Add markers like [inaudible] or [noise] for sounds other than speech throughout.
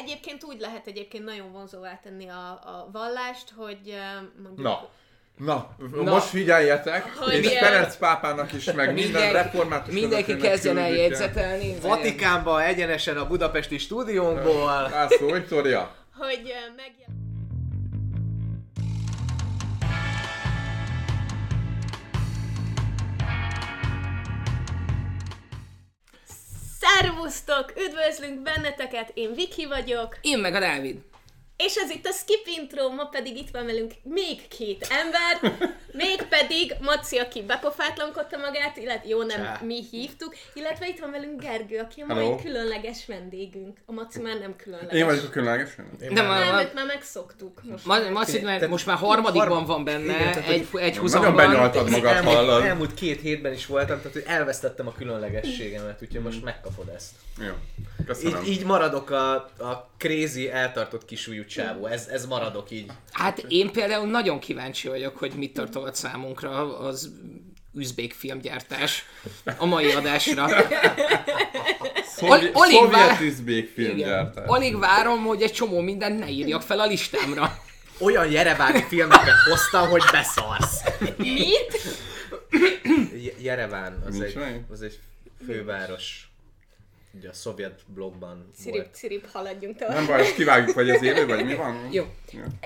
egyébként úgy lehet egyébként nagyon vonzóvá tenni a, a vallást, hogy mondjuk... Na, Na, Na, most figyeljetek, Hogy és ilyen- Ferenc pápának is, meg minden Mindenki- református Mindenki kezdjen el jegyzetelni. Vatikánba egyenesen a budapesti stúdiónkból. László, Viktória. hogy ö, Szervusztok! Üdvözlünk benneteket! Én Viki vagyok, Én meg a Dávid. És ez itt a Skip Intro, ma pedig itt van velünk még két ember, [laughs] mégpedig Maci, aki bepofátlankodta magát, illetve jó nem, Csá. mi hívtuk, illetve itt van velünk Gergő, aki a Hello. mai különleges vendégünk. A Maci már nem különleges. Én vagyok a különleges. Nem, Nem, a, őt már megszoktuk. Most. Ma, Macit már Tehát most már harmadikban harm- van benne, Igen, tehát, egy, egy Nagyon húzamban. benyaltad magad, elmúlt, hallod. elmúlt két hétben is voltam, tehát hogy elvesztettem a különlegességemet, úgyhogy most megkapod ezt. Jó, köszönöm. Így, így maradok a, a crazy, eltartott kisúlyú csávó, ez, ez maradok így. Hát én például nagyon kíváncsi vagyok, hogy mit tartogat számunkra az üzbék filmgyártás a mai adásra. Szovjet, Al- alig vár- szovjet üzbék Igen. filmgyártás. Alig várom, hogy egy csomó mindent ne írjak fel a listámra. Olyan jereváni filmeket hoztam, hogy beszarsz. Mit? Je- Jereván, az Nincs egy, meg? az egy főváros. Ugye a szovjet blogban Cirip, volt. cirip, haladjunk tovább. Nem baj, ezt kivágjuk, vagy az élő, vagy mi van? Jó.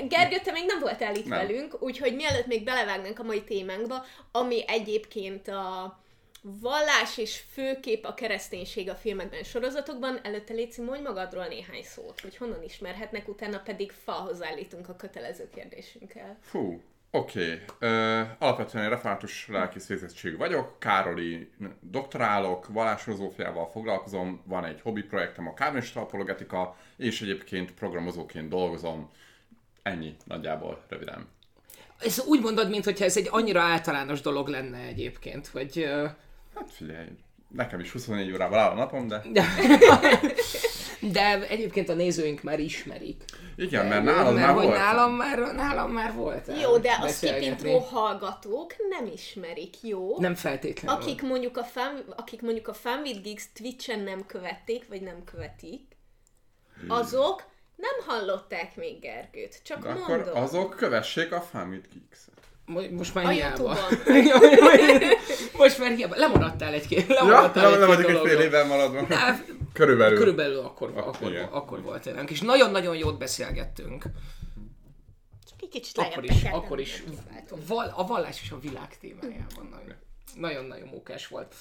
Gergő, te még nem voltál itt Nem. velünk, úgyhogy mielőtt még belevágnánk a mai témánkba, ami egyébként a vallás és főkép a kereszténység a filmekben, sorozatokban, előtte Léci, mondj magadról néhány szót, hogy honnan ismerhetnek, utána pedig falhoz állítunk a kötelező kérdésünkkel. Fú, oké. Okay. Alapvetően egy református lelkész végzettségű vagyok, Károli doktorálok, vallásfilozófiával foglalkozom, van egy hobbi projektem a kármista apologetika, és egyébként programozóként dolgozom. Ennyi nagyjából, röviden. Ez úgy mondod, mintha ez egy annyira általános dolog lenne egyébként, hogy... Hát figyelj, nekem is 24 órával áll a napom, De, de [laughs] egyébként a nézőink már ismerik. Igen, mert nálad mert már volt. nálam már, nálam már volt. Jó, de a Skip. Intro hallgatók nem ismerik, jó? Nem feltétlenül. Akik mondjuk a fan, akik mondjuk a Fun with Geeks Twitch-en nem követték, vagy nem követik, azok nem hallották még Gergőt. Csak De akkor mondom. azok kövessék a Family Geeks. Mo- Most már A hiába. [laughs] Most már hiába. Lemaradtál. Ja, Lemaradtál nem, egy nem vagyok egy fél évvel maradva. Á, Körülbelül. Körülbelül akkor, Ah, akkor, igen. akkor volt tényleg. És nagyon-nagyon jót beszélgettünk. Csak egy kicsit Akkor is, akkor is. Val, a vallás is a világ témájában. Nagyon- Nagyon-nagyon mókás volt.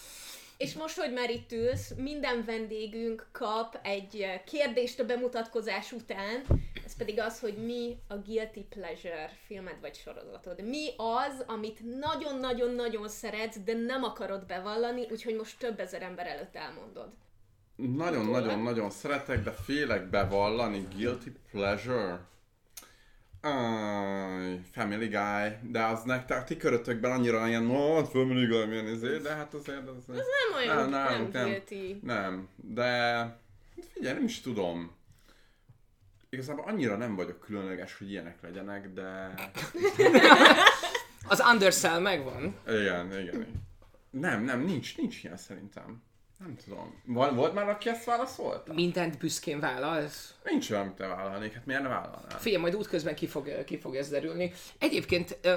És most, hogy már itt ülsz, minden vendégünk kap egy eh, kérdést a bemutatkozás után, ez pedig az, hogy mi a guilty pleasure filmed vagy sorozatod. Mi az, amit nagyon-nagyon-nagyon szeretsz, de nem akarod bevallani, úgyhogy most több ezer ember előtt elmondod. Nagyon-nagyon-nagyon szeretek, de félek bevallani Guilty Pleasure. Aj, Family Guy, de az nektek, ti körötökben annyira ilyen, no, hát Family Guy milyen izé, de hát azért az... Nem olyan, nem, nem, nem guilty. Nem, de hát figyelj, nem is tudom. Igazából annyira nem vagyok különleges, hogy ilyenek legyenek, de... [laughs] Az Undercell megvan. Igen, igen. igen. Nem, nem, nincs, nincs ilyen szerintem. Nem tudom. Vol- volt már, aki ezt válaszolta? Mindent büszkén vállalsz. Nincs olyan, amit te vállalnék, hát miért ne vállalnál? Figyelj, majd útközben ki fog, ki fog ez derülni. Egyébként ö,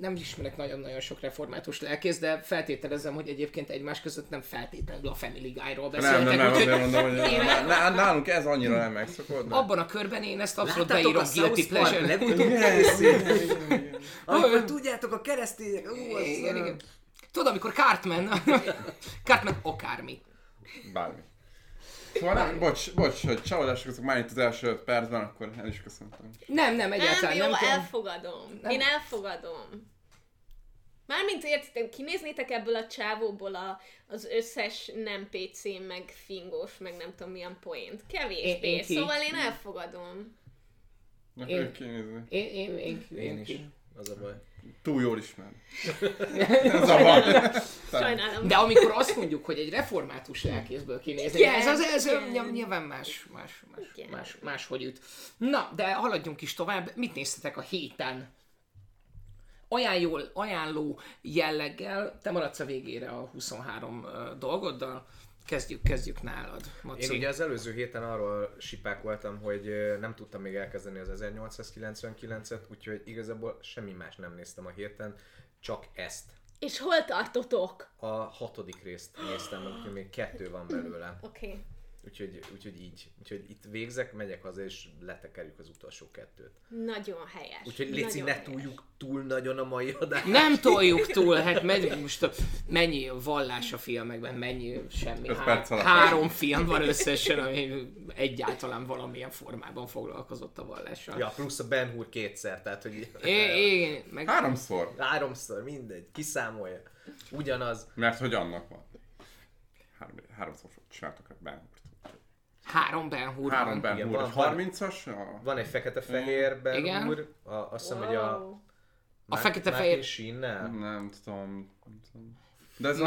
nem ismerek nagyon-nagyon sok református lelkész, de feltételezem, hogy egyébként egymás között nem feltétlenül a Family Guy-ról Nem, beszéltek. nem, nem, úgyhogy azért mondom, hogy én- [laughs] ná- nálunk ez annyira nem megszokott, de... Abban a körben én ezt abszolút Láttátok beírom a guilty pleasure. Amikor tudjátok, a keresztények, ú, az, Igen, igen. Tudod, amikor Cartman, [laughs] Cartman akármi. Bármi. Szóval nem, bocs, bocs, hogy csalódások azok már itt az első öt percben, akkor el is köszöntöm. Nem, nem, Nem, egyáltalán jó, nem. kell. elfogadom. Nem. Én elfogadom. Mármint értitek, kinéznétek ebből a csávóból a, az összes nem PC, meg fingós, meg nem tudom milyen poént. Én- Kevésbé. én ki- Szóval én elfogadom. Én- fogjuk kinézni. Én, én, én, Én is. Az a baj. Túl jól ismer. [laughs] ez a baj. Sajnálom. De amikor azt mondjuk, hogy egy református lelkészből kinézni, Igen, ez, az, ez igen. ny- nyilván más, más, más, Igen. más, más, hogy üt. Na, de haladjunk is tovább. Mit néztetek a héten? Ajánló, ajánló jelleggel, te maradsz a végére a 23 ö, dolgoddal. Kezdjük, kezdjük nálad, Maci. Én ugye az előző héten arról sipákoltam, hogy ö, nem tudtam még elkezdeni az 1899-et, úgyhogy igazából semmi más nem néztem a héten, csak ezt. És hol tartotok? A hatodik részt néztem, úgyhogy még kettő van belőle. Oké. Okay. Úgyhogy, úgyhogy így. Úgyhogy itt végzek, megyek haza, és letekerjük az utolsó kettőt. Nagyon helyes. Úgyhogy Léci, ne helyes. túljuk túl nagyon a mai adást. Nem [laughs] toljuk túl, hát megy, most a- mennyi vallás a filmekben, mennyi semmi. Öt Há- három film van összesen, ami egyáltalán valamilyen formában foglalkozott a vallással. Ja, plusz a Ben Hur kétszer, tehát hogy É, igen, meg Háromszor. háromszor, mindegy, kiszámolja. Ugyanaz. Mert hogy annak van. Három, háromszor csináltak a Ben. Három Ben Hur Három van. Ben Hur, van- egy van- 30-as, a... Van egy fekete-fehér Ben Igen. Hur, a, azt hiszem, hogy a Wow. A fekete-fehér- nem tudom, nem tudom. De ez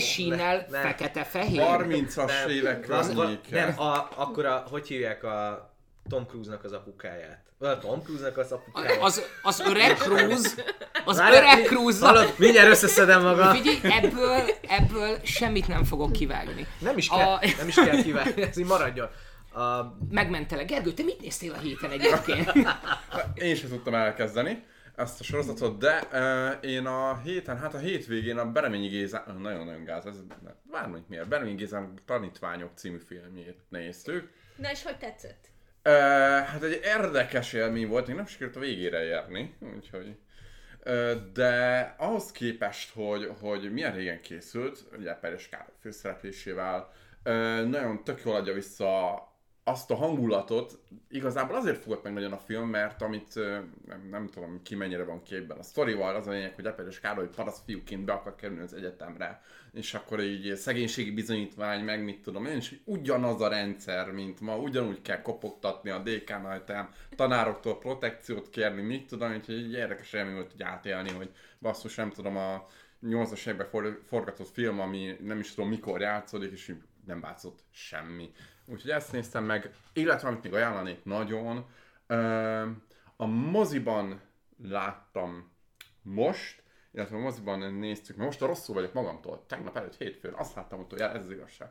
Sheen-nel ne- fekete-fehér. 30-as évek környéke. nem, a, akkor a, hogy hívják a Tom Cruise-nak az apukáját? A Tom Cruise-nak az apukáját. Az, az öreg Cruise, az Várjál, öreg Cruise, Hallod, mindjárt összeszedem magam. Figyelj, ebből, ebből semmit nem fogok kivágni. Nem is kell, A- nem is kell kívánni, ez így maradjon. A, Megmentelek. Gergő, te mit néztél a héten egyébként? [laughs] Én sem tudtam elkezdeni ezt a sorozatot, de uh, én a héten, hát a hétvégén a Bereményi Gézám, nagyon-nagyon gáz, ez bármit miért, Bereményi Gézám tanítványok című filmjét néztük. Na és hogy tetszett? Hát egy érdekes élmény volt, még nem sikerült a végére érni, úgyhogy... De ahhoz képest, hogy, hogy milyen régen készült, ugye Peres Károly főszereplésével, nagyon tök jól adja vissza azt a hangulatot, igazából azért fogott meg nagyon a film, mert amit nem, nem tudom ki mennyire van képben a sztorival, az a lényeg, hogy Eperes Károly paraszt fiúként be akar kerülni az egyetemre, és akkor így szegénységi bizonyítvány, meg mit tudom én, és ugyanaz a rendszer, mint ma, ugyanúgy kell kopogtatni a DK ajtán, tanároktól protekciót kérni, mit tudom, úgyhogy egy érdekes élmény volt így átélni, hogy basszus, nem tudom, a 80-as években for, forgatott film, ami nem is tudom mikor játszódik, és nem változott semmi. Úgyhogy ezt néztem meg, illetve amit még ajánlanék nagyon, ö, a moziban láttam most, illetve a moziban néztük, mert most a rosszul vagyok magamtól, tegnap előtt hétfőn, azt láttam utoljára, ez az igazság.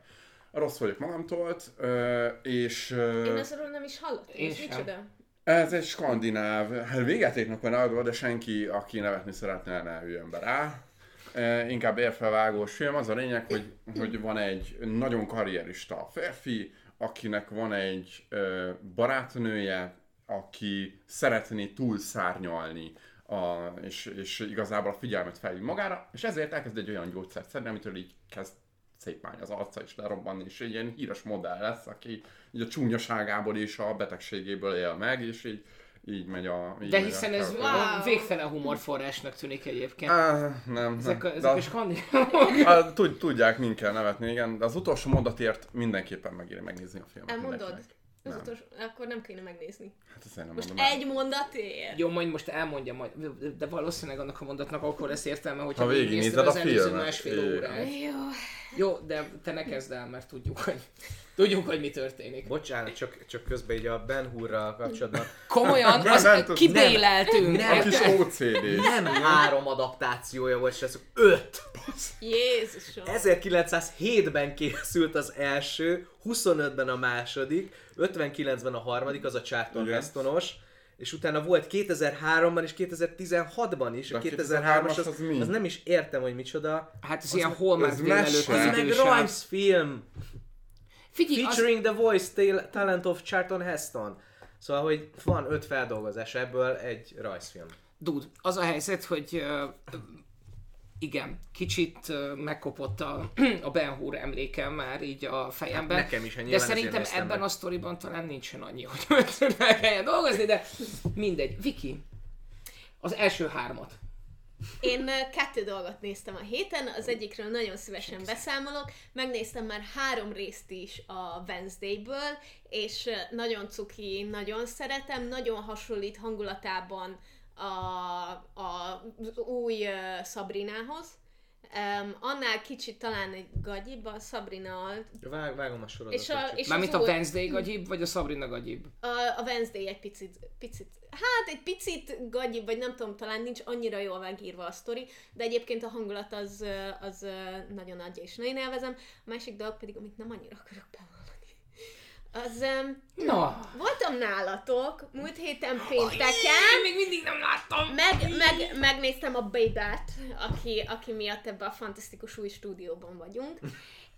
Rosszul vagyok magamtól, ö, és ö, Én azról nem is hallottam. Sem. micsoda? ez egy skandináv, hát végjátéknak van adva, de senki, aki nevetni szeretne, ne üljön be rá. E, inkább érfelvágós film. Az a lényeg, hogy, hogy van egy nagyon karrierista férfi, akinek van egy ö, barátnője, aki szeretné túlszárnyalni, a, és, és igazából a figyelmet felhív magára, és ezért elkezd egy olyan gyógyszert szedni, amitől így kezd szétmány az arca is lerobbanni, és egy ilyen híres modell lesz, aki így a csúnyaságából és a betegségéből él meg, és így, így megy a... Így De megy hiszen a ez Wow. végtelen humorforrásnak tűnik egyébként. Á, nem, Ezek a, nem. ezek a De- skandinávok. Tudják, mind kell nevetni, igen, de az utolsó mondatért mindenképpen megéri megnézni a filmet. Elmondod? mindenkinek. Az Nem. utolsó, akkor nem kéne megnézni. Hát én nem Most mondom el. egy mondatért? Jó, majd most elmondja majd, de valószínűleg annak a mondatnak akkor lesz értelme, hogyha Ha végignézted végignézed az a előző filmet. másfél órát. Jó. Jó, de te ne kezd el, mert tudjuk, hogy, tudjuk, hogy mi történik. bocsánat, csak, csak közben így a Ben Hurral kapcsolatban. Komolyan, Nem, az, nem kibéleltünk. Nem, A kis? OCD. Nem három adaptációja volt, srácok, öt! Jézusom. 1907-ben készült az első, 25-ben a második, 59-ben a harmadik, az a Charlton. Hestonos, és utána volt 2003-ban és 2016-ban is. De A a 2003-as 2003-as az, az mi? az nem is értem, hogy micsoda. Hát ez ilyen Hallmark az Ez Ez meg. Grimes film, Figyelj, az, featuring the voice tal- talent of Charlton Heston. Szóval, hogy van öt feldolgozás, ebből egy rajzfilm. Dude, az a helyzet, hogy uh, igen, kicsit megkopott a, [clears throat] a Ben Hur emlékem már így a fejemben. Hát nekem is, hát De szerintem ebben meg. a sztoriban talán nincsen annyi, [laughs] hogy meg kelljen dolgozni, de mindegy. Viki, az első hármat. Én kettő dolgot néztem a héten, az egyikről nagyon szívesen beszámolok. Megnéztem már három részt is a Wednesday-ből, és nagyon cuki, nagyon szeretem, nagyon hasonlít hangulatában a, a, az új ö, Sabrinához. Um, annál kicsit talán egy gagyibb, a Sabrina Vág, vágom a sorozatot. és, a, és Mármint a új- Wednesday gagyibb, vagy a Sabrina gagyibb? A, a Wednesday egy picit, picit, hát egy picit gagyibb, vagy nem tudom, talán nincs annyira jól megírva a sztori, de egyébként a hangulat az, az nagyon adja, és nagyon élvezem. A másik dolog pedig, amit nem annyira akarok bevallani, az um, Na, voltam nálatok múlt héten pénteken, még mindig nem láttam. meg, meg, megnéztem a Babát, aki, aki miatt ebben a fantasztikus új stúdióban vagyunk,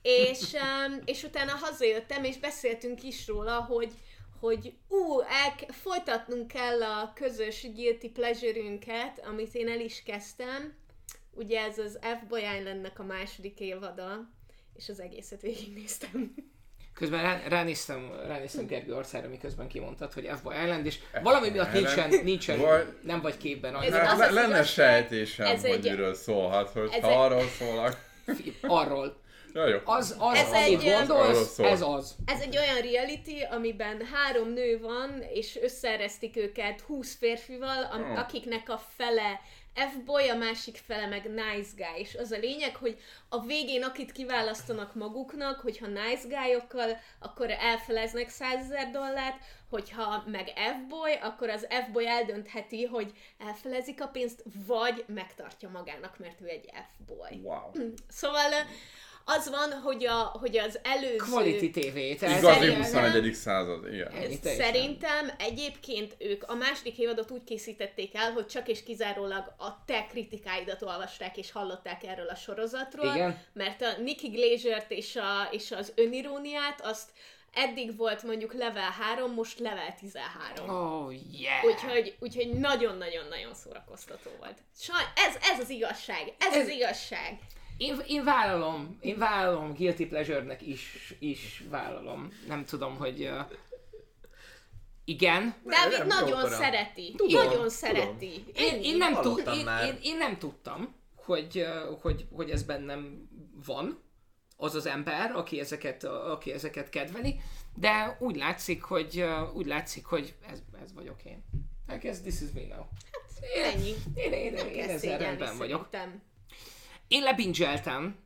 és, um, és utána hazajöttem, és beszéltünk is róla, hogy, hogy ú, el, folytatnunk kell a közös guilty pleasure-ünket, amit én el is kezdtem. Ugye ez az F-Boy Islandnek a második évada, és az egészet végignéztem. Közben rá, ránéztem, ránéztem Gergő arcára, miközben kimondtad, hogy F-Boy Island, és valami miatt nincsen, nincsen Vagy- nem vagy képben Ez annyira. Az le, az lenne sejtésem, ez hogy egy- miről szólhat, hogy ez ha egy- arról szólak. Arról. Ja, jó. Az, az, Ez amit egy- Arról gondolsz, ez az. Ez egy olyan reality, amiben három nő van, és összeeresztik őket 20 férfival, am- Oh. akiknek a fele F-boy, a másik fele meg nice guy. És az a lényeg, hogy a végén akit kiválasztanak maguknak, hogyha nice guy akkor elfeleznek 100 ezer dollárt, hogyha meg F-boy, akkor az F-boy eldöntheti, hogy elfelezik a pénzt, vagy megtartja magának, mert ő egy F-boy. Wow. Szóval az van, hogy, a, hogy az előző... Quality TV. Tehát Igazi Szerintem- 21. század, igen. Szerintem egyébként ők a második évadot úgy készítették el, hogy csak és kizárólag a te kritikáidat olvasták és hallották erről a sorozatról, Igen. mert a Nicky Glazer-t és, a, és az öniróniát azt eddig volt mondjuk level 3, most level 13. Oh, yeah. Úgyhogy, úgyhogy nagyon-nagyon-nagyon szórakoztató volt. Saj, ez, ez az igazság, ez Ez- az igazság. Én, én vállalom, én vállalom, guilty pleasure-nek is, is vállalom. Nem tudom, hogy... Uh, igen. Dávid nem nagyon jókora. szereti. Tudom, nagyon szereti. Én, én, nem tud, én, én, én, nem tudtam, hogy, uh, hogy, hogy ez bennem van, az az ember, aki ezeket, aki ezeket kedveli, de úgy látszik, hogy, uh, úgy látszik, hogy ez, ez vagyok én. I guess this is me now. Én, Ennyi. én, én, én, én ezzel rendben vagyok. szerintem. Én lebingeltem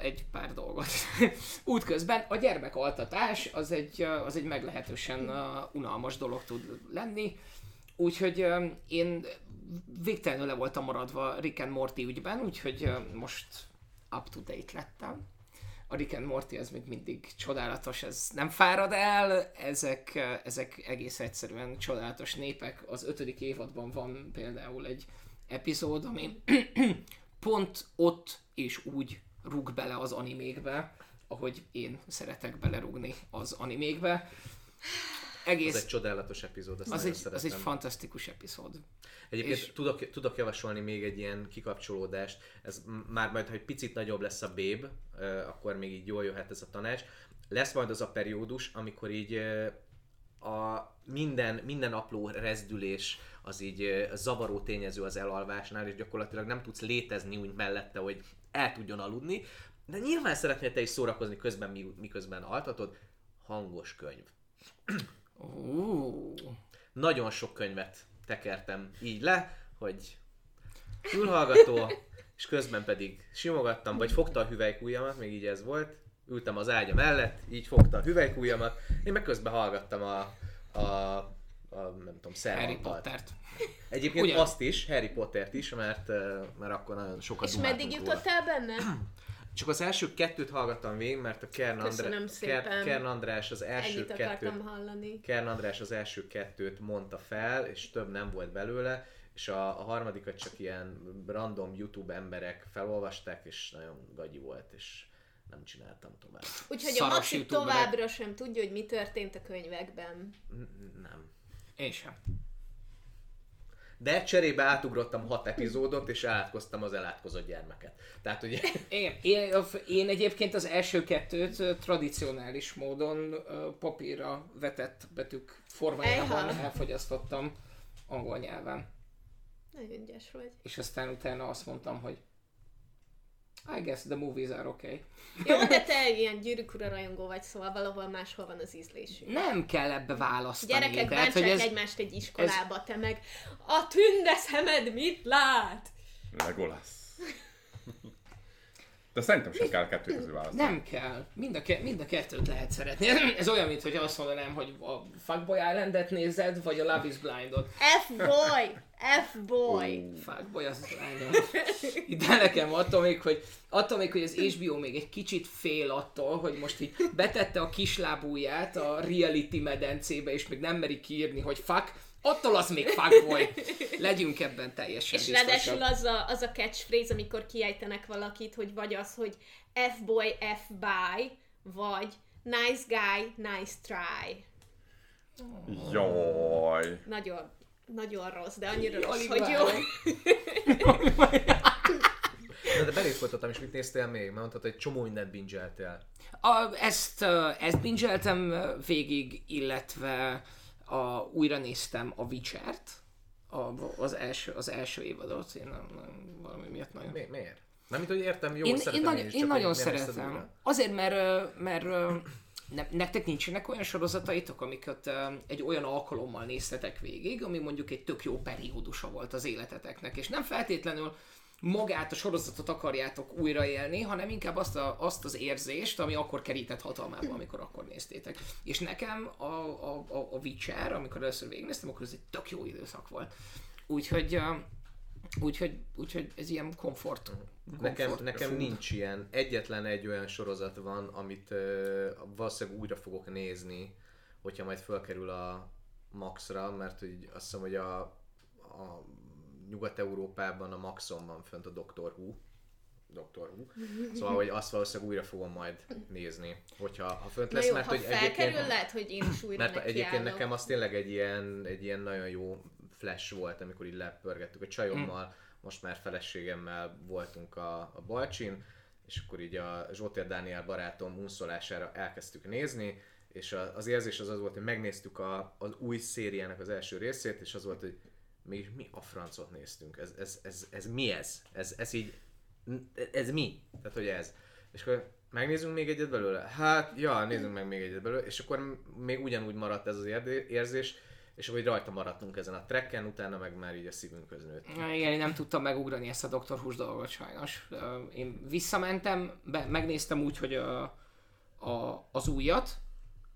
egy pár dolgot [laughs] útközben. A gyermekaltatás az egy, az egy meglehetősen unalmas dolog tud lenni, úgyhogy én végtelenül le voltam maradva Rick and Morty ügyben, úgyhogy most up to date lettem. A Rick and Morty az még mindig csodálatos, ez nem fárad el, ezek, ezek egész egyszerűen csodálatos népek. Az ötödik évadban van például egy epizód, ami pont ott és úgy rúg bele az animékbe, ahogy én szeretek belerúgni az animékbe. Egész, egy csodálatos epizód, azt az egy, az szeretem. egy fantasztikus epizód. Egyébként és- tudok, tudok javasolni még egy ilyen kikapcsolódást, ez már majd, ha egy picit nagyobb lesz a béb, akkor még így jól jöhet ez a tanács. Lesz majd az a periódus, amikor így a minden, minden apró rezdülés az így zavaró tényező az elalvásnál, és gyakorlatilag nem tudsz létezni úgy mellette, hogy el tudjon aludni, de nyilván szeretnél te is szórakozni közben, mi- miközben altatod, hangos könyv. Ú, nagyon sok könyvet tekertem így le, hogy fülhallgató, és közben pedig simogattam, vagy fogta a hüvelykújjamat, még így ez volt, ültem az ágya mellett, így fogta a hüvelykújjamat, én meg közben hallgattam a, a, a nem tudom, Harry szervantalt. Pottert. Egyébként Ugyan. azt is, Harry Pottert is, mert, mert akkor nagyon sokat És meddig jutottál benne? [clears throat] Csak az első kettőt hallgattam végig, mert a Kern, Andrá... Kern, Kern András az első Ennyit kettőt hallani. Kern András az első kettőt mondta fel, és több nem volt belőle, és a, a harmadikat csak ilyen random YouTube emberek felolvasták, és nagyon gagyi volt, és nem csináltam tovább. Úgyhogy a youtuberek. továbbra sem tudja, hogy mi történt a könyvekben. Nem. Én sem. De cserébe átugrottam hat epizódot, és átkoztam az elátkozott gyermeket. Tehát ugye Én, én, én egyébként az első kettőt tradicionális módon papírra vetett betűk formájában Ejha. elfogyasztottam angol nyelven. Nagyon ügyes vagy. És aztán utána azt mondtam, hogy I guess the movies are okay. Jó, de [laughs] te ilyen gyűrűk ura rajongó vagy, szóval valahol máshol van az ízlésünk. Nem kell ebbe választani. Gyerekek tehát, hogy ez, egymást egy iskolába, te meg a tünde szemed mit lát? Legolász. De szerintem sem kell kettő közül választani. Nem kell. Mind a, ke- mind a kettőt lehet szeretni. [clears throat] Ez olyan, mint hogy azt mondanám, hogy a Fuckboy Islandet nézed, vagy a Love is Blindot. F-boy! F-boy! Fuckboy az lányom. De nekem attól még, hogy, attól még, hogy az HBO még egy kicsit fél attól, hogy most így betette a kislábúját a reality medencébe, és még nem meri kiírni, hogy fuck, attól az még fuckboy. Legyünk ebben teljesen És biztosak. ráadásul az a, az a catchphrase, amikor kiejtenek valakit, hogy vagy az, hogy F-boy, F-by, vagy nice guy, nice try. Jaj. Nagyon, nagyon rossz, de annyira rossz, Alig hogy jó. De, belé folytattam, és mit néztél még? Mert mondtad, hogy egy csomó mindent bingeltél. A, ezt, ezt bingeltem végig, illetve a, újra néztem a Witcher-t, a, az, első, az első évadot, én nem, nem, valami miatt nagyon... Mi, miért? Nem, mint hogy értem, jó, Én, én, szeretem nagyon, is, én csak nagyon szeretem. Azért, mert, mert ne, nektek nincsenek olyan sorozataitok, amiket egy olyan alkalommal néztetek végig, ami mondjuk egy tök jó periódusa volt az életeteknek, és nem feltétlenül magát a sorozatot akarjátok újraélni, hanem inkább azt, a, azt az érzést, ami akkor kerített hatalmába, amikor akkor néztétek. És nekem a, a, a, a Witcher, amikor először végignéztem, akkor ez egy tök jó időszak volt. Úgyhogy, ö, úgyhogy, úgyhogy ez ilyen komfort. Nekem, komfort nekem food. nincs ilyen. Egyetlen egy olyan sorozat van, amit uh, valószínűleg újra fogok nézni, hogyha majd felkerül a Maxra, mert hogy azt hiszem, hogy a, a Nyugat-Európában a Maxon van fönt a Doctor Who. Doctor Who. Szóval, hogy azt valószínűleg újra fogom majd nézni, hogyha ha fönt Na lesz, jó, mert ha hogy felkerül, egyébként... lehet, hogy én is újra Mert egyébként nekiállok. nekem az tényleg egy ilyen, egy ilyen nagyon jó flash volt, amikor így lepörgettük a csajommal, most már feleségemmel voltunk a, a Balcsin, és akkor így a Zsótér Dániel barátom unszolására elkezdtük nézni, és az érzés az az volt, hogy megnéztük a, az új szériának az első részét, és az volt, hogy mi, mi a francot néztünk, ez, ez, ez, ez mi ez? Ez, ez így, ez mi? Tehát, hogy ez. És akkor megnézzünk még egyet belőle? Hát, ja, nézzünk meg még egyet belőle, és akkor még ugyanúgy maradt ez az érzés, és akkor így rajta maradtunk ezen a trekken, utána meg már így a szívünkhöz nőtt. Na Igen, én nem tudtam megugrani ezt a Dr. Hús dolgot sajnos. Én visszamentem, be, megnéztem úgy, hogy a, a, az újat,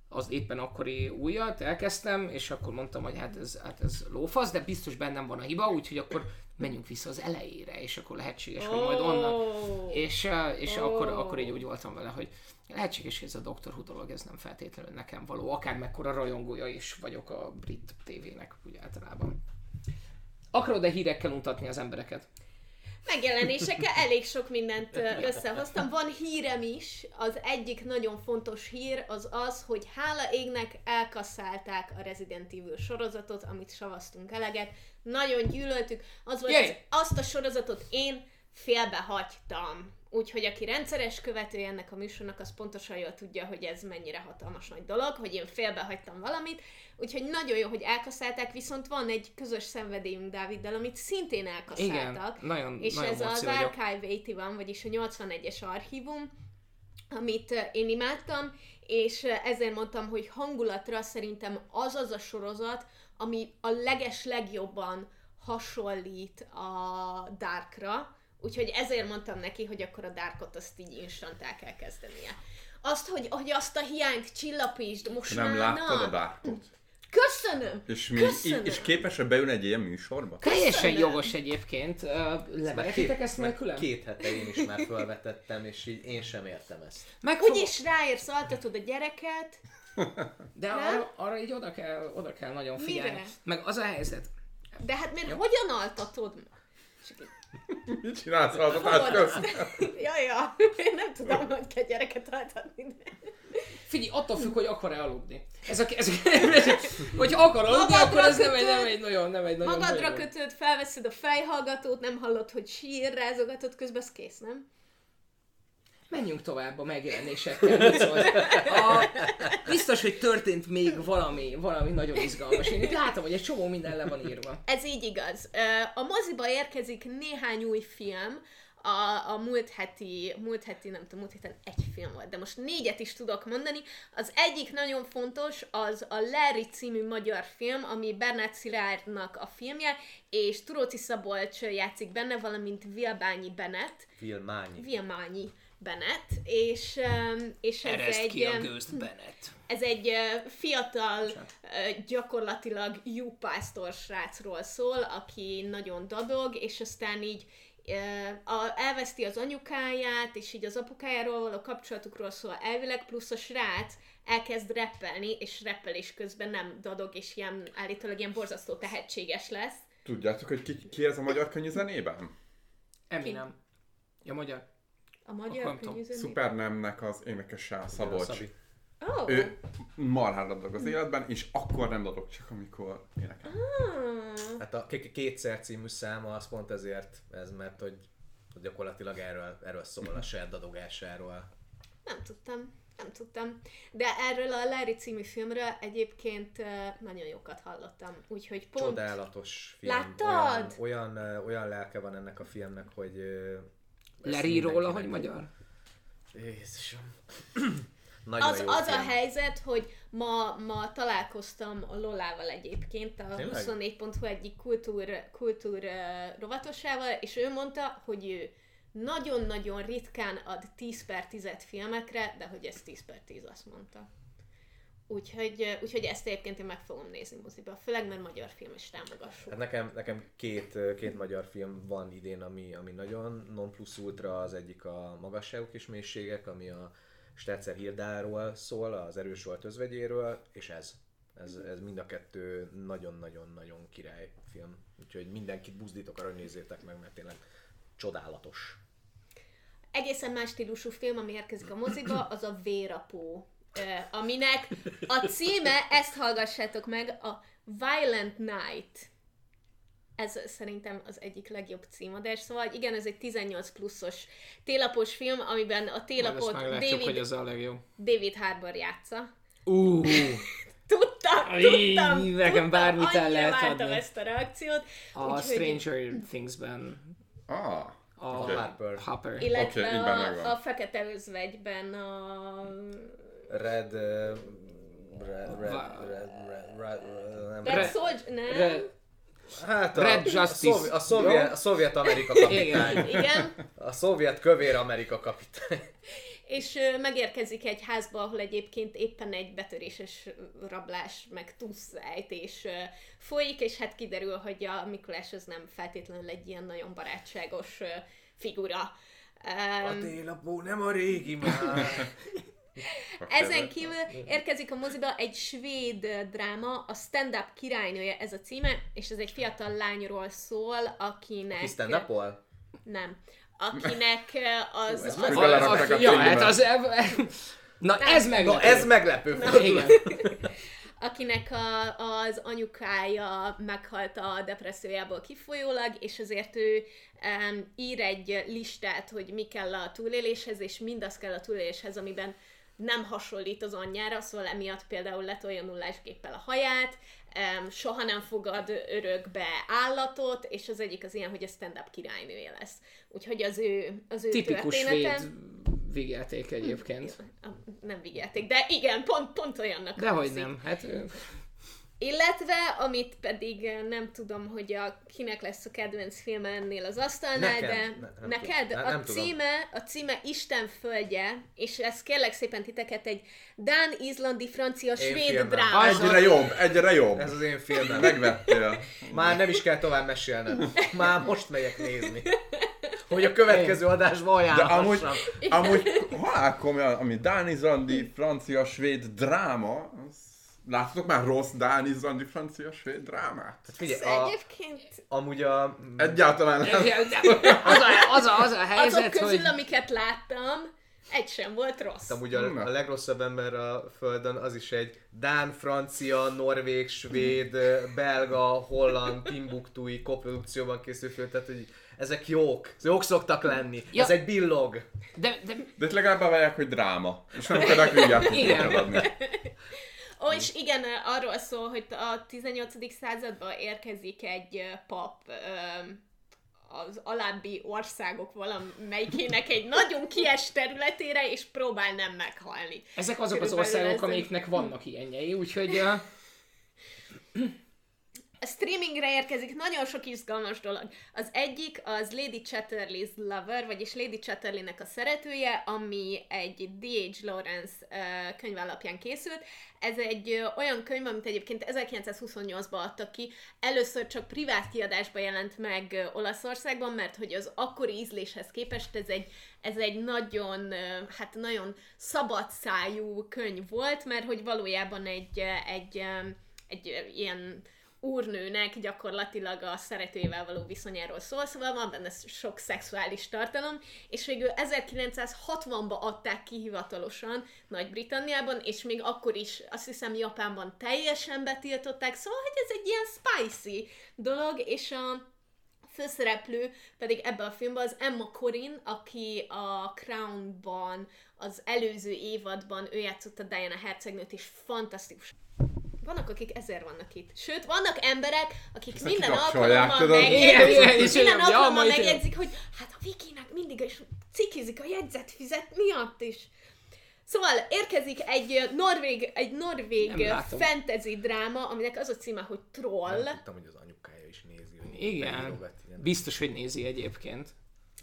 az éppen akkori újat elkezdtem, és akkor mondtam, hogy hát ez, hát ez lófasz, de biztos bennem van a hiba, úgyhogy akkor menjünk vissza az elejére, és akkor lehetséges, hogy majd onnan. Ó. És, ö, és Ó. akkor, akkor így úgy voltam vele, hogy lehetséges, hogy ez a Dr. Who dolog, ez nem feltétlenül nekem való, akár mekkora rajongója is vagyok a brit tévének úgy általában. Akarod-e hírekkel untatni az embereket? Megjelenésekkel elég sok mindent összehoztam. Van hírem is. Az egyik nagyon fontos hír az az, hogy hála égnek elkasszálták a Resident Evil sorozatot, amit savaztunk eleget. Nagyon gyűlöltük. Az volt, az, azt a sorozatot én félbehagytam. Úgyhogy aki rendszeres követője ennek a műsornak, az pontosan jól tudja, hogy ez mennyire hatalmas nagy dolog, hogy én félbehagytam valamit. Úgyhogy nagyon jó, hogy elkaszálták, viszont van egy közös szenvedélyünk Dáviddal, amit szintén elkaszáltak. Igen, nagyon, És nagyon ez az. Archive 81, vagyis a 81-es archívum, amit eh, én imádtam, és eh, ezért mondtam, hogy hangulatra szerintem az az a sorozat, ami a leges legjobban hasonlít a Darkra, úgyhogy ezért mondtam neki, hogy akkor a Darkot azt így instant el kell kezdenie. Azt, hogy, hogy azt a hiányt csillapítsd, most Nem már láttad na. a Darkot? Köszönöm! És, mi, Köszönöm. és képes beülni egy ilyen műsorba? Teljesen Köszönöm. jogos egyébként. Leveretitek ezt meg nélkülem? két hete én is már felvetettem, és így én sem értem ezt. Meg Úgyis ráérsz, altatod a gyereket, De arra, arra így oda kell, oda kell nagyon figyelni. Mire? Meg az a helyzet. de hát miért hogyan altatod? Csak így [laughs] Mit csinálsz az adás [laughs] közt? ja, ja, én nem tudom, hogy kell gyereket de- Figyelj, attól függ, hogy akar-e aludni. Ez a, ez a, hogyha akar aludni, Magadra akkor ez nem egy, nem egy nagyon, nem egy nagyon Magadra nagyon- kötöd, felveszed a fejhallgatót, nem hallod, hogy sír, rázogatod, közben az kész, nem? Menjünk tovább a megjelenésekkel. szólsz? A, biztos, hogy történt még valami, valami nagyon izgalmas. Én itt látom, hogy egy csomó minden le van írva. Ez így igaz. A moziba érkezik néhány új film, a, a múlt heti, múlt heti, nem tudom, múlt héten egy film volt, de most négyet is tudok mondani. Az egyik nagyon fontos, az a Larry című magyar film, ami Bernát Szilárdnak a filmje, és Turóci Szabolcs játszik benne, valamint Vilbányi Bennett. Filmányi. Vilmányi. Bennett, és, és ez Ereszt egy, ki a gőzt, Bennett. ez egy fiatal, gyakorlatilag jópásztor srácról szól, aki nagyon dadog, és aztán így elveszti az anyukáját, és így az apukájáról való kapcsolatukról szól elvileg, plusz a srác elkezd rappelni, és rappelés közben nem dadog, és ilyen állítólag ilyen borzasztó tehetséges lesz. Tudjátok, hogy ki, ki ez a magyar könnyű zenében? Eminem. Ja, magyar. A magyar Akkor nem? Szupernemnek az énekese, Szabolcs. Szabi. Oh. Ő marhára dadog az életben, és akkor nem dadog, csak amikor énekel. Ah. Hát a K- Kétszer című száma az pont ezért ez, mert hogy gyakorlatilag erről, erről szól a saját dadogásáról. Nem tudtam, nem tudtam. De erről a Larry című filmről egyébként nagyon jókat hallottam. Úgyhogy pont... Csodálatos film. Láttad? Olyan, olyan, olyan lelke van ennek a filmnek, hogy... Lerí róla, hogy magyar? Jézusom. [clears throat] Nagyon Az, jó az a helyzet, hogy ma, ma találkoztam a Lolával egyébként, a Tényleg? 24.hu egyik kultúr, kultúr eh, rovatosával, és ő mondta, hogy ő nagyon-nagyon ritkán ad 10 per 10 filmekre, de hogy ez 10 per 10 azt mondta. Úgyhogy, úgyhogy ezt egyébként én meg fogom nézni moziba, főleg mert magyar film is támogassuk. Hát nekem, nekem két, két magyar film van idén, ami, ami nagyon non plus ultra, az egyik a Magasságok és Mélységek, ami a Stetzer Hildáról szól, az erős volt özvegyéről, és ez. Ez, ez mind a kettő nagyon-nagyon-nagyon király film. Úgyhogy mindenkit buzdítok arra, hogy nézzétek meg, mert tényleg csodálatos. egészen más stílusú film, ami érkezik a moziba, az a Vérapó, aminek a címe, ezt hallgassátok meg, a Violent Night. Ez szerintem az egyik legjobb címadás. Szóval igen, ez egy 18 pluszos télapos film, amiben a Majd télapot meglátjuk, David, hogy ez a legjobb. David Harbour játsza. Uh, [laughs] Tudtam, tudtam, nekem tudtam, bármit el lehet adni. ezt a reakciót. a úgyhogy- Stranger Things-ben Ah, a Oké. Harper. Hopper. Illetve megvan. a, a Fekete Özvegyben a Red... ö, Red, red, red, red, red, red, nem Red Re- Soldier, nem? Hát a, Red a, Justice. szovjet, a, szovjet, a szovjet Amerika kapitány. Igen. Igen. A szovjet kövér Amerika kapitány. És ö, megérkezik egy házba, ahol egyébként éppen egy betöréses rablás, meg túlszejtés ö, folyik, és hát kiderül, hogy a Mikulás az nem feltétlenül egy ilyen nagyon barátságos ö, figura. A Um, télapó nem a régi már. [laughs] ezen kívül érkezik a moziba egy svéd dráma, a Stand-Up királynője ez a címe, és ez egy fiatal lányról szól, akinek... Ki stand up Nem. Akinek az... ez az meg- A- belerakták a- a Ja, hát az... Na ez meg. Na ez meglepő. Igen. [laughs] akinek a, az anyukája meghalt a depressziójából kifolyólag, és ezért ő um, ír egy listát, hogy mi kell a túléléshez, és mindaz kell a túléléshez, amiben nem hasonlít az anyjára, szóval emiatt például letolja nullásgéppel a haját, soha nem fogad örökbe állatot, és az egyik az ilyen, hogy a stand-up királynője lesz. Úgyhogy az ő, az ő Tipikus története... svéd vígjáték egyébként. Nem vigyelték, de igen, pont, pont olyannak Dehogy nem, hát Illetve, amit pedig eh, nem tudom, hogy a, kinek lesz a kedvenc filme ennél az asztalnál, Nekem. de Ne- nem neked tudom. A, nem tudom. címe, a címe Isten földje, és ez kérlek szépen titeket egy Dán, izlandi, francia, svéd filmem. dráma. Egyre jobb, egyre jobb. Ez az én filmem. Megvettél. [laughs] Már nem is kell tovább mesélned. Már most megyek nézni. Hogy a következő adásban De amúgy, amúgy halál komolyan, ami Dán, izlandi, francia, svéd dráma, az... Láttatok már rossz Dán, izlandi, francia, svéd drámát? Ez Figyelj, a, egyébként amúgy a... Egyáltalán nem. az a, az a, az a azok helyzet, közül, hogy... amiket láttam, egy sem volt rossz. Amúgy a, a legrosszabb ember a földön az is egy Dán, francia, norvég, svéd, belga, holland, timbuktui koprodukcióban készült film, tehát hogy ezek jók, jók szoktak lenni. Ja. Ez egy billog. De, de De legalább bevallják, hogy dráma. És nem akarják vigyázni Igen. adni. [laughs] Ó, és igen, arról szól, hogy a 18. században érkezik egy pap az alábbi országok valamelyikének egy nagyon kies területére, és próbál nem meghalni. ezek azok az Körülbelül országok, ez- amiknek vannak ilyenjei, úgyhogy... Uh, [laughs] A streamingre érkezik nagyon sok izgalmas dolog. Az egyik az Lady Chatterley's Lover, vagyis Lady Chatterleynek a szeretője, ami egy D.H. Lawrence könyv alapján készült. Ez egy olyan könyv, amit egyébként 1928-ban adtak ki. Először csak privát kiadásban jelent meg Olaszországban, mert hogy az akkori ízléshez képest ez egy, ez egy nagyon, hát nagyon szabadszájú könyv volt, mert hogy valójában egy, egy, egy uh, ilyen úrnőnek gyakorlatilag a szeretőjével való viszonyáról szól, szóval van benne sok szexuális tartalom, és végül 1960-ban adták ki hivatalosan Nagy-Britanniában, és még akkor is azt hiszem Japánban teljesen betiltották, szóval hogy ez egy ilyen spicy dolog, és a főszereplő pedig ebben a filmben az Emma Corrin, aki a Crown-ban az előző évadban ő játszotta Diana hercegnőt, és fantasztikus vannak, akik ezért vannak itt. Sőt, vannak emberek, akik Ezt minden alkalommal? Igen, igen, megjegyzik, minden alkalommal megjegyzik, hogy hát a Vikinek mindig is cikizik a jegyzetfizet miatt is. Szóval érkezik egy norvég, egy norvég fantasy dráma, aminek az a címe, hogy Troll. Nem tudtam, hogy az anyukája is nézi. Hogy Igen. ilyen. Biztos, hogy nézi egyébként.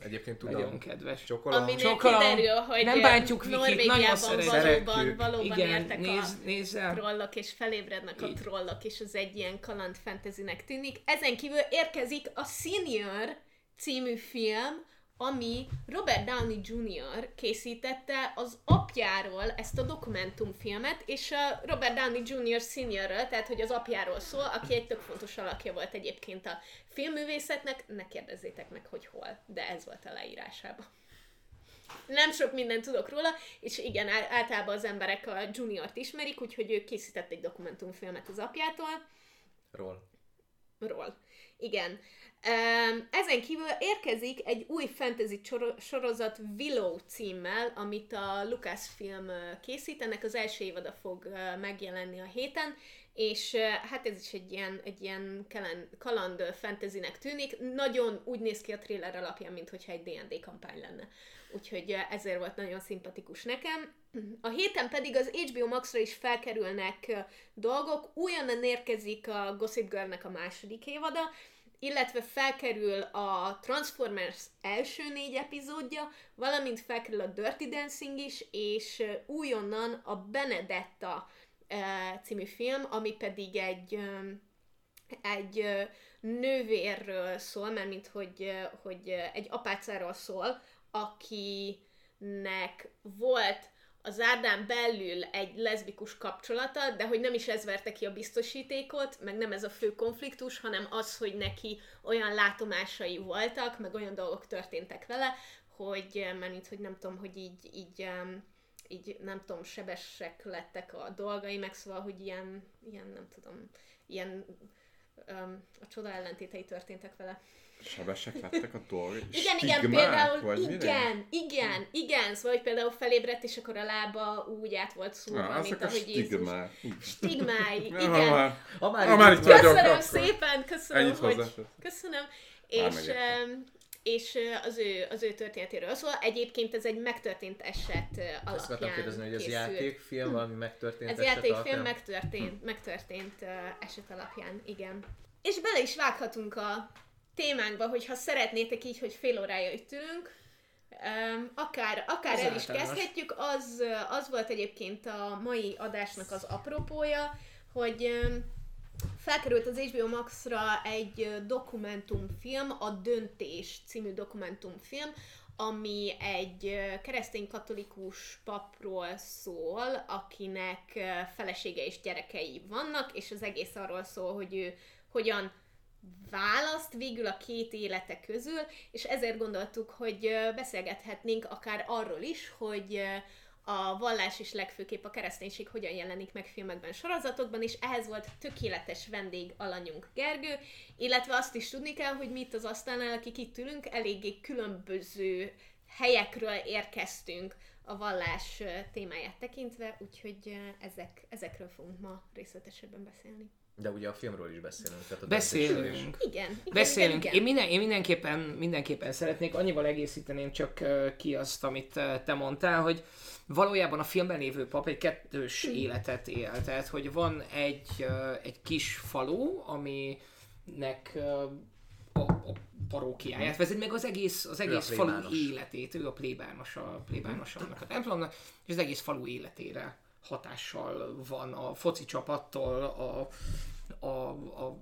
Egyébként tudom. Nagyon kedves. Csokolom. Aminél kiderül, hogy nem bántjuk Vikit, nagyon Norvégiában szeretjük. valóban, Szeretjük. valóban Igen, értek a nézz, nézzel. trollok, és felébrednek a trollok, és ez egy ilyen kaland fantasynek tűnik. Ezen kívül érkezik a Senior című film, ami Robert Downey Jr. készítette az apjáról ezt a dokumentumfilmet, és a Robert Downey Jr. seniorről, tehát hogy az apjáról szól, aki egy tök fontos alakja volt egyébként a filmművészetnek, ne kérdezzétek meg, hogy hol, de ez volt a leírásában. Nem sok mindent tudok róla, és igen, általában az emberek a juniort ismerik, úgyhogy ő készített egy dokumentumfilmet az apjától, Ról. ról. Igen. Ezen kívül érkezik egy új fantasy sorozat Willow címmel, amit a Lucasfilm készít, ennek az első évada fog megjelenni a héten, és hát ez is egy ilyen, egy ilyen kaland, fantasynek tűnik. Nagyon úgy néz ki a trailer alapján, mintha egy D&D kampány lenne. Úgyhogy ezért volt nagyon szimpatikus nekem. A héten pedig az HBO Max-ra is felkerülnek dolgok. Újonnan érkezik a Gossip Girl-nek a második évada, illetve felkerül a Transformers első négy epizódja, valamint felkerül a Dirty Dancing is, és újonnan a Benedetta című film, ami pedig egy egy nővérről szól, mert mint hogy, hogy egy apácáról szól, akinek volt az árdán belül egy leszbikus kapcsolata, de hogy nem is ez verte ki a biztosítékot, meg nem ez a fő konfliktus, hanem az, hogy neki olyan látomásai voltak, meg olyan dolgok történtek vele, hogy, eh, mert hogy nem tudom, hogy így, így, így nem tudom, sebesek lettek a dolgai, meg szóval, hogy ilyen, ilyen nem tudom, ilyen um, a csoda ellentétei történtek vele. Sebesek lettek a dolgok. Igen, igen, például, vagy igen, igen, igen, szóval, hogy például felébredt, és akkor a lába úgy át volt szúrva, Na, mint azok a ahogy Jézus. stigmák. Stigmái, [laughs] igen. már- Ha már, Ha már itt vagyok, Köszönöm akkor szépen, köszönöm, Ennyit hogy... Köszönöm. És, és az ő, az ő történetéről szól. Egyébként ez egy megtörtént eset ö, Azt akartam alapján kérdezni, hogy ez játékfilm, valami megtörtént Ez eset játékfilm alapján? megtörtént, megtörtént uh, eset alapján, igen. És bele is vághatunk a témánkba, hogyha szeretnétek így, hogy fél órája itt ülünk, akár, akár el is kezdhetjük. Az, az volt egyébként a mai adásnak az apropója, hogy felkerült az HBO Max-ra egy dokumentumfilm, a Döntés című dokumentumfilm, ami egy ö, keresztény-katolikus papról szól, akinek felesége és gyerekei vannak, és az egész arról szól, hogy ő hogyan választ végül a két élete közül, és ezért gondoltuk, hogy beszélgethetnénk akár arról is, hogy a vallás és legfőképp a kereszténység hogyan jelenik meg filmekben, sorozatokban, és ehhez volt tökéletes vendég alanyunk Gergő, illetve azt is tudni kell, hogy mi itt az asztalnál, akik itt ülünk, eléggé különböző helyekről érkeztünk a vallás témáját tekintve, úgyhogy ezek, ezekről fogunk ma részletesebben beszélni. De ugye a filmről is beszélünk. Tehát a döntésről is. Beszélünk. Igen, igen, Beszélünk. igen, Én, igen. minden, én mindenképpen, mindenképpen szeretnék, annyival egészíteném csak ki azt, amit te mondtál, hogy valójában a filmben lévő pap egy kettős életet él. Tehát, hogy van egy, egy kis falu, aminek a, a parókiáját vezet, meg az egész, az egész falu életét, ő a plébános, a plébános annak a templomnak, és az egész falu életére hatással van a foci csapattól, a, a, a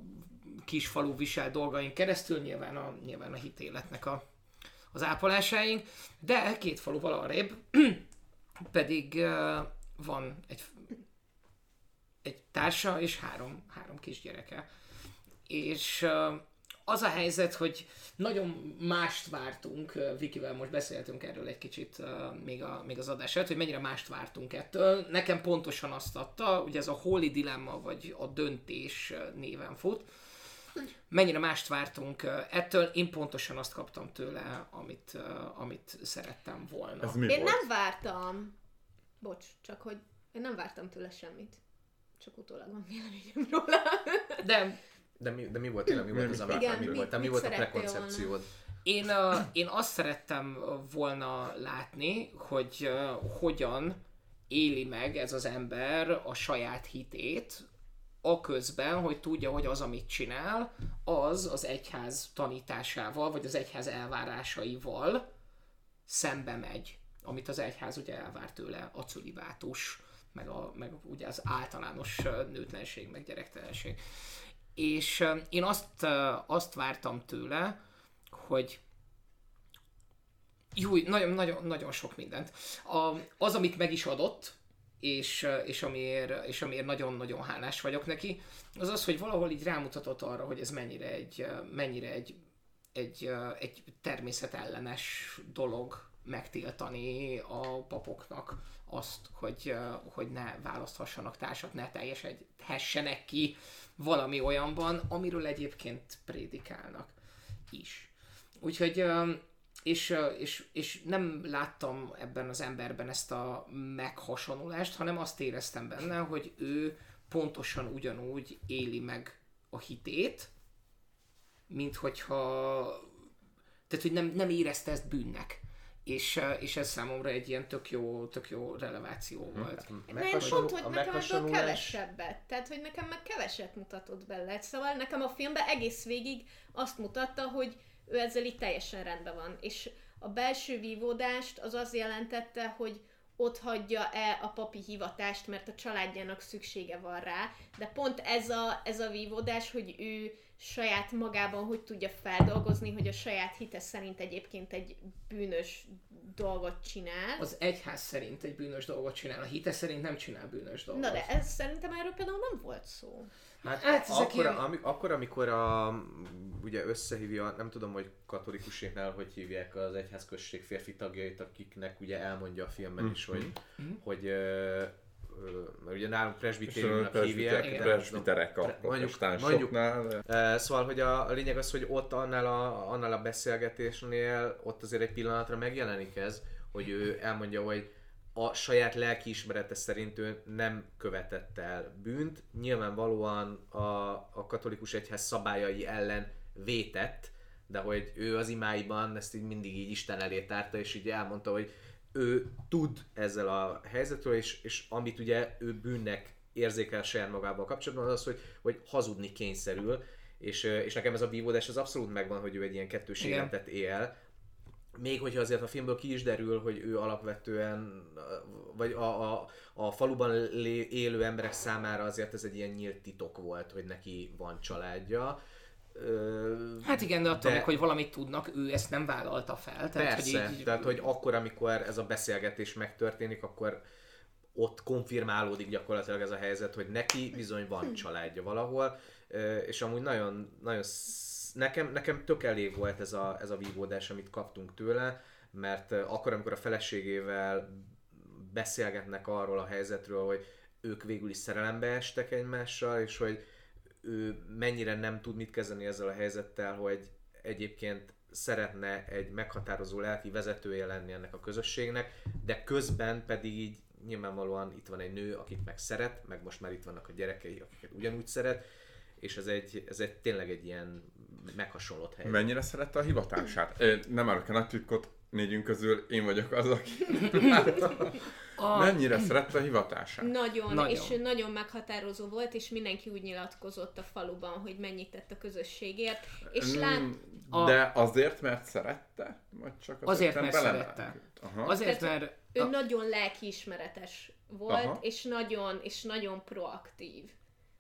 kis falu visel dolgaink keresztül, nyilván a, nyilván a hitéletnek a, az ápolásáink, de két faluval arrébb [clears throat] pedig uh, van egy, egy társa és három, három kisgyereke. És uh, az a helyzet, hogy nagyon mást vártunk, Vikivel most beszéltünk erről egy kicsit még, a, még az adás előtt, hogy mennyire mást vártunk ettől. Nekem pontosan azt adta, ugye ez a Holy Dilemma, vagy a döntés néven fut, mennyire mást vártunk ettől, én pontosan azt kaptam tőle, amit, amit szerettem volna. Ez mi Én volt? nem vártam, bocs, csak hogy én nem vártam tőle semmit. Csak utólag van véleményem róla. De De mi, de mi volt tényleg, mi volt az, ami, Igen, mi mit- volt, mi volt a prekoncepciód? Én, uh, én azt szerettem volna látni, hogy uh, hogyan éli meg ez az ember a saját hitét, a közben, hogy tudja, hogy az, amit csinál, az az egyház tanításával, vagy az egyház elvárásaival szembe megy, amit az egyház ugye elvár tőle, a cölibátus, meg, a, meg ugye az általános nőtlenség, meg gyerektelenség. És én azt, azt vártam tőle, hogy jó, nagyon, nagyon, nagyon sok mindent. A, az, amit meg is adott, és, és, amiért, és amiért nagyon-nagyon hálás vagyok neki, az az, hogy valahol így rámutatott arra, hogy ez mennyire egy, mennyire egy, egy, egy természetellenes dolog megtiltani a papoknak azt, hogy, hogy ne választhassanak társat, ne teljesedhessenek ki valami olyanban, amiről egyébként prédikálnak is. Úgyhogy és, és, és nem láttam ebben az emberben ezt a meghasonlulást, hanem azt éreztem benne, hogy ő pontosan ugyanúgy éli meg a hitét, mint hogyha tehát, hogy nem, nem érezte ezt bűnnek. És, és ez számomra egy ilyen tök jó, tök jó releváció volt. Nekem pont, hogy nekem ebből kevesebbet. Tehát, hogy nekem meg keveset mutatott bele. Szóval nekem a filmben egész végig azt mutatta, hogy ő ezzel itt teljesen rendben van. És a belső vívódást az az jelentette, hogy ott hagyja-e a papi hivatást, mert a családjának szüksége van rá, de pont ez a, ez a vívódás, hogy ő saját magában hogy tudja feldolgozni, hogy a saját hite szerint egyébként egy bűnös dolgot csinál. Az egyház szerint egy bűnös dolgot csinál, a hite szerint nem csinál bűnös dolgot. Na de ez szerintem erről például nem volt szó. Hát, Hát akkor, ilyen- ami, akkor, amikor a, ugye összehívja, nem tudom, hogy katolikuséknál hogy hívják az egyházközség férfi tagjait, akiknek ugye elmondja a filmben is, hogy, hogy ö, ö, mert ugye nálunk presbitériumnak hívják. Presbiterek a Mondjuk- mondjuk- protestánsoknál. de- Uh, szóval, hogy a, a lényeg az, hogy ott annál a, annál a beszélgetésnél, ott azért egy pillanatra megjelenik ez, hogy ő elmondja, hogy a saját lelkiismerete szerint ő nem követett el bűnt, nyilvánvalóan a, a katolikus egyház szabályai ellen vétett, de hogy ő az imáiban ezt így mindig így Isten elé tárta, és így elmondta, hogy ő tud ezzel a helyzetről, és, és amit ugye ő bűnnek érzékel saját magával kapcsolatban, az az, hogy, hogy hazudni kényszerül, és, és nekem ez a vívódás az abszolút megvan, hogy ő egy ilyen kettős életet él, még hogyha azért a filmből ki is derül, hogy ő alapvetően, vagy a, a, a faluban lé, élő emberek számára azért ez egy ilyen nyílt titok volt, hogy neki van családja. Ö, Hát igen, de attól De- még, hogy valamit tudnak, ő ezt nem vállalta fel. Tehát, Persze, hogy így, tehát hogy akkor, amikor ez a beszélgetés megtörténik, akkor ott konfirmálódik gyakorlatilag ez a helyzet, hogy neki bizony van családja valahol, és amúgy nagyon, nagyon nekem, nekem tök elég volt ez a, ez a vívódás, amit kaptunk tőle, mert akkor, amikor a feleségével beszélgetnek arról a helyzetről, hogy ők végül is szerelembe estek egymással, és hogy ő mennyire nem tud mit kezdeni ezzel a helyzettel, hogy egyébként szeretne egy meghatározó lelki vezetője lenni ennek a közösségnek, de közben pedig így nyilvánvalóan itt van egy nő, akit meg szeret, meg most már itt vannak a gyerekei, akiket ugyanúgy szeret, és ez egy, ez egy tényleg egy ilyen meghasonlott hely. Mennyire szerette a hivatását? Ö, Nem árulok nagy titkot, négyünk közül én vagyok az, aki A, mennyire szerette a hivatását. Nagyon, Nagyon. és nagyon meghatározó volt, és mindenki úgy nyilatkozott a faluban, hogy mennyit tett a közösségért, és lát, Mm, A- De azért, mert szerette? Vagy csak Azért, mert mert szerette. Aha. azért, Tehát mert ő a, nagyon lelkiismeretes volt, Aha. és nagyon, és nagyon proaktív.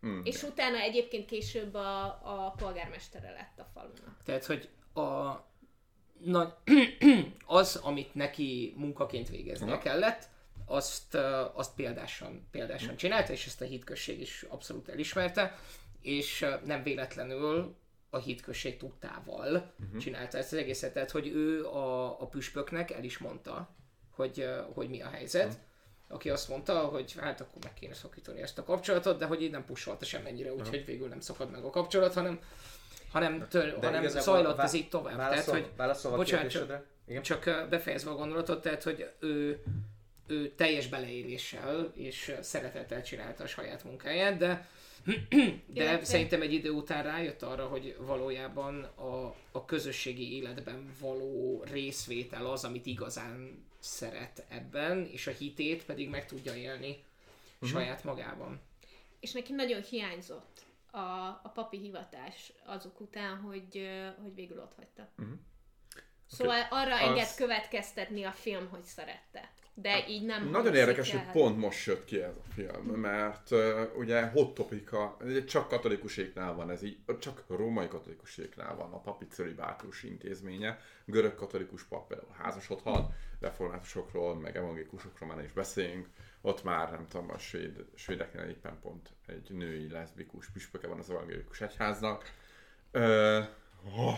Hmm. És utána egyébként később a, a polgármestere lett a falunak. Tehát, hogy a, na, [clears throat] az, amit neki munkaként végeznie Aha. kellett, azt, azt példásan, példásan csinálta, és ezt a hitközség is abszolút elismerte, és nem véletlenül a hitközség tudtával uh-huh. csinálta ezt az egészet, tehát hogy ő a, a püspöknek el is mondta, hogy, hogy mi a helyzet, uh-huh. Aki azt mondta, hogy hát akkor meg kéne szakítani ezt a kapcsolatot, de hogy így nem pusolta semennyire, úgyhogy végül nem szakad meg a kapcsolat, hanem hanem, tör, hanem zajlott vá- ez így tovább. Tehát, Válaszol, hogy válaszolva bocsánat, csak? Igen? csak befejezve a gondolatot, tehát, hogy ő, ő teljes beleéléssel és szeretettel csinálta a saját munkáját, de [clears throat] de Illetve- szerintem egy idő után rájött arra, hogy valójában a, a közösségi életben való részvétel az, amit igazán szeret ebben, és a hitét pedig meg tudja élni saját magában. És neki nagyon hiányzott a, a papi hivatás azok után, hogy, hogy végül ott hagyta. Mhm. Szóval arra Az- enged következtetni a film, hogy szerette. De így nem Nagyon érdekes, el. hogy pont most jött ki ez a film, mert uh, ugye hot topika, csak katolikuséknál van ez így, csak római katolikuséknál van a papi cölibátus intézménye, görög katolikus pap például házasodhat, reformátusokról, meg evangélikusokról már is beszéljünk, ott már nem tudom, a svéd, svédeknél éppen pont egy női leszbikus püspöke van az evangélikus egyháznak. Uh, oh.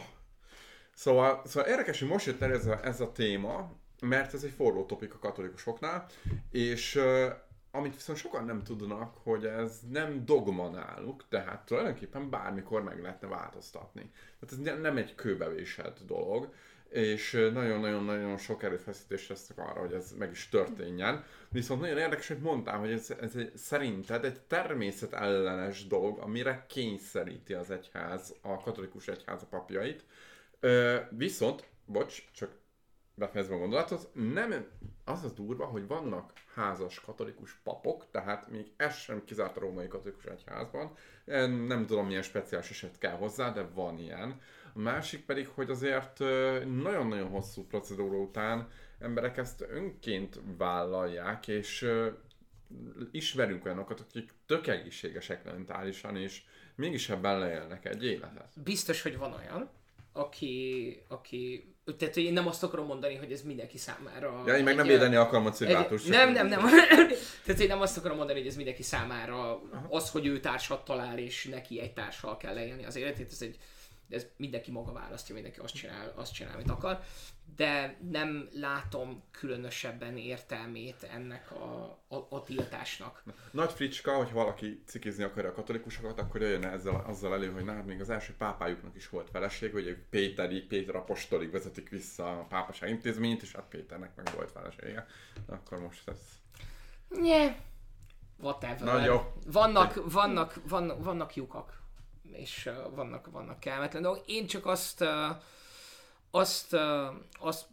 Szóval, szóval érdekes, hogy most jött el ez a, ez a téma, mert ez egy forró topik a katolikusoknál, és amit viszont sokan nem tudnak, hogy ez nem dogma náluk, tehát tulajdonképpen bármikor meg lehetne változtatni. Tehát ez ne- nem egy kőbevésett dolog, és nagyon-nagyon-nagyon sok erőfeszítést tesznek arra, hogy ez meg is történjen. Viszont nagyon érdekes, hogy mondtál, hogy ez, ez egy, szerinted egy természetellenes dolog, amire kényszeríti az egyház, a katolikus egyház a papjait. Viszont, bocs, csak befejezve a gondolatot, nem az az durva, hogy vannak házas katolikus papok, tehát még ez sem kizárt a római katolikus egyházban. Nem tudom, milyen speciális eset kell hozzá, de van ilyen. A másik pedig, hogy azért nagyon-nagyon hosszú procedúra után emberek ezt önként vállalják, és ismerünk olyanokat, akik tök egészségesek mentálisan, és mégis ebben leélnek egy életet. Biztos, hogy van olyan, aki, aki tehát hogy én nem azt akarom mondani, hogy ez mindenki számára... Ja, én meg nem védeni akarom a civátust. Nem, nem, nem. [laughs] Tehát én nem azt akarom mondani, hogy ez mindenki számára az, hogy ő társat talál, és neki egy társal kell leélni az életét, ez egy ez mindenki maga választja, mindenki azt csinál, azt csinál, amit akar, de nem látom különösebben értelmét ennek a, a, a tiltásnak. Nagy fricska, hogy valaki cikizni akarja a katolikusokat, akkor jöjjön azzal, azzal elő, hogy na, még az első pápájuknak is volt feleség, hogy ők Péterig, Péter apostolig vezetik vissza a pápaság intézményt, és hát Péternek meg volt felesége. Akkor most ez... Nye. Whatever. Na jó. Vannak, vannak, vannak, vannak lyukak, és vannak, vannak kellemetlen dolgok. Én csak azt, azt, azt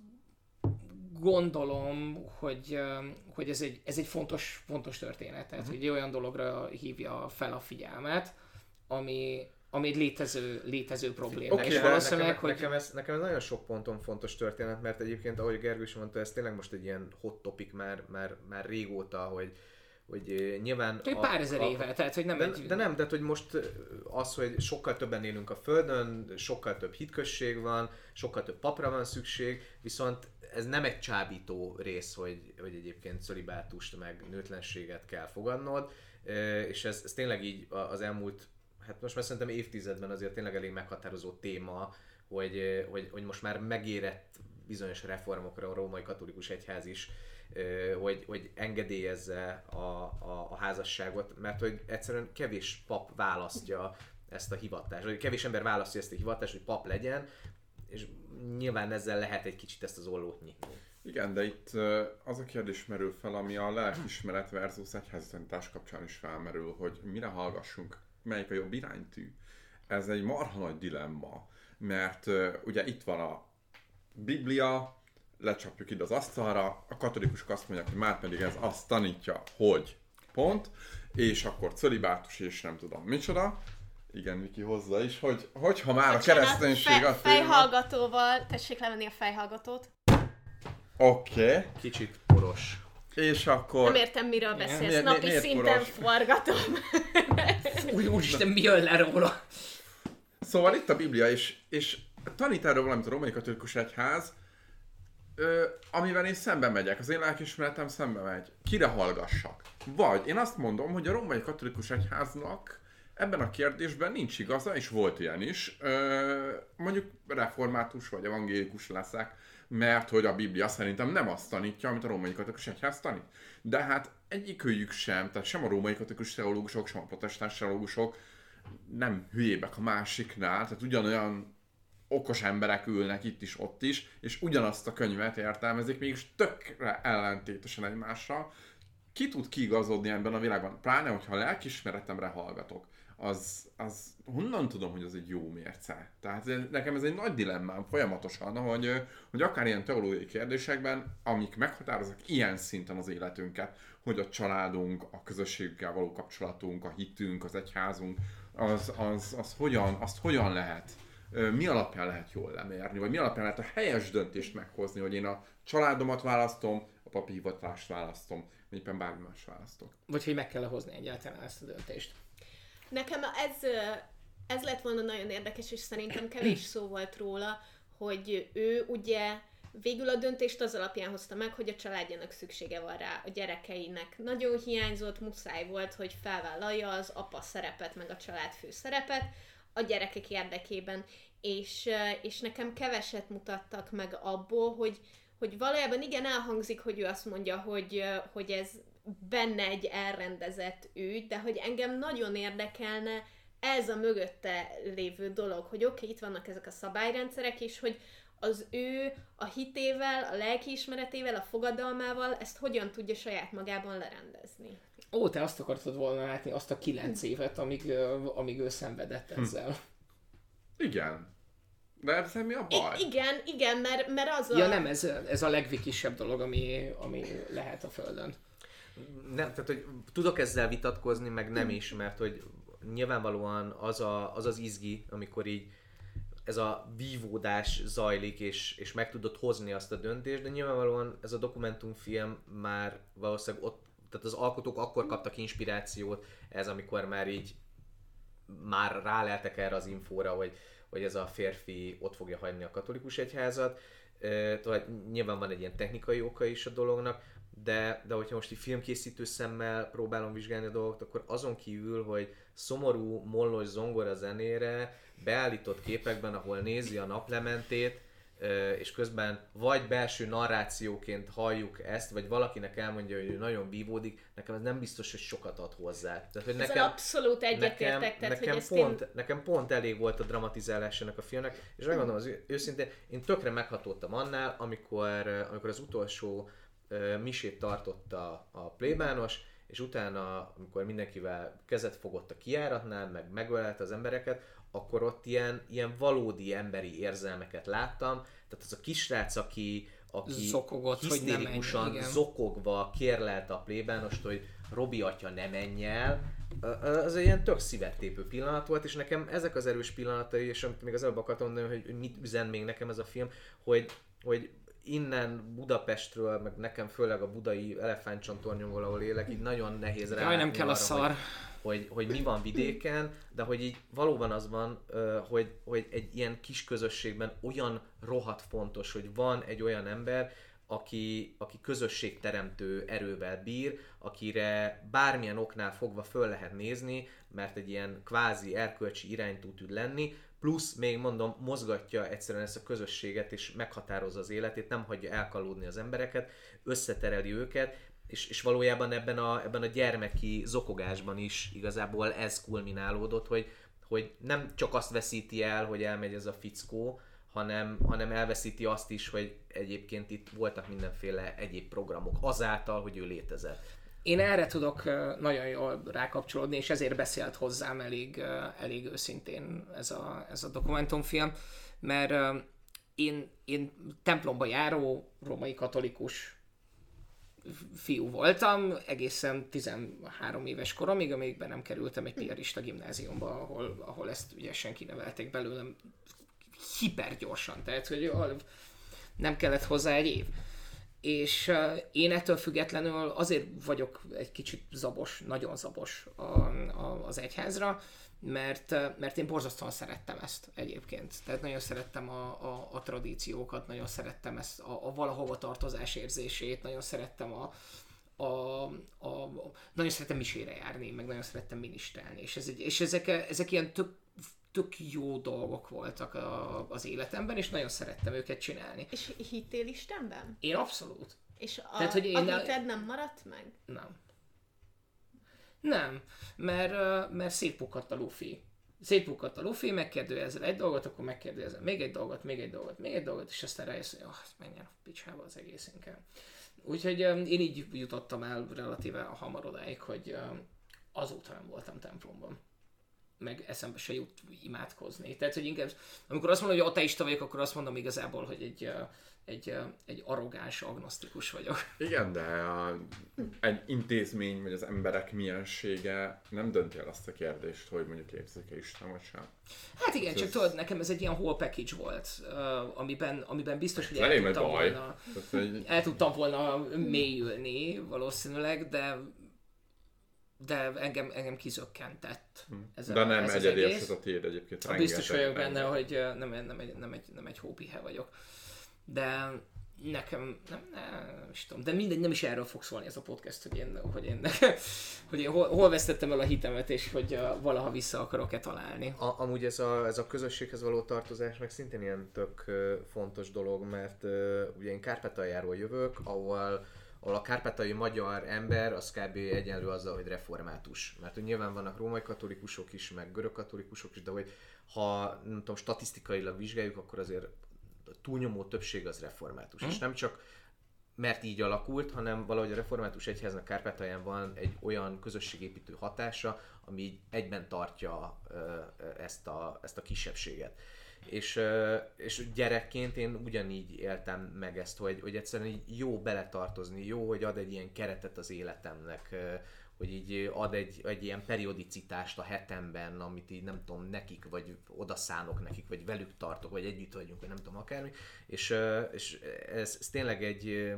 gondolom, hogy, hogy ez egy, ez egy fontos, fontos történet. Tehát, hogy egy olyan dologra hívja fel a figyelmet, ami, ami egy létező, létező probléma. Oké, és de valószínűleg, nekem, hogy... nekem, ez, nekem ez nagyon sok ponton fontos történet, mert egyébként, ahogy Gergő is mondta, ez tényleg most egy ilyen hot topic már, már, már régóta, hogy, hogy nyilván... Egy pár ezer éve, tehát hogy nem de, egy... de nem, tehát hogy most az, hogy sokkal többen élünk a Földön, sokkal több hitközség van, sokkal több papra van szükség, viszont ez nem egy csábító rész, hogy, hogy egyébként szolibátust meg nőtlenséget kell fogadnod, és ez, ez tényleg így a- az elmúlt, hát most már szerintem évtizedben azért tényleg elég meghatározó téma, hogy, hogy, hogy most már megérett bizonyos reformokra a római katolikus egyház is, hogy, hogy engedélyezze a, a, a házasságot, mert hogy egyszerűen kevés pap választja ezt a hivatást, vagy kevés ember választja ezt a hivatást, hogy pap legyen, és nyilván ezzel lehet egy kicsit ezt az ollót nyitni. Igen, de itt az a kérdés merül fel, ami a lelkismeret versus egyházítás kapcsán is felmerül, hogy mire hallgassunk, melyik a jobb iránytű. Ez egy marha nagy dilemma, mert ugye itt van a Biblia, lecsapjuk ide az asztalra, a katolikusok azt mondják, hogy már pedig ez azt tanítja, hogy pont, és akkor cölibátus és nem tudom micsoda. Igen, Viki hozza is, hogy hogyha már a Bocsánat, kereszténység fe- a téma. Fejhallgatóval, tessék levenni a fejhallgatót. Oké, okay. Kicsit poros. és akkor... Nem értem, miről beszélsz. Mi- mi- Napi miért szinten poros? forgatom. Új, úristen, mi jön le róla? Szóval itt a Biblia, és, és tanít erről valamit a római katolikus egyház, ö, amivel én szembe megyek, az én lelkismeretem szembe megy. Kire hallgassak? Vagy én azt mondom, hogy a római katolikus egyháznak ebben a kérdésben nincs igaza, és volt ilyen is. Ö, mondjuk református vagy evangélikus leszek, mert hogy a Biblia szerintem nem azt tanítja, amit a római katolikus egyház tanít. De hát egyikőjük sem, tehát sem a római katolikus teológusok, sem a protestáns teológusok nem hülyébek a másiknál, tehát ugyanolyan okos emberek ülnek itt is, ott is, és ugyanazt a könyvet értelmezik, mégis tökre ellentétesen egymással. Ki tud kiigazodni ebben a világban? Pláne, hogyha lelkismeretemre hallgatok, az, az honnan tudom, hogy az egy jó mérce? Tehát nekem ez egy nagy dilemmám folyamatosan, hogy, hogy akár ilyen teológiai kérdésekben, amik meghatároznak ilyen szinten az életünket, hogy a családunk, a közösséggel való kapcsolatunk, a hitünk, az egyházunk, az, az, az hogyan, azt hogyan lehet, mi alapján lehet jól lemérni, vagy mi alapján lehet a helyes döntést meghozni, hogy én a családomat választom, a papi hivatást választom, vagy éppen bármi más választok. Vagy hogy meg kell hozni egyáltalán ezt a döntést. Nekem ez, ez lett volna nagyon érdekes, és szerintem kevés szó volt róla, hogy ő ugye végül a döntést az alapján hozta meg, hogy a családjának szüksége van rá, a gyerekeinek nagyon hiányzott, muszáj volt, hogy felvállalja az apa szerepet, meg a családfő szerepet a gyerekek érdekében, és, és nekem keveset mutattak meg abból, hogy, hogy valójában igen elhangzik, hogy ő azt mondja, hogy, hogy ez benne egy elrendezett ügy, de hogy engem nagyon érdekelne ez a mögötte lévő dolog, hogy oké, okay, itt vannak ezek a szabályrendszerek, és hogy az ő a hitével, a lelkiismeretével, a fogadalmával ezt hogyan tudja saját magában lerendezni. Ó, te azt akartad volna látni, azt a kilenc évet, amíg, amíg ő szenvedett ezzel. Igen. De ezzel mi a baj? I- igen, igen, mert, mert az a... Ja nem, ez, ez a legvikisebb dolog, ami, ami lehet a Földön. Nem, tehát hogy tudok ezzel vitatkozni, meg nem is, mert hogy nyilvánvalóan az a, az, az izgi, amikor így ez a vívódás zajlik, és, és meg tudod hozni azt a döntést, de nyilvánvalóan ez a dokumentumfilm már valószínűleg ott, tehát az alkotók akkor kaptak inspirációt, ez amikor már így már ráleltek erre az infóra, hogy, hogy ez a férfi ott fogja hagyni a katolikus egyházat. Tehát nyilván van egy ilyen technikai oka is a dolognak, de, de hogyha most egy filmkészítő szemmel próbálom vizsgálni a dolgot, akkor azon kívül, hogy szomorú, mollos zongora zenére beállított képekben, ahol nézi a naplementét, és közben vagy belső narrációként halljuk ezt, vagy valakinek elmondja, hogy ő nagyon vívódik, nekem ez nem biztos, hogy sokat ad hozzá. Tehát, hogy Ezzel abszolút egyetértek, nekem, tehát nekem, hogy pont, én... nekem pont elég volt a dramatizálás a filmnek, és megmondom az őszintén, én tökre meghatódtam annál, amikor, amikor az utolsó uh, misét tartotta a plébános, és utána, amikor mindenkivel kezet fogott a kiáratnál, meg megölelte az embereket, akkor ott ilyen, ilyen valódi emberi érzelmeket láttam. Tehát az a kisrác, aki, aki Zokogott, hogy ne menj, hisztérikusan zokogva kérlelte a plébánost, hogy Robi atya ne menj el, az egy ilyen tök szívettépő pillanat volt, és nekem ezek az erős pillanatai, és amit még az előbb akartam mondani, hogy mit üzen még nekem ez a film, hogy, hogy innen Budapestről, meg nekem főleg a budai elefántcsontornyomból, ahol élek, így nagyon nehéz rá. Jaj, nem kell a szar. Hogy, hogy, hogy mi van vidéken, de hogy így valóban az van, hogy, hogy egy ilyen kis közösségben olyan rohadt fontos, hogy van egy olyan ember, aki, aki közösségteremtő erővel bír, akire bármilyen oknál fogva föl lehet nézni, mert egy ilyen kvázi erkölcsi iránytú tud lenni, plusz még mondom, mozgatja egyszerűen ezt a közösséget, és meghatározza az életét, nem hagyja elkalódni az embereket, összetereli őket, és, és valójában ebben a, ebben a gyermeki zokogásban is igazából ez kulminálódott, hogy, hogy nem csak azt veszíti el, hogy elmegy ez a fickó, hanem, hanem elveszíti azt is, hogy egyébként itt voltak mindenféle egyéb programok azáltal, hogy ő létezett. Én erre tudok nagyon jól rákapcsolódni, és ezért beszélt hozzám elég, elég őszintén ez a, ez a dokumentumfilm, mert én, én templomba járó római katolikus fiú voltam, egészen 13 éves koromig, amíg be nem kerültem egy piarista gimnáziumba, ahol, ahol ezt ügyesen kinevelték belőlem hipergyorsan, tehát hogy nem kellett hozzá egy év. És én ettől függetlenül azért vagyok egy kicsit zabos, nagyon zabos a, a, az egyházra, mert, mert én borzasztóan szerettem ezt egyébként. Tehát nagyon szerettem a, a, a tradíciókat, nagyon szerettem ezt a, a valahova tartozás érzését, nagyon szerettem a, a, a, a, nagyon szerettem misére járni, meg nagyon szerettem ministrálni, és, ez egy, és ezek, ezek ilyen tök, tök jó dolgok voltak a, az életemben, és nagyon szerettem őket csinálni. És hittél Istenben? Én abszolút. És a, Tehát, hogy én a hited nem maradt meg? Nem. Nem, mert, mert szétpukadt a lufi. Szétpukadt a lufi, megkérdőjezel egy dolgot, akkor megkérdőjezel még egy dolgot, még egy dolgot, még egy dolgot, és aztán rájössz, hogy oh, menjen a picsába az egész inkább. Úgyhogy én így jutottam el relatíve hamar odáig, hogy azóta nem voltam templomban meg eszembe se jut imádkozni. Tehát, hogy inkább, amikor azt mondom, hogy ateista vagyok, akkor azt mondom igazából, hogy egy, egy, egy arrogáns agnosztikus vagyok. Igen, de a, egy intézmény, vagy az emberek miensége nem dönti el azt a kérdést, hogy mondjuk létezik-e Isten, vagy sem. Hát igen, Ez- csak tudod, nekem ez egy ilyen whole package volt, amiben, amiben biztos, hogy Ez el tudtam, baj. volna, el tudtam volna mélyülni valószínűleg, de de engem, engem kizökkentett. Ez de nem ez egyedi ez a tiéd egyébként. Biztos rengeteg- vagyok benne, hogy nem, nem, egy, nem, egy, nem egy hópihe vagyok. De nekem, nem, nem is tudom, de mindegy, nem is erről fog szólni ez a podcast, hogy én, hogy én, [laughs] hogy én hol, hol vesztettem el a hitemet, és hogy valaha vissza akarok-e találni. A, amúgy ez a, ez a közösséghez való tartozás meg szintén ilyen tök fontos dolog, mert ugye én Kárpátaljáról jövök, ahol, ahol a kárpátai magyar ember az kb. egyenlő azzal, hogy református. Mert hogy nyilván vannak római katolikusok is, meg görög katolikusok is, de hogy ha nem tudom, statisztikailag vizsgáljuk, akkor azért a túlnyomó többség az református. És nem csak mert így alakult, hanem valahogy a református egyháznak Kárpátalján van egy olyan közösségépítő hatása, ami egyben tartja ezt a, ezt a kisebbséget. És, és gyerekként én ugyanígy éltem meg ezt, hogy, hogy egyszerűen így jó beletartozni, jó, hogy ad egy ilyen keretet az életemnek, hogy így ad egy, egy ilyen periodicitást a hetemben, amit így nem tudom, nekik, vagy odaszánok nekik, vagy velük tartok, vagy együtt vagyunk, vagy nem tudom, akármi. És, és ez, ez tényleg egy,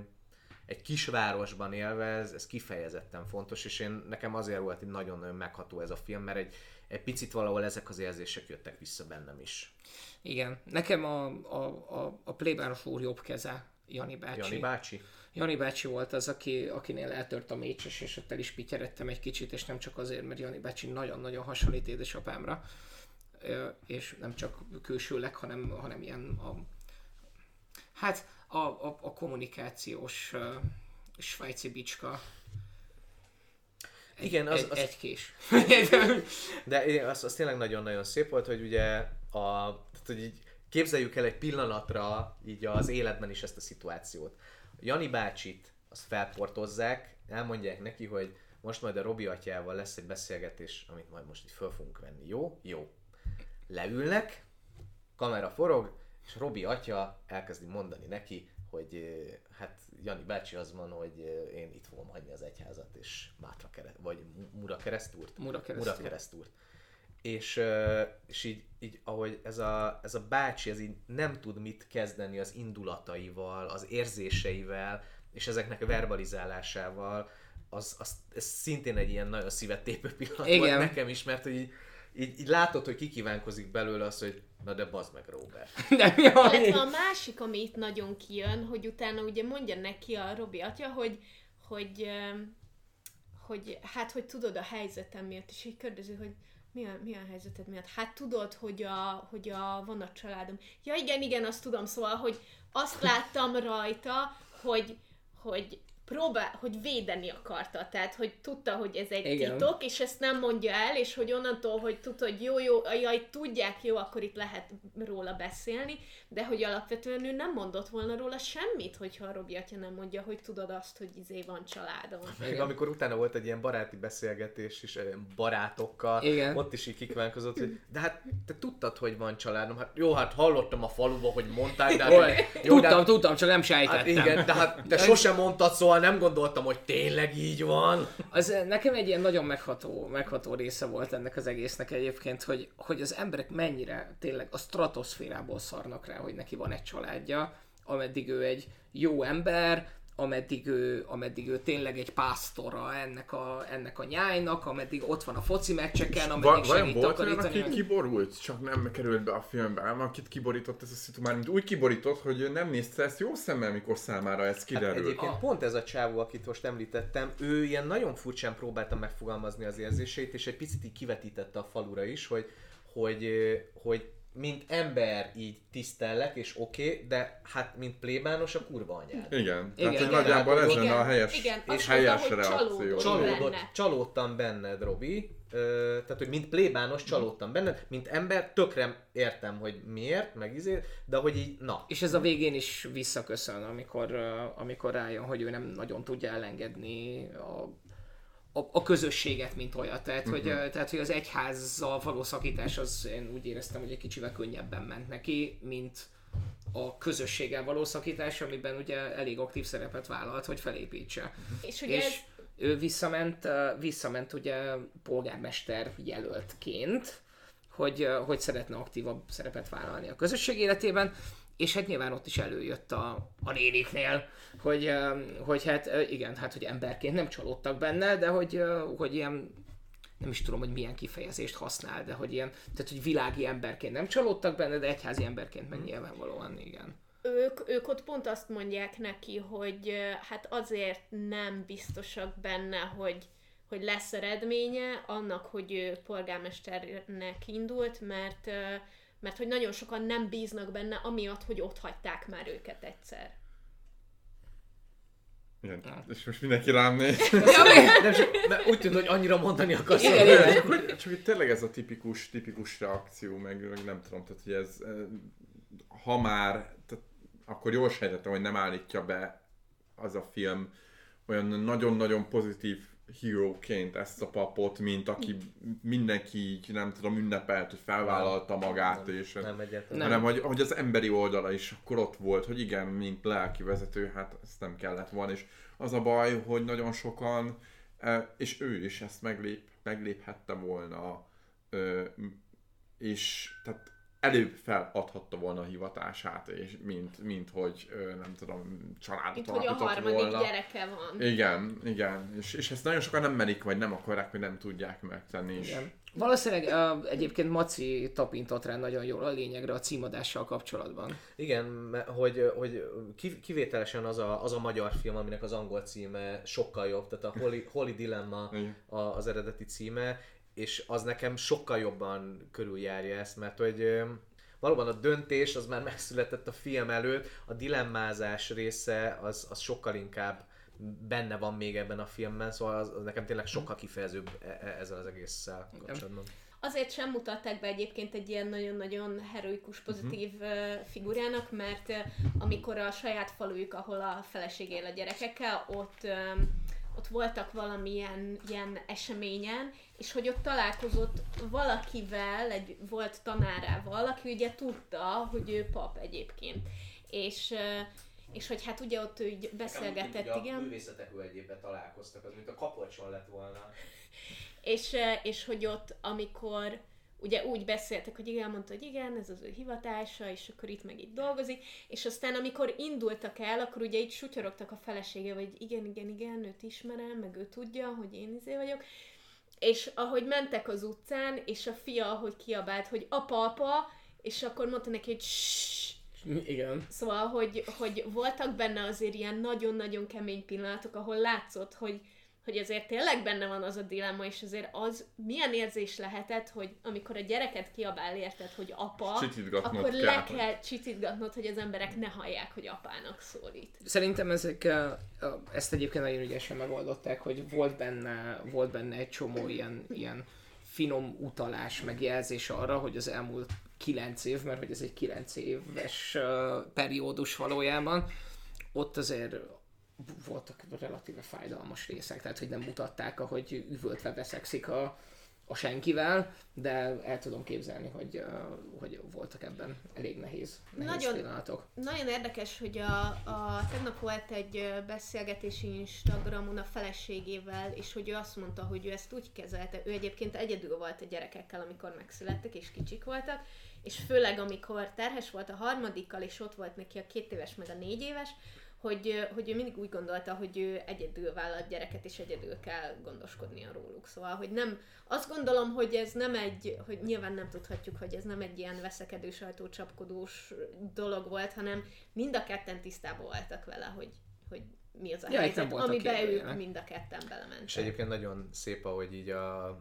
egy kisvárosban élve ez, ez kifejezetten fontos, és én nekem azért volt egy nagyon-nagyon megható ez a film, mert egy, egy picit valahol ezek az érzések jöttek vissza bennem is. Igen, nekem a, a, a, a plébános úr jobb keze, Jani bácsi. Jani bácsi? Jani bácsi volt az, aki, akinél eltört a mécses, és ott el is pityeredtem egy kicsit, és nem csak azért, mert Jani bácsi nagyon-nagyon hasonlít édesapámra, és nem csak külsőleg, hanem, hanem ilyen a, hát a, a, a kommunikációs uh, svájci bicska. Egy, Igen, az- egy, az- egy kés. [laughs] De az, az tényleg nagyon-nagyon szép volt, hogy ugye a, tehát, hogy így képzeljük el egy pillanatra így az életben is ezt a szituációt. Jani bácsit azt felportozzák, elmondják neki, hogy most majd a Robi atyával lesz egy beszélgetés, amit majd most itt föl fogunk venni. Jó? Jó. Leülnek, kamera forog, és Robi atya elkezdi mondani neki, hogy hát Jani bácsi az van, hogy én itt fogom hagyni az egyházat, és Mátra kereszt, vagy Mura keresztúrt? Mura keresztúrt. Mura keresztúrt. És, és így, így, ahogy ez a, ez a bácsi ez így nem tud mit kezdeni az indulataival, az érzéseivel, és ezeknek a verbalizálásával, az, az, ez szintén egy ilyen nagyon szívet tépő pillanat Igen. volt nekem is, mert hogy így, így, így látod, hogy kikívánkozik belőle az, hogy na de bazd meg Robert. [laughs] Nem, jaj. A másik, ami itt nagyon kijön, hogy utána ugye mondja neki a Robi atya, hogy, hogy, hogy hát, hogy tudod a helyzetem miatt, és így kérdezi, hogy mi a, mi a helyzeted miatt? Hát tudod, hogy, a, hogy a, van a családom. Ja igen, igen, azt tudom, szóval, hogy azt láttam rajta, hogy, hogy próbál, hogy védeni akarta, tehát hogy tudta, hogy ez egy Igen. titok, és ezt nem mondja el, és hogy onnantól, hogy tudta, hogy jó, jó, jaj, tudják, jó, akkor itt lehet róla beszélni, de hogy alapvetően ő nem mondott volna róla semmit, hogyha a Robi atya nem mondja, hogy tudod azt, hogy izé van családom. Még amikor utána volt egy ilyen baráti beszélgetés is barátokkal, Igen. ott is így kikvánkozott, hogy de hát te tudtad, hogy van családom. Hát jó, hát hallottam a faluba, hogy mondták, de hát, jó, de tudtam, hát, tudtam, csak nem hát sejtettem. igen, de hát te sosem mondtad, szóval nem gondoltam, hogy tényleg így van. Az eh, nekem egy ilyen nagyon megható, megható része volt ennek az egésznek egyébként, hogy, hogy az emberek mennyire tényleg a stratoszférából szarnak rá, hogy neki van egy családja, ameddig ő egy jó ember, ameddig ő, ameddig ő tényleg egy pásztora ennek a, ennek a nyájnak, ameddig ott van a foci meccseken, ameddig Va- segít volt olyan, aki kiborult, csak nem került be a filmbe, ám akit kiborított ez a szitu, már mint úgy kiborított, hogy ő nem nézte ezt jó szemmel, mikor számára ez Hát kiderült. egyébként pont ez a csávó, akit most említettem, ő ilyen nagyon furcsán próbálta megfogalmazni az érzéseit, és egy picit így kivetítette a falura is, hogy, hogy, hogy mint ember így tisztellek, és oké, okay, de hát mint plébános a kurva anyád. Igen, Igen, tehát hogy igen. nagyjából ez lenne a helyes, igen, és mondta, helyes hogy reakció. csalódott. Csalódtam benned, Robi. Ö, tehát, hogy mint plébános csalódtam benned, mint ember tökre értem, hogy miért, meg izé, de hogy így, na. És ez a végén is visszaköszön, amikor, amikor rájön, hogy ő nem nagyon tudja elengedni a, a, a közösséget, mint olyat. Tehát, hogy, ö, tehát, hogy az egyházzal való szakítás, az én úgy éreztem, hogy egy kicsivel könnyebben ment neki, mint a közösséggel való szakítás, amiben ugye elég aktív szerepet vállalt, hogy felépítse. És ugye És ez, ő visszament, visszament ugye polgármester jelöltként, hogy, hogy szeretne aktívabb szerepet vállalni a közösség életében, és hát nyilván ott is előjött a, a néniknél, hogy, hogy hát igen, hát hogy emberként nem csalódtak benne, de hogy, hogy ilyen nem is tudom, hogy milyen kifejezést használ, de hogy ilyen, tehát hogy világi emberként nem csalódtak benne, de egyházi emberként meg nyilvánvalóan igen. ők, ők ott pont azt mondják neki, hogy hát azért nem biztosak benne, hogy, hogy lesz eredménye annak, hogy ő polgármesternek indult, mert, mert hogy nagyon sokan nem bíznak benne, amiatt, hogy ott hagyták már őket egyszer. Igen. És most mindenki rám néz. [laughs] Nem, csak, mert úgy tűnt, hogy annyira mondani akarsz. Igen, igen. csak, hogy, csak hogy tényleg ez a tipikus, tipikus reakció, meg, meg nem tudom, tehát hogy ez, eh, ha már, tehát, akkor jól sejtettem, hogy nem állítja be az a film olyan nagyon-nagyon pozitív híróként ezt a papot, mint aki mindenki így, nem tudom, ünnepelt, hogy felvállalta magát, és Nem egyáltalán. hanem hogy, hogy az emberi oldala is akkor ott volt, hogy igen, mint lelki vezető, hát ezt nem kellett volna, és az a baj, hogy nagyon sokan, eh, és ő is ezt meglép, megléphette volna, és tehát előbb feladhatta volna a hivatását, és mint, mint hogy nem tudom, családot Mint hogy a harmadik volna. gyereke van. Igen, igen, és, és ezt nagyon sokan nem merik, vagy nem akarják, vagy nem tudják megtenni. Igen. Valószínűleg uh, egyébként Maci tapintott rá nagyon jól a lényegre a címadással kapcsolatban. Igen, hogy, hogy ki- kivételesen az a, az a magyar film, aminek az angol címe sokkal jobb, tehát a Holy, Holy Dilemma az eredeti címe, és az nekem sokkal jobban körüljárja ezt, mert hogy valóban a döntés az már [laughs] megszületett a film előtt, a dilemmázás része az, az sokkal inkább benne van még ebben a filmben, szóval az, az nekem tényleg sokkal kifejezőbb e- e- ezzel az egésszel kapcsolatban. Azért sem mutatták be egyébként egy ilyen nagyon-nagyon heroikus, pozitív uh-huh. figurának, mert amikor a saját falujuk, ahol a feleség él a gyerekekkel, ott, um, ott voltak valamilyen ilyen eseményen, és hogy ott találkozott valakivel, egy volt tanárával, aki ugye tudta, hogy ő pap egyébként. És, és hogy hát ugye ott ő így beszélgetett, igen. művészetek völgyében találkoztak, az mint a kapocson lett volna. És, és hogy ott, amikor ugye úgy beszéltek, hogy igen, mondta, hogy igen, ez az ő hivatása, és akkor itt meg itt dolgozik, és aztán amikor indultak el, akkor ugye itt sutyorogtak a felesége, hogy igen, igen, igen, őt ismerem, meg ő tudja, hogy én izé vagyok, és ahogy mentek az utcán, és a fia, ahogy kiabált, hogy apa, apa, és akkor mondta neki, hogy "Ssss", Igen. Szóval, hogy, hogy voltak benne azért ilyen nagyon-nagyon kemény pillanatok, ahol látszott, hogy, hogy azért tényleg benne van az a dilemma, és azért az milyen érzés lehetett, hogy amikor a gyereket kiabál érted, hogy apa, akkor kell, le hogy- kell csitítgatnod, hogy az emberek ne hallják, hogy apának szólít. Szerintem ezek, ezt egyébként nagyon ügyesen megoldották, hogy volt benne, volt benne egy csomó ilyen, ilyen finom utalás, meg jelzés arra, hogy az elmúlt kilenc év, mert hogy ez egy kilenc éves periódus valójában, ott azért voltak relatíve fájdalmas részek, tehát hogy nem mutatták, ahogy üvöltve veszekszik a, a senkivel, de el tudom képzelni, hogy, hogy voltak ebben elég nehéz, nehéz Nagyon- pillanatok. Nagyon érdekes, hogy a, a tegnap volt egy ö, beszélgetés Instagramon a feleségével, és hogy ő azt mondta, hogy ő ezt úgy kezelte, ő egyébként egyedül volt a gyerekekkel, amikor megszülettek, és kicsik voltak, és főleg amikor terhes volt a harmadikkal, és ott volt neki a két éves, meg a négy éves, hogy, hogy ő mindig úgy gondolta, hogy ő egyedül vállalt gyereket, és egyedül kell gondoskodnia róluk. Szóval, hogy nem, azt gondolom, hogy ez nem egy, hogy nyilván nem tudhatjuk, hogy ez nem egy ilyen veszekedő, sajtócsapkodós dolog volt, hanem mind a ketten tisztában voltak vele, hogy, hogy mi az a Ja, helyzet, amiben ők mind a ketten belementek. És egyébként nagyon szép, ahogy így a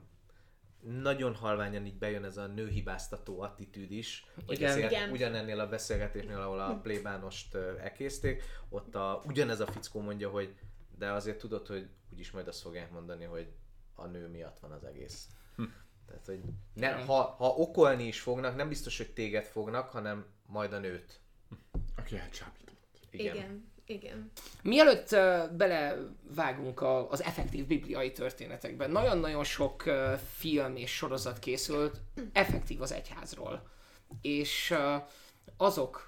nagyon halványan így bejön ez a nőhibáztató attitűd is, hogy Igen. ezért Igen. ugyanennél a beszélgetésnél, ahol a plébánost ö, elkészték, ott a, ugyanez a fickó mondja, hogy de azért tudod, hogy úgyis majd azt fogják mondani, hogy a nő miatt van az egész. Tehát, hogy ne, ha, ha okolni is fognak, nem biztos, hogy téged fognak, hanem majd a nőt. Aki elcsábított. Igen. Igen, igen. Mielőtt uh, belevágunk a, az effektív bibliai történetekben, nagyon-nagyon sok uh, film és sorozat készült effektív az egyházról. És uh, azok,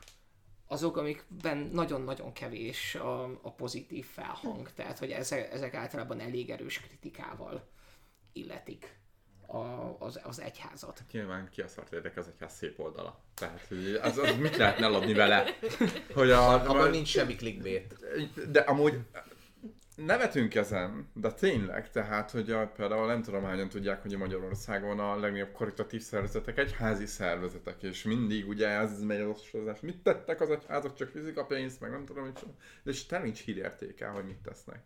azok, amikben nagyon-nagyon kevés a, a pozitív felhang, tehát hogy ezek, ezek általában elég erős kritikával illetik a, az, az egyházat. Nyilván ki a szart érdeke az egyház szép oldala. Tehát, hogy az, az mit lehetne eladni vele? Hogy a, Abban nincs semmi clickbait. De amúgy nevetünk ezen, de tényleg, tehát, hogy a, például nem tudom hányan tudják, hogy a Magyarországon a legnagyobb karitatív szervezetek egyházi szervezetek, és mindig ugye ez megy az osztozás, mit tettek az egyházak, csak fizik a pénzt, meg nem tudom, mit és te nincs hírértéke, hogy mit tesznek.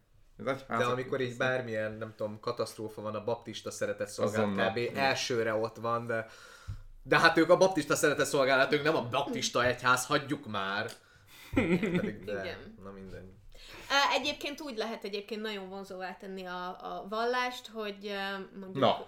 De amikor így bármilyen, nem tudom, katasztrófa van, a baptista szeretett szolgálat kb. elsőre ott van, de de hát ők a baptista szeretett szolgálat, ők nem a baptista egyház, hagyjuk már. [laughs] Pedig de, Igen. na minden. Egyébként úgy lehet egyébként nagyon vonzóvá tenni a, a vallást, hogy mondjuk... Na,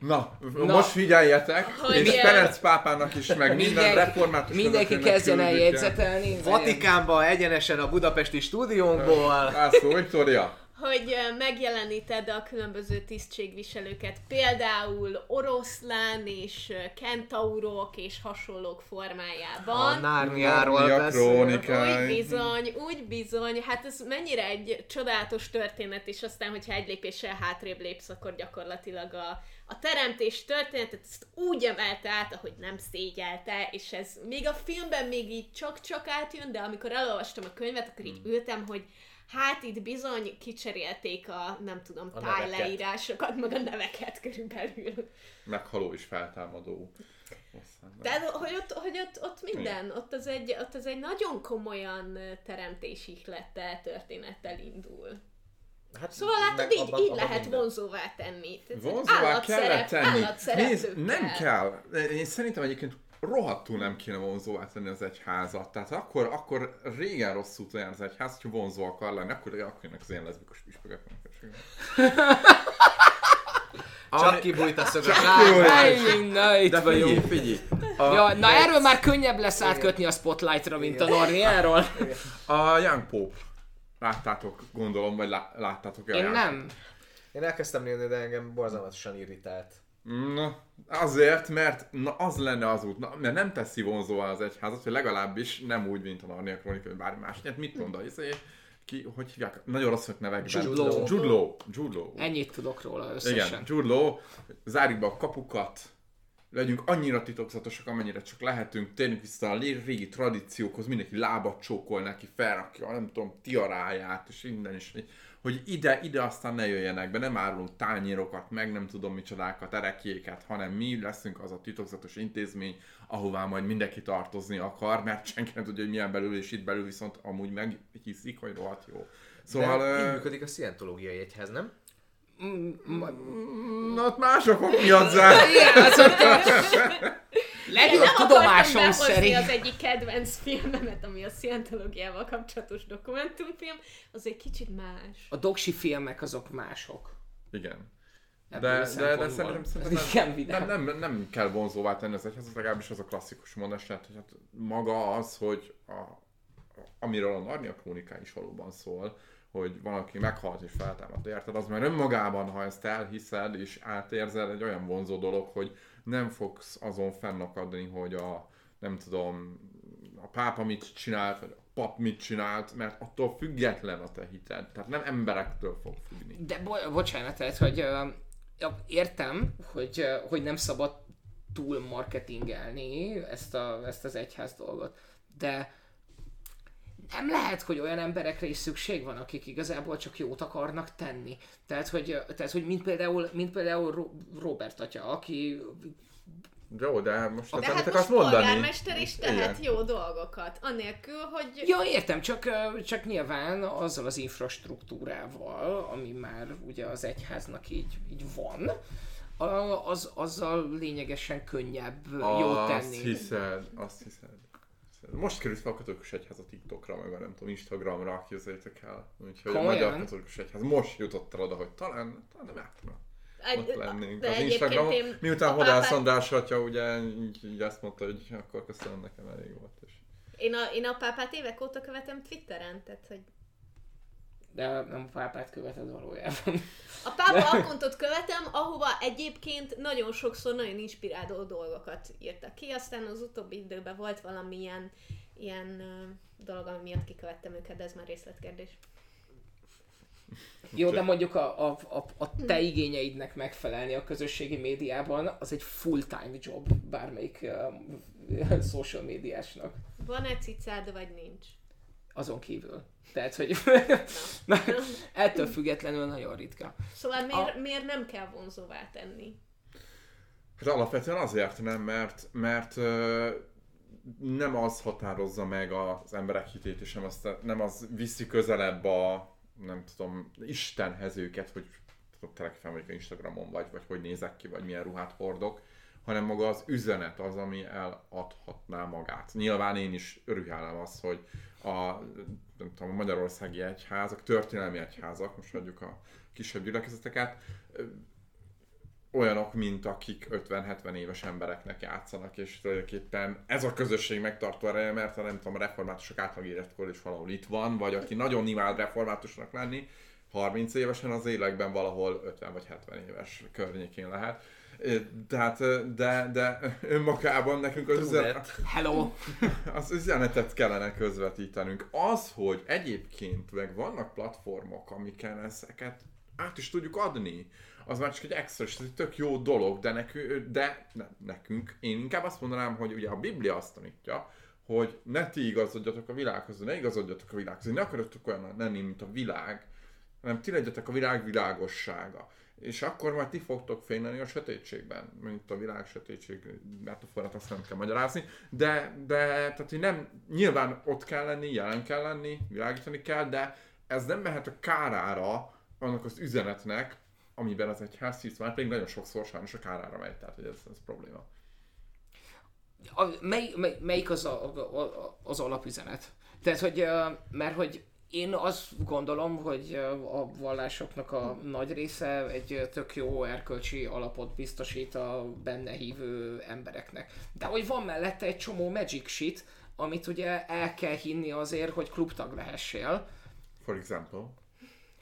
Na, Na. most figyeljetek, Hogy és Ferenc pápának is, meg minden Mindenki- református Mindenki kezdjen el jegyzetelni. Vatikánba egyenesen a budapesti stúdiónkból. László, Viktória. Hogy megjeleníted a különböző tisztségviselőket, például oroszlán és kentaurok és hasonlók A formájában. Nárniáról Narnia beszél. Úgy bizony, úgy bizony, hát ez mennyire egy csodálatos történet, és aztán, hogyha egy lépéssel hátrébb lépsz, akkor gyakorlatilag a, a teremtés történetet ezt úgy emelte át, ahogy nem szégyelte, és ez még a filmben még így csak-csak átjön, de amikor elolvastam a könyvet, akkor így ültem, hogy hát itt bizony kicserélték a, nem tudom, A tájleírásokat, meg a neveket körülbelül. Meghaló és feltámadó. Aztán- Tehát, hogy ott, hogy ott, ott minden, ott az, egy, ott az egy nagyon komolyan teremtési ihlettel, történettel indul. Hát, Szóval látod, így, abban- így abban lehet minden. vonzóvá tenni. Tehát Vonzóvá kellett tenni. Nézd, nem kell. Én szerintem egyébként rohadtul nem kéne vonzóvá tenni az egyházat. Tehát akkor, akkor régen rossz úton jár az egyház, hogyha vonzó akar lenni, akkor, akkor jönnek az ilyen leszbikus püspökök. Csak kibújt a szögök. Na, itt De vagyunk. figyelj, figyelj. Ja, na erről már könnyebb lesz átkötni a spotlightra, mint a Norniáról. a Young Pope. Láttátok, gondolom, vagy lá, láttátok Én nem. Én elkezdtem nézni, de engem borzalmasan irritált. Na, azért, mert na, az lenne az út, na, mert nem teszi vonzóvá az egyházat, hogy legalábbis nem úgy, mint a Narnia Kronika, vagy bármi más. Hát mit mond a izé, ki, hogy hívják? Nagyon rossz vagyok nevekben. Jude Law. Jude Law. Jude Law. Ennyit tudok róla Igen, összesen. Jude Law, zárjuk be a kapukat, legyünk annyira titokzatosak, amennyire csak lehetünk, térjünk vissza a régi tradíciókhoz, mindenki lábat csókol neki, felrakja, nem tudom, tiaráját, és minden is, hogy ide, ide aztán ne jöjjenek be, nem árulunk tányérokat, meg nem tudom micsodákat, erekjéket, hanem mi leszünk az a titokzatos intézmény, ahová majd mindenki tartozni akar, mert senki nem tudja, hogy milyen belül, és itt belül viszont amúgy meghiszik, hogy rohadt jó. Szóval de így működik a szientológiai egyház, nem? Na, ott mások miatt zár. Legjobb tudomásom szerint. az egyik kedvenc filmemet, ami a szientológiával kapcsolatos dokumentumfilm, az egy kicsit más. A doksi filmek azok mások. Igen. De, de, de szerintem, szerintem nem, nem, nem, nem, kell vonzóvá tenni az egyhez, legalábbis az a klasszikus mondás, tehát hogy hát maga az, hogy a, amiről a Narnia króniká is valóban szól, hogy valaki meghalt és feltámadt, érted? Az már önmagában, ha ezt elhiszed és átérzed, egy olyan vonzó dolog, hogy nem fogsz azon fennakadni, hogy a, nem tudom, a pápa mit csinált, vagy a pap mit csinált, mert attól független a te hited. Tehát nem emberektől fog függni. De bo- bocsánat, tehát, hogy ö, értem, hogy, ö, hogy nem szabad túl marketingelni ezt, a, ezt az egyház dolgot, de nem lehet, hogy olyan emberekre is szükség van, akik igazából csak jót akarnak tenni. Tehát, hogy, tehát, hogy mint például, mint például Ro- Robert atya, aki Jó, de most De hát hát most akarsz mondani? polgármester is tehet Igen. jó dolgokat, anélkül, hogy... Ja, értem, csak, csak nyilván azzal az infrastruktúrával, ami már ugye az egyháznak így, így van, az, azzal lényegesen könnyebb ö, jót Azt tenni. hiszed, azt hiszed. Most került fel a katolikus egyház a TikTokra, meg a nem tudom, Instagramra, képzeljétek el. Úgyhogy a Komolyan? magyar katolikus egyház most jutott el oda, hogy talán, talán nem átna. Ott lennénk. de az Instagramon, én miután a Hodász pápát- András atya ugye így, így azt mondta, hogy akkor köszönöm, nekem elég volt. És... Én a, én a pápát évek óta követem Twitteren, tehát hogy De nem a pápát követed valójában. a pápa akkontot követem, ahova egyébként nagyon sokszor nagyon inspiráló dolgokat írtak ki, aztán az utóbbi időben volt valamilyen ilyen dolog, ami miatt kikövettem őket, de ez már részletkérdés. Jó, de mondjuk a, a, a, a te igényeidnek megfelelni a közösségi médiában, az egy full-time job bármelyik uh, social médiásnak. Van-e cicád, vagy nincs? Azon kívül. Tehát, hogy [laughs] na, ettől függetlenül nagyon ritka. Szóval miért, miért nem kell vonzóvá tenni? Hát alapvetően azért nem, mert, mert ö, nem az határozza meg az emberek hitét, és nem, azt, nem az viszi közelebb a, nem tudom, Istenhez őket, hogy fel vagyok Instagramon, vagy, vagy hogy nézek ki, vagy milyen ruhát hordok, hanem maga az üzenet az, ami eladhatná magát. Nyilván én is örülhellem az, hogy a, nem tudom, a magyarországi egyházak, történelmi egyházak, most hagyjuk a kisebb gyülekezeteket, olyanok, mint akik 50-70 éves embereknek játszanak, és tulajdonképpen ez a közösség megtartó ereje, mert a nem tudom, a reformátusok átlag életkor is valahol itt van, vagy aki nagyon imád reformátusnak lenni, 30 évesen az élekben valahol 50 vagy 70 éves környékén lehet. Tehát, de, de önmagában nekünk az Trudet. Hello! [laughs] az üzenetet kellene közvetítenünk. Az, hogy egyébként meg vannak platformok, amiken ezeket át is tudjuk adni, az már csak egy extra, és ez egy tök jó dolog, de, nekünk, de ne, nekünk, én inkább azt mondanám, hogy ugye a Biblia azt tanítja, hogy ne ti igazodjatok a világhoz, ne igazodjatok a világhoz, ne akarjatok olyan lenni, mint a világ, hanem ti legyetek a világ világossága. És akkor majd ti fogtok fényleni a sötétségben, mint a világ sötétség metaforát azt nem kell magyarázni, de, de tehát, hogy nem, nyilván ott kell lenni, jelen kell lenni, világítani kell, de ez nem mehet a kárára annak az üzenetnek, amiben az egyház hisz, már pedig nagyon sokszor sajnos a kárára megy, tehát hogy ez, ez probléma. A, mely, mely, melyik az, a, a, a, az alapüzenet? Tehát, hogy, mert hogy én azt gondolom, hogy a vallásoknak a nagy része egy tök jó erkölcsi alapot biztosít a benne hívő embereknek. De hogy van mellette egy csomó magic shit, amit ugye el kell hinni azért, hogy klubtag lehessél. For example.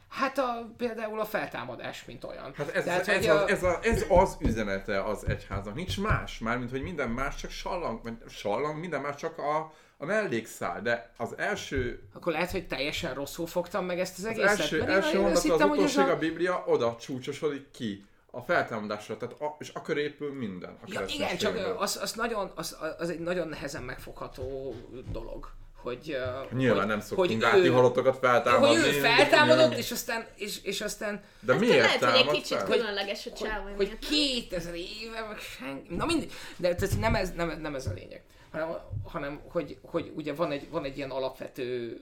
Hát a, például a feltámadás, mint olyan. Hát ez, Tehát, ez, az, a- ez, a, ez az üzenete az egyháznak. Nincs más, mármint hogy minden más csak sallang, vagy sallang, minden más csak a, a mellékszál, de az első, Akkor lehet, hogy teljesen rosszul fogtam meg ezt az az egészet. első, mert én első nagyon azt mondat az hittem, hogy ez utolsóig a... a Biblia oda csúcsosodik ki a feltámadásra, tehát a, és akkor épül minden a Ja, igen, csak az, az, nagyon, az, az egy nagyon nehezen megfogható dolog, hogy... uh, Nyilván hogy, nem szoktunk hogy ő- halottokat feltámadni. Hogy ő feltámadott, és aztán, és, és aztán De Hát miért lehet, hogy egy kicsit fel? különleges a hogy, csávó hogy miatt. 2000 éve, meg senki... Na mindegy, de tehát nem ez, nem, nem ez a lényeg. Hanem, hanem hogy, hogy ugye van egy, van egy ilyen alapvető,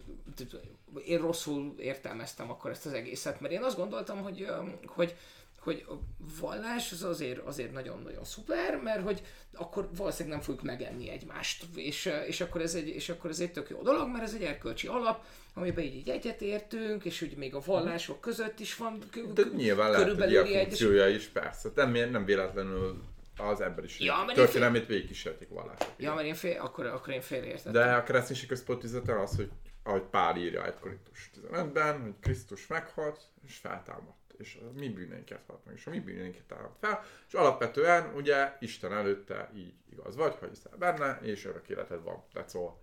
én rosszul értelmeztem akkor ezt az egészet, mert én azt gondoltam, hogy, hogy hogy a vallás az azért, azért nagyon-nagyon szuper, mert hogy akkor valószínűleg nem fogjuk megenni egymást, és, és, akkor ez egy, és akkor ez egy tök jó dolog, mert ez egy erkölcsi alap, amiben így, így egyetértünk, és úgy még a vallások között is van De nyilván lehet, hogy ilyen funkciója is, persze. Nem, nem véletlenül az ebben is ja, történelmét fél... végigkísérték vallások. Ja, mert én fél, akkor, akkor én félreértettem. De a kereszténység központüzete az, hogy ahogy Pál írja egy Korintus 15-ben, hogy Krisztus meghalt és feltámadt és a mi bűneinket halt meg, és a mi bűneinket támad fel, és alapvetően ugye Isten előtte így igaz vagy, ha hiszel benne, és örök életed van. That's all.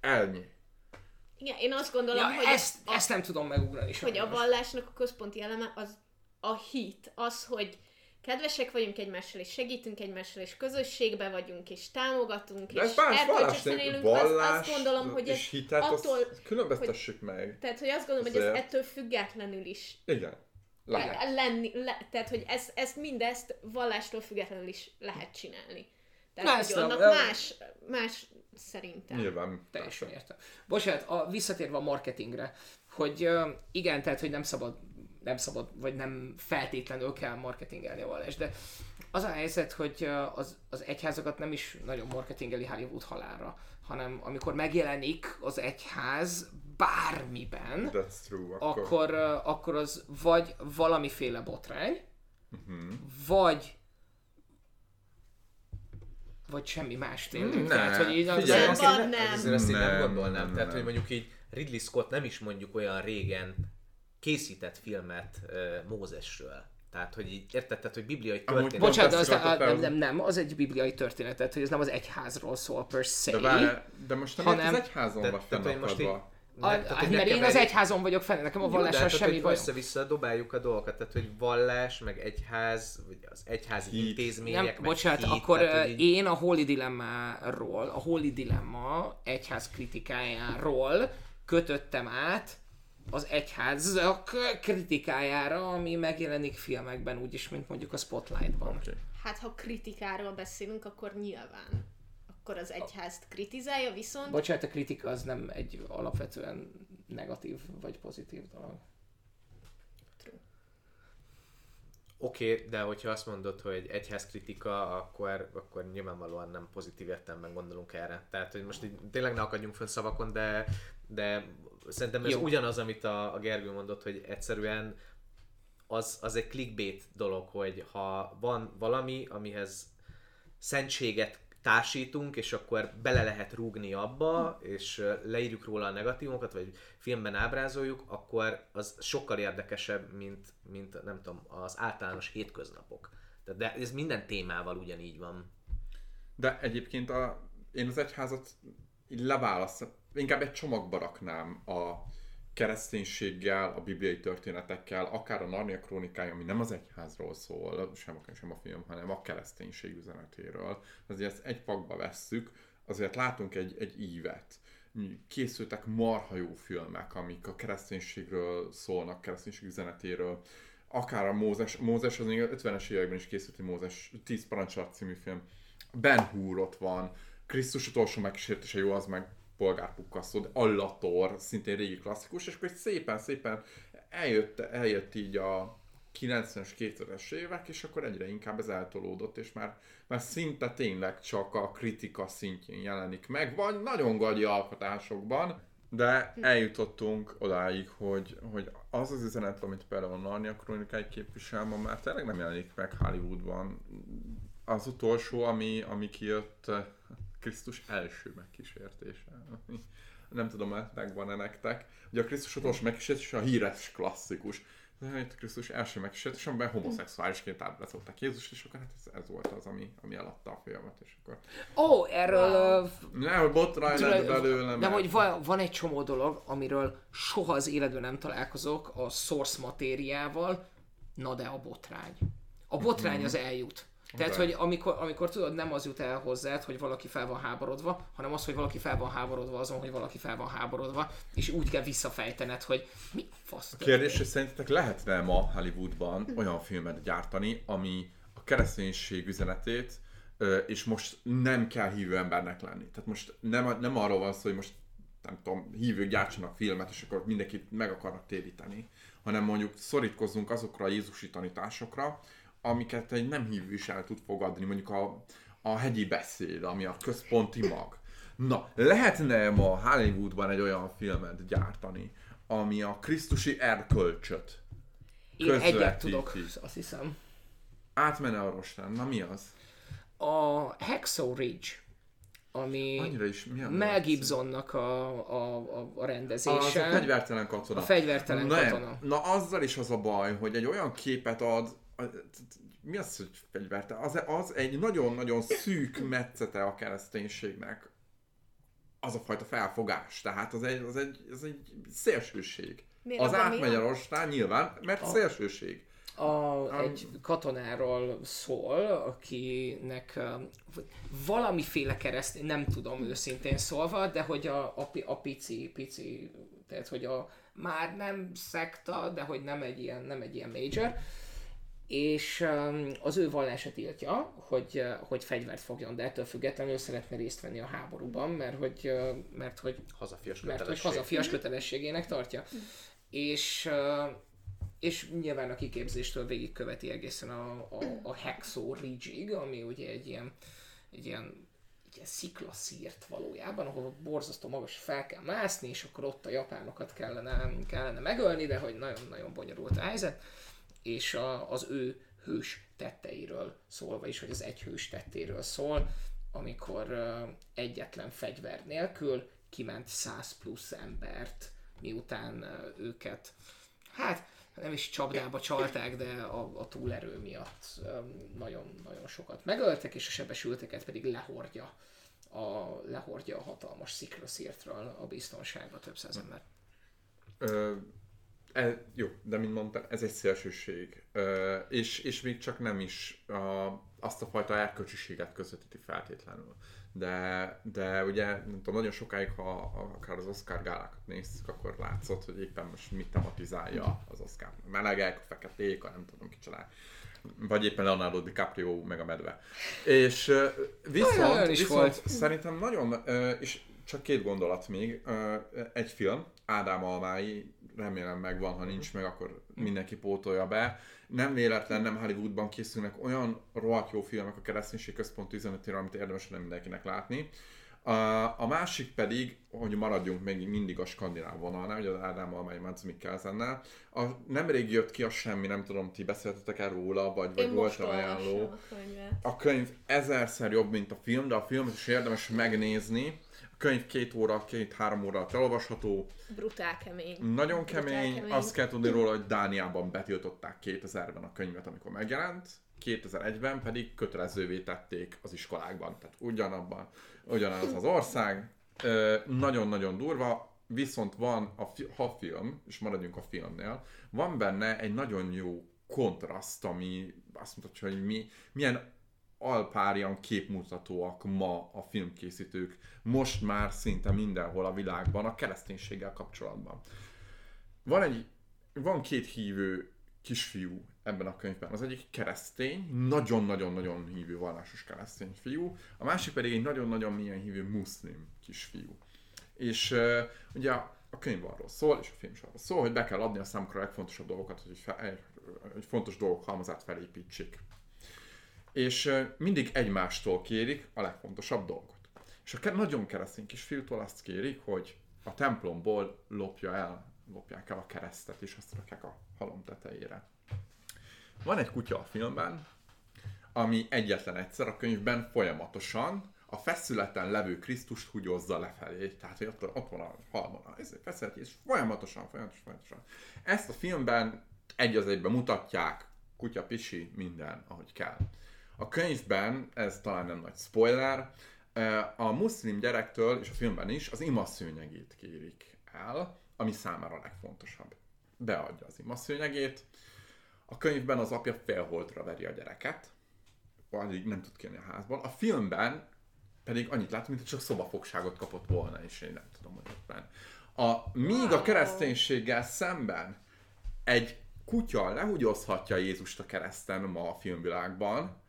Ennyi. Igen, én azt gondolom, ja, hogy ezt, a, ezt nem tudom megugrani. Hogy a vallásnak a központi eleme az a hit, az, hogy kedvesek vagyunk egymással, és segítünk egymással, és közösségbe vagyunk, és támogatunk, De és erkölcsösen élünk, vallás, azt, azt gondolom, hogy ez hitet, attól, különböztessük hogy, meg. Tehát, hogy azt gondolom, Azért. hogy ez ettől függetlenül is Igen. Lehet. Lenni, le, tehát, hogy ezt, ezt mindezt vallástól függetlenül is lehet csinálni. Tehát, hogy annak más, más szerintem. Nyilván. Teljesen értem. Bocsánat, a, visszatérve a marketingre, hogy igen, tehát, hogy nem szabad nem szabad, vagy nem feltétlenül kell marketingelni a vallást, de az a helyzet, hogy az, az egyházakat nem is nagyon marketingeli Hollywood halálra, hanem amikor megjelenik az egyház bármiben, That's true, akkor. Akkor, akkor az vagy valamiféle botrány, uh-huh. vagy vagy semmi más tényleg. Ne, Tehát, hogy így Figyelj, az nem. nem. Azért ezt nem, nem gondolnám. Nem, Tehát, nem. hogy mondjuk így Ridley Scott nem is mondjuk olyan régen készített filmet Mózesről. Tehát, hogy így érted, tehát, hogy bibliai történet. Bocsánat, az, a, nem, nem, nem, az egy bibliai történet, tehát, hogy ez nem az egyházról szól per se. De, várj, de most nem hanem, az egyházon de, vagy fennakadva. A, ne, tehát, mert én az egyházon vagyok fenn, nekem a vallással hát, semmi baj. Össze-vissza dobáljuk a dolgokat, tehát hogy vallás, meg egyház, vagy az egyházi Hit. intézmények, nem, meg bocsánat, hit, akkor tehát, így... én a Holy Dilemmáról, a Holy Dilemma egyház kritikájáról kötöttem át az egyházak kritikájára, ami megjelenik filmekben, úgyis, mint mondjuk a Spotlightban. Okay. Hát, ha kritikáról beszélünk, akkor nyilván akkor az egyházt kritizálja, viszont... Bocsánat, a kritika az nem egy alapvetően negatív vagy pozitív dolog. Oké, okay, de hogyha azt mondod, hogy egyház kritika, akkor, akkor nyilvánvalóan nem pozitív értelemben gondolunk erre. Tehát, hogy most így tényleg ne akadjunk fönn szavakon, de, de szerintem ez Jó. ugyanaz, amit a, a Gergő mondott, hogy egyszerűen az, az egy clickbait dolog, hogy ha van valami, amihez szentséget társítunk, és akkor bele lehet rúgni abba, és leírjuk róla a negatívokat, vagy filmben ábrázoljuk, akkor az sokkal érdekesebb, mint, mint nem tudom, az általános hétköznapok. De ez minden témával ugyanígy van. De egyébként a, én az egyházat így leválaszt, inkább egy csomagba raknám a kereszténységgel, a bibliai történetekkel, akár a Narnia krónikája, ami nem az egyházról szól, sem sem a film, hanem a kereszténység üzenetéről. Azért ezt egy pakba vesszük, azért látunk egy, egy ívet. Készültek marha jó filmek, amik a kereszténységről szólnak, kereszténység üzenetéről. Akár a Mózes, Mózes az még 50-es években is készült egy Mózes 10 parancsolat című film. Ben Hur ott van, Krisztus utolsó megkísértése jó, az meg polgárpukkasztó, de Allator, szintén régi klasszikus, és akkor szépen, szépen eljött, eljött így a 90-es, 2000-es évek, és akkor egyre inkább ez eltolódott, és már, már szinte tényleg csak a kritika szintjén jelenik meg, vagy nagyon gagyi alkotásokban, de eljutottunk odáig, hogy, hogy az az üzenet, amit például a Narnia kronikai képvisel, ma már tényleg nem jelenik meg Hollywoodban. Az utolsó, ami, ami kijött Krisztus első megkísértése. Nem tudom, megvan-e nektek. Ugye a Krisztus utolsó megkísértése a híres klasszikus. Itt Krisztus első megkísértés, amiben homoszexuálisként ábrázolták Jézus, és akkor hát ez, ez, volt az, ami, ami eladta a filmet, és akkor... Ó, oh, erről... Wow. Ne, hogy botrány lett belőle. De hogy van, van egy csomó dolog, amiről soha az életben nem találkozok a source matériával, na de a botrány. A botrány mm. az eljut. Tehát, hogy amikor, amikor tudod, nem az jut el hozzád, hogy valaki fel van háborodva, hanem az, hogy valaki fel van háborodva azon, hogy valaki fel van háborodva, és úgy kell visszafejtened, hogy mi fasz. A kérdés, hogy szerintetek lehetne ma Hollywoodban olyan filmet gyártani, ami a kereszténység üzenetét és most nem kell hívő embernek lenni. Tehát most nem, nem arról van szó, hogy most nem tudom, hívők gyártsanak filmet, és akkor mindenkit meg akarnak téríteni, hanem mondjuk szorítkozzunk azokra a Jézusi tanításokra, amiket egy nem hívő is el tud fogadni, mondjuk a, a hegyi beszéd, ami a központi mag. Na, lehetne ma Hollywoodban egy olyan filmet gyártani, ami a Krisztusi erkölcsöt Én egyet közvetíti. tudok, azt hiszem. Átmenne a rostán. Na mi az? A Hacksaw Ridge, ami Annyira is Mel Gibsonnak a, a, a, a rendezése. Az a fegyvertelen katona. A fegyvertelen Nem. katona. Na azzal is az a baj, hogy egy olyan képet ad, mi az, hogy fegyvertelen? Az, az egy nagyon-nagyon szűk metszete a kereszténységnek. Az a fajta felfogás. Tehát az egy, az egy, az egy szélsőség. Miért az mi átmegy a rostán nyilván, mert szélsőség. a, egy katonáról szól, akinek um, valamiféle keresztény, nem tudom őszintén szólva, de hogy a, a, a pici, pici, tehát hogy a már nem szekta, de hogy nem egy ilyen, nem egy ilyen major, és um, az ő vallása tiltja, hogy, uh, hogy fegyvert fogjon, de ettől függetlenül szeretne részt venni a háborúban, mert hogy, uh, mert hogy Hazafias mert hogy hazafias kötelességének tartja. És, uh, és nyilván a kiképzéstől végigköveti egészen a, a, a Hexo Ridge-ig, ami ugye egy ilyen, egy ilyen, ilyen sziklaszírt valójában, ahol borzasztó magas fel kell mászni, és akkor ott a japánokat kellene, kellene megölni, de hogy nagyon-nagyon bonyolult a helyzet, és a, az ő hős tetteiről szólva is, hogy az egy hős tettéről szól, amikor egyetlen fegyver nélkül kiment 100 plusz embert, miután őket, hát nem is csapdába csalták, de a, a túlerő miatt nagyon-nagyon sokat megöltek, és a sebesülteket pedig lehordja a, lehordja a hatalmas sziklaszírtről a biztonságra több száz ember. Ö, e, jó, de mint mondtam, ez egy szélsőség. Ö, és, és még csak nem is a, azt a fajta erkölcsiséget közvetíti feltétlenül. De, de ugye, nem tudom, nagyon sokáig, ha akár az Oscar gálákat néztük, akkor látszott, hogy éppen most mit tematizálja az Oscar. A melegek, a feketék, a nem tudom kicsodák. Vagy éppen Leonardo DiCaprio meg a medve. És viszont, Olyan is viszont volt. szerintem nagyon, és csak két gondolat még, egy film, Ádám Almái, remélem megvan, ha nincs meg, akkor mindenki pótolja be. Nem véletlen, nem Hollywoodban készülnek olyan rohadt jó filmek a kereszténység központú üzenetére, amit érdemes lenne mindenkinek látni. A, a másik pedig, hogy maradjunk még mindig a skandináv vonalnál, hogy az Ádám Almái Mads Mikkelsennel. A, nemrég jött ki a semmi, nem tudom, ti beszéltetek el róla, vagy, vagy Én volt ajánló. a könyvet. A könyv ezerszer jobb, mint a film, de a filmet is érdemes megnézni. Könyv két óra, két-három óra alatt elolvasható. Brutál kemény. Nagyon Brutál kemény. kemény. Azt kell tudni róla, hogy Dániában betiltották 2000-ben a könyvet, amikor megjelent. 2001-ben pedig kötelezővé tették az iskolákban. Tehát ugyanabban, ugyanaz az ország. Nagyon-nagyon durva. Viszont van, a fi- ha film, és maradjunk a filmnél, van benne egy nagyon jó kontraszt, ami azt mutatja, hogy mi, milyen alpárian képmutatóak ma a filmkészítők, most már szinte mindenhol a világban a kereszténységgel kapcsolatban. Van egy, van két hívő kisfiú ebben a könyvben. Az egyik keresztény, nagyon-nagyon-nagyon hívő vallásos keresztény fiú, a másik pedig egy nagyon-nagyon milyen hívő muszlim kisfiú. És uh, ugye a, könyv arról szól, és a film is arról szól, hogy be kell adni a számukra a legfontosabb dolgokat, hogy, fe, hogy fontos dolgok halmazát felépítsék. És mindig egymástól kérik a legfontosabb dolgot. És a nagyon keresztény kisfiútól azt kérik, hogy a templomból lopja el, lopják el a keresztet, és azt rakják a halom tetejére. Van egy kutya a filmben, ami egyetlen egyszer a könyvben folyamatosan a feszületen levő Krisztust húgyozza lefelé. Tehát, hogy ott, ott van a halmon a izé, feszület, és folyamatosan, folyamatosan, folyamatosan. Ezt a filmben egy az egyben mutatják, kutya, pisi, minden, ahogy kell. A könyvben, ez talán nem nagy spoiler, a muszlim gyerektől, és a filmben is, az imaszőnyegét kérik el, ami számára a legfontosabb. Beadja az imaszőnyegét, a könyvben az apja félholtra veri a gyereket, addig nem tud kijönni a házból. A filmben pedig annyit látom, mint hogy csak szobafogságot kapott volna, és én nem tudom, hogy ott benne. A, míg a kereszténységgel szemben egy kutya lehugyozhatja Jézust a kereszten ma a filmvilágban,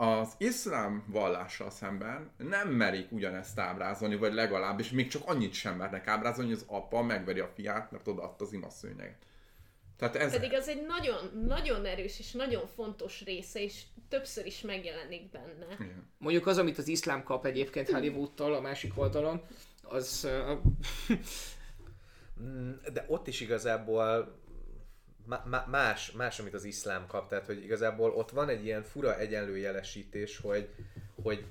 az iszlám vallással szemben nem merik ugyanezt ábrázolni, vagy legalábbis még csak annyit sem mernek ábrázolni, hogy az apa megveri a fiát, mert odaadta az imaszőnyeget. Tehát ez... Pedig az egy nagyon, nagyon erős és nagyon fontos része, és többször is megjelenik benne. Igen. Mondjuk az, amit az iszlám kap egyébként Hollywoodtól a másik oldalon, az... Uh, [laughs] De ott is igazából más, más, amit az iszlám kap, tehát hogy igazából ott van egy ilyen fura egyenlőjelesítés, hogy, hogy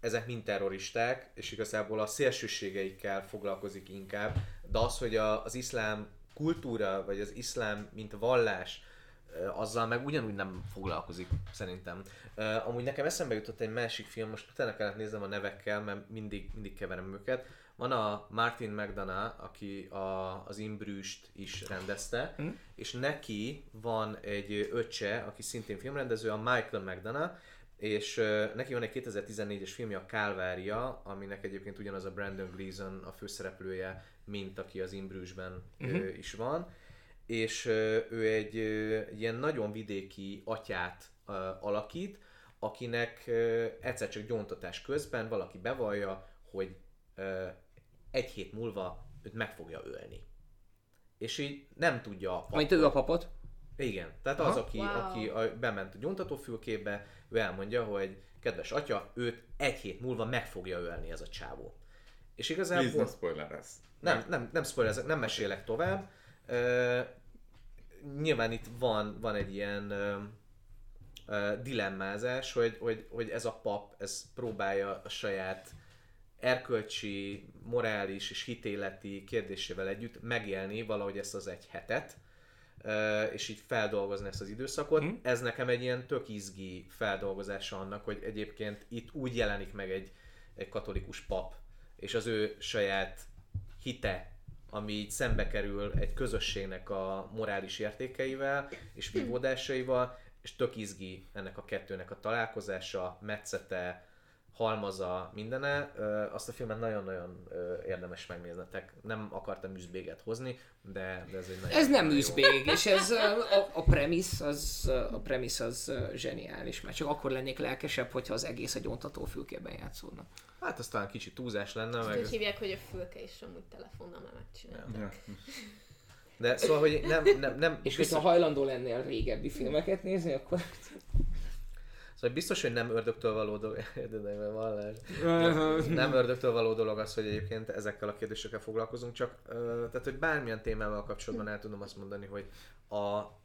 ezek mind terroristák, és igazából a szélsőségeikkel foglalkozik inkább, de az, hogy a, az iszlám kultúra, vagy az iszlám, mint vallás, azzal meg ugyanúgy nem foglalkozik, szerintem. Amúgy nekem eszembe jutott egy másik film, most utána kellett néznem a nevekkel, mert mindig, mindig keverem őket. Van a Martin McDonough, aki a, az Imbrüst is rendezte, Hm? és neki van egy öccse, aki szintén filmrendező, a Michael McDonough, és ö, neki van egy 2014-es filmje, a Kálvária, aminek egyébként ugyanaz a Brandon Gleeson a főszereplője, mint aki az Imbrüsben uh-huh. is van. És ö, ő egy ö, ilyen nagyon vidéki atyát ö, alakít, akinek ö, egyszer csak gyóntatás közben valaki bevallja, hogy ö, egy hét múlva őt meg fogja ölni. És így nem tudja a majd ő a papot. igen, tehát az, Aha. aki, Wow. aki a, bement a gyóntatófülkébe, ő elmondja, hogy kedves atya, őt egy hét múlva meg fogja ölni ez a csávó. És Please, igazából... ne spoiler ez. Nem, nem, nem spoilerezek, nem mesélek tovább. Ö, nyilván itt van, van egy ilyen ö, ö, dilemmázás, hogy, hogy, hogy ez a pap, ez próbálja a saját erkölcsi, morális és hitéleti kérdésével együtt megélni valahogy ezt az egy hetet, és így feldolgozni ezt az időszakot. Hm. Ez nekem egy ilyen tök izgi feldolgozása annak, hogy egyébként itt úgy jelenik meg egy, egy katolikus pap, és az ő saját hite, ami így szembe kerül egy közösségnek a morális értékeivel és vívódásaival, és tök izgi ennek a kettőnek a találkozása, metszete, halmaza, mindene. Azt a filmet nagyon-nagyon érdemes megnéznetek. Nem akartam üzbéget hozni, de, de ez egy nagyon Ez nem jó. üzbég, és [laughs] ez a, a premise az, a premise az zseniális, mert csak akkor lennék lelkesebb, hogyha az egész a gyóntatófülkében játszódna. Hát az talán kicsit túlzás lenne, Ezt meg... úgy hívják, hogy a fülke is amúgy telefonnal már megcsinálta. Ja. De szóval, hogy nem, nem, nem És biztos, hogyha hajlandó lennél régebbi filmeket nézni, akkor... szóval biztos, hogy nem ördögtől való dolog, [laughs] de nem, vallás. nem ördögtől való dolog az, hogy egyébként ezekkel a kérdésekkel foglalkozunk, csak tehát, hogy bármilyen témával kapcsolatban el tudom azt mondani, hogy a,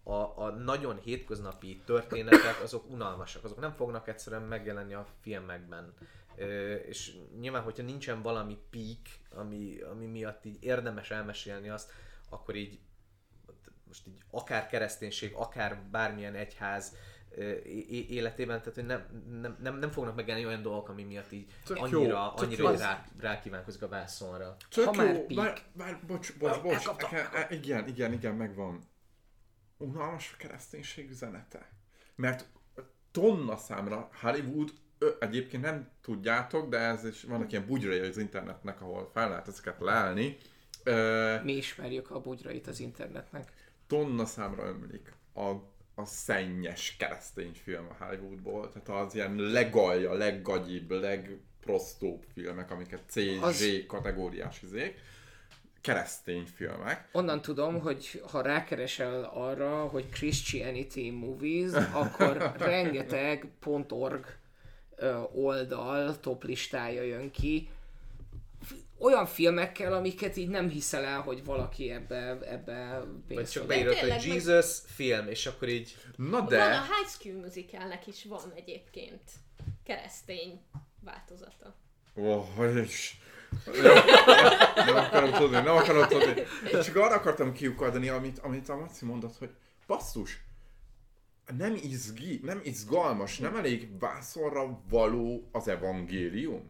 a, a nagyon hétköznapi történetek, azok unalmasak, azok nem fognak egyszerűen megjelenni a filmekben. Ö, és nyilván, hogyha nincsen valami peak, ami, ami miatt így érdemes elmesélni azt, akkor így most így akár kereszténység, akár bármilyen egyház életében, tehát hogy nem, nem, nem, nem fognak megjelenni olyan dolgok, ami miatt így Tök jó, annyira, tök annyira jó. rá, rákívánkozik a vászonra. Tök Ha jó, már peak. vár, vár, bocs, bocs, bocs. Elkaptam. E, igen, igen, igen, megvan. Unalmas a kereszténység üzenete. Mert tonna számra Hollywood, ö, egyébként nem tudjátok, de ez is vannak ilyen bugyrai az internetnek, ahol fel lehet ezeket leállni. Ö, Mi ismerjük a bugyrait az internetnek. tonna számra ömlik a, a szennyes keresztény film a Hollywoodból. Tehát az ilyen legalja, leggagyibb, legprostóbb filmek, amiket C, Az- Z kategóriás izék. Keresztény filmek. Onnan tudom, hogy ha rákeresel arra, hogy Christianity Movies, akkor [laughs] rengeteg .org oldal top listája jön ki, olyan filmekkel, amiket így nem hiszel el, hogy valaki ebbe, ebbe Vagy pénzt csak fog- beírod, hogy meg- Jesus film, és akkor így Na De... Van a High School Musicalnek is van egyébként keresztény változata. oh, és... nem akarom tudni, nem akarom tudni. Csak arra akartam kiukadni, amit, amit a Maci mondott, hogy basszus, nem izgi, nem izgalmas, nem elég vászonra való az evangélium.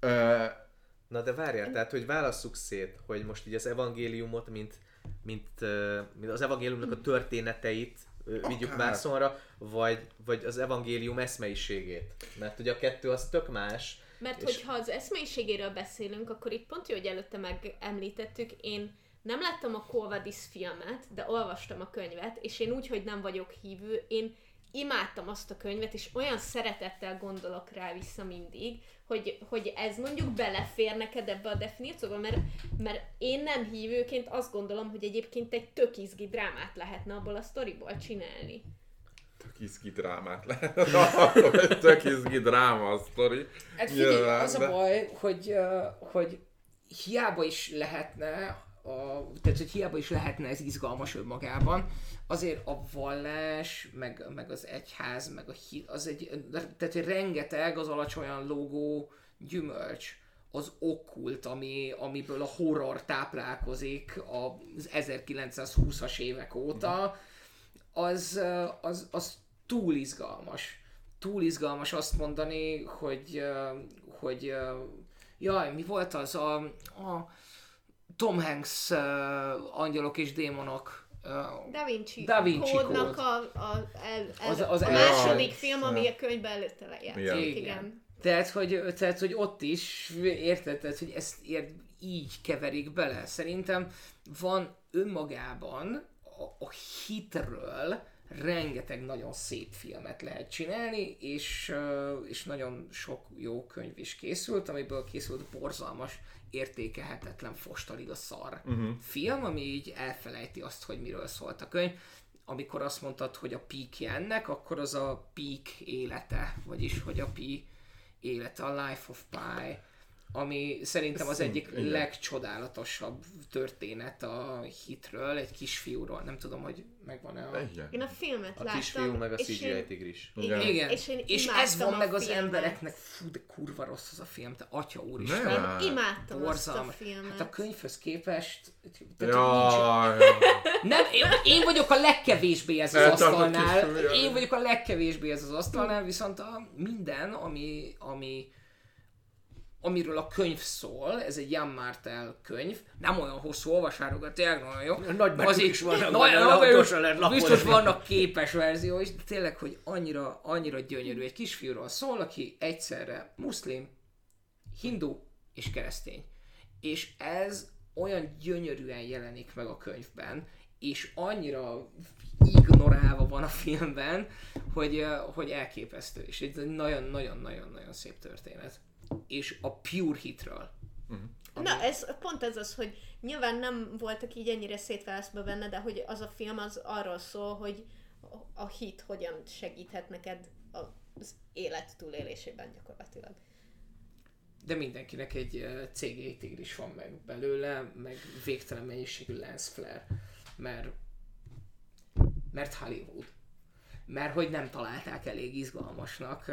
Ö, Na de várjál, tehát hogy válasszuk szét, hogy most így az evangéliumot, mint, mint, mint az evangéliumnak a történeteit vigyük Akár. vászonra, vagy, vagy az evangélium eszmeiségét. Mert ugye a kettő az tök más. Mert És- hogyha az eszmélyiségéről beszélünk, akkor itt pont jó, hogy előtte megemlítettük, én nem láttam a Quo Vadis filmet, de olvastam a könyvet, és én úgy, hogy nem vagyok hívő, én imádtam azt a könyvet, és olyan szeretettel gondolok rá vissza mindig, hogy, hogy ez mondjuk belefér neked ebbe a definícióba, mert, mert én nem hívőként azt gondolom, hogy egyébként egy tök izgi drámát lehetne abból a sztoriból csinálni. Tök izgi drámát lehet. [laughs] Tök izgi dráma a sztori. Hát figyelj, az a baj, hogy, hogy hiába is lehetne, a, tehát hogy hiába is lehetne ez izgalmas önmagában, azért a vallás, meg, meg az egyház, meg a hit, az egy, tehát hogy rengeteg az alacsonyan lógó gyümölcs, az okkult, ami, amiből a horror táplálkozik az 1920-as évek óta, az, az, az túl izgalmas. Túl izgalmas azt mondani, hogy, hogy jaj, mi volt az a, a Tom Hanks uh, Angyalok és Démonok uh, Da Vinci, Da Vinci kódnak kód. a, a, el, el, Az- az, a második film, ami a könyvben előtte lejátszik. Igen. Igen. Tehát, hogy, tehát, hogy ott is, érted, tehát, hogy ezt ér, így keverik bele. Szerintem van önmagában a, a hitről rengeteg nagyon szép filmet lehet csinálni, és, és nagyon sok jó könyv is készült, amiből készült borzalmas, értékelhetetlen fostalig a szar uh-huh. film, ami így elfelejti azt, hogy miről szólt a könyv. Amikor azt mondtad, hogy a peak ennek, akkor az a peak élete, vagyis hogy a pi élete, a Life of Pi, ami szerintem az egyik igen. legcsodálatosabb történet a hitről, egy kisfiúról, nem tudom, hogy megvan-e a... Igen. Én a filmet A láttam. kisfiú meg a CGI én- tigris. Igen. Igen, És, én és ez van a meg az filmet. embereknek, fú, de kurva rossz az a film, te atya úr is. Nem. Én imádtam Borzalmas. azt a filmet. Hát a könyvhöz képest... Tehát, nincs, Ja, nem, én, én vagyok a legkevésbé ez az Eltartott asztalnál, én vagyok a legkevésbé ez az asztalnál, viszont a minden, ami, ami amiről a könyv szól, ez egy Jan Martel könyv, nem olyan hosszú olvasárokat, tényleg nagyon jó. Nagy Azért- is vannak nagy- benne, nagy- gyorsan lehet lapozni. Biztos vannak képes verzió is, de tényleg, hogy annyira, annyira gyönyörű. Egy kisfiúról szól, aki egyszerre muszlim, hindu és keresztény. És ez olyan gyönyörűen jelenik meg a könyvben, és annyira ignorálva van a filmben, hogy, hogy elképesztő. És ez egy nagyon-nagyon-nagyon-nagyon szép történet. És a pure hitről. Na, ez, pont ez az, hogy nyilván nem voltak így ennyire szétválasztva benne, de hogy az a film az arról szól, hogy a hit hogyan segíthet neked az élet túlélésében gyakorlatilag. de mindenkinek egy CGI tigris van meg belőle, meg végtelen mennyiségű lens flare, mert mert Hollywood. Mert hogy nem találták elég izgalmasnak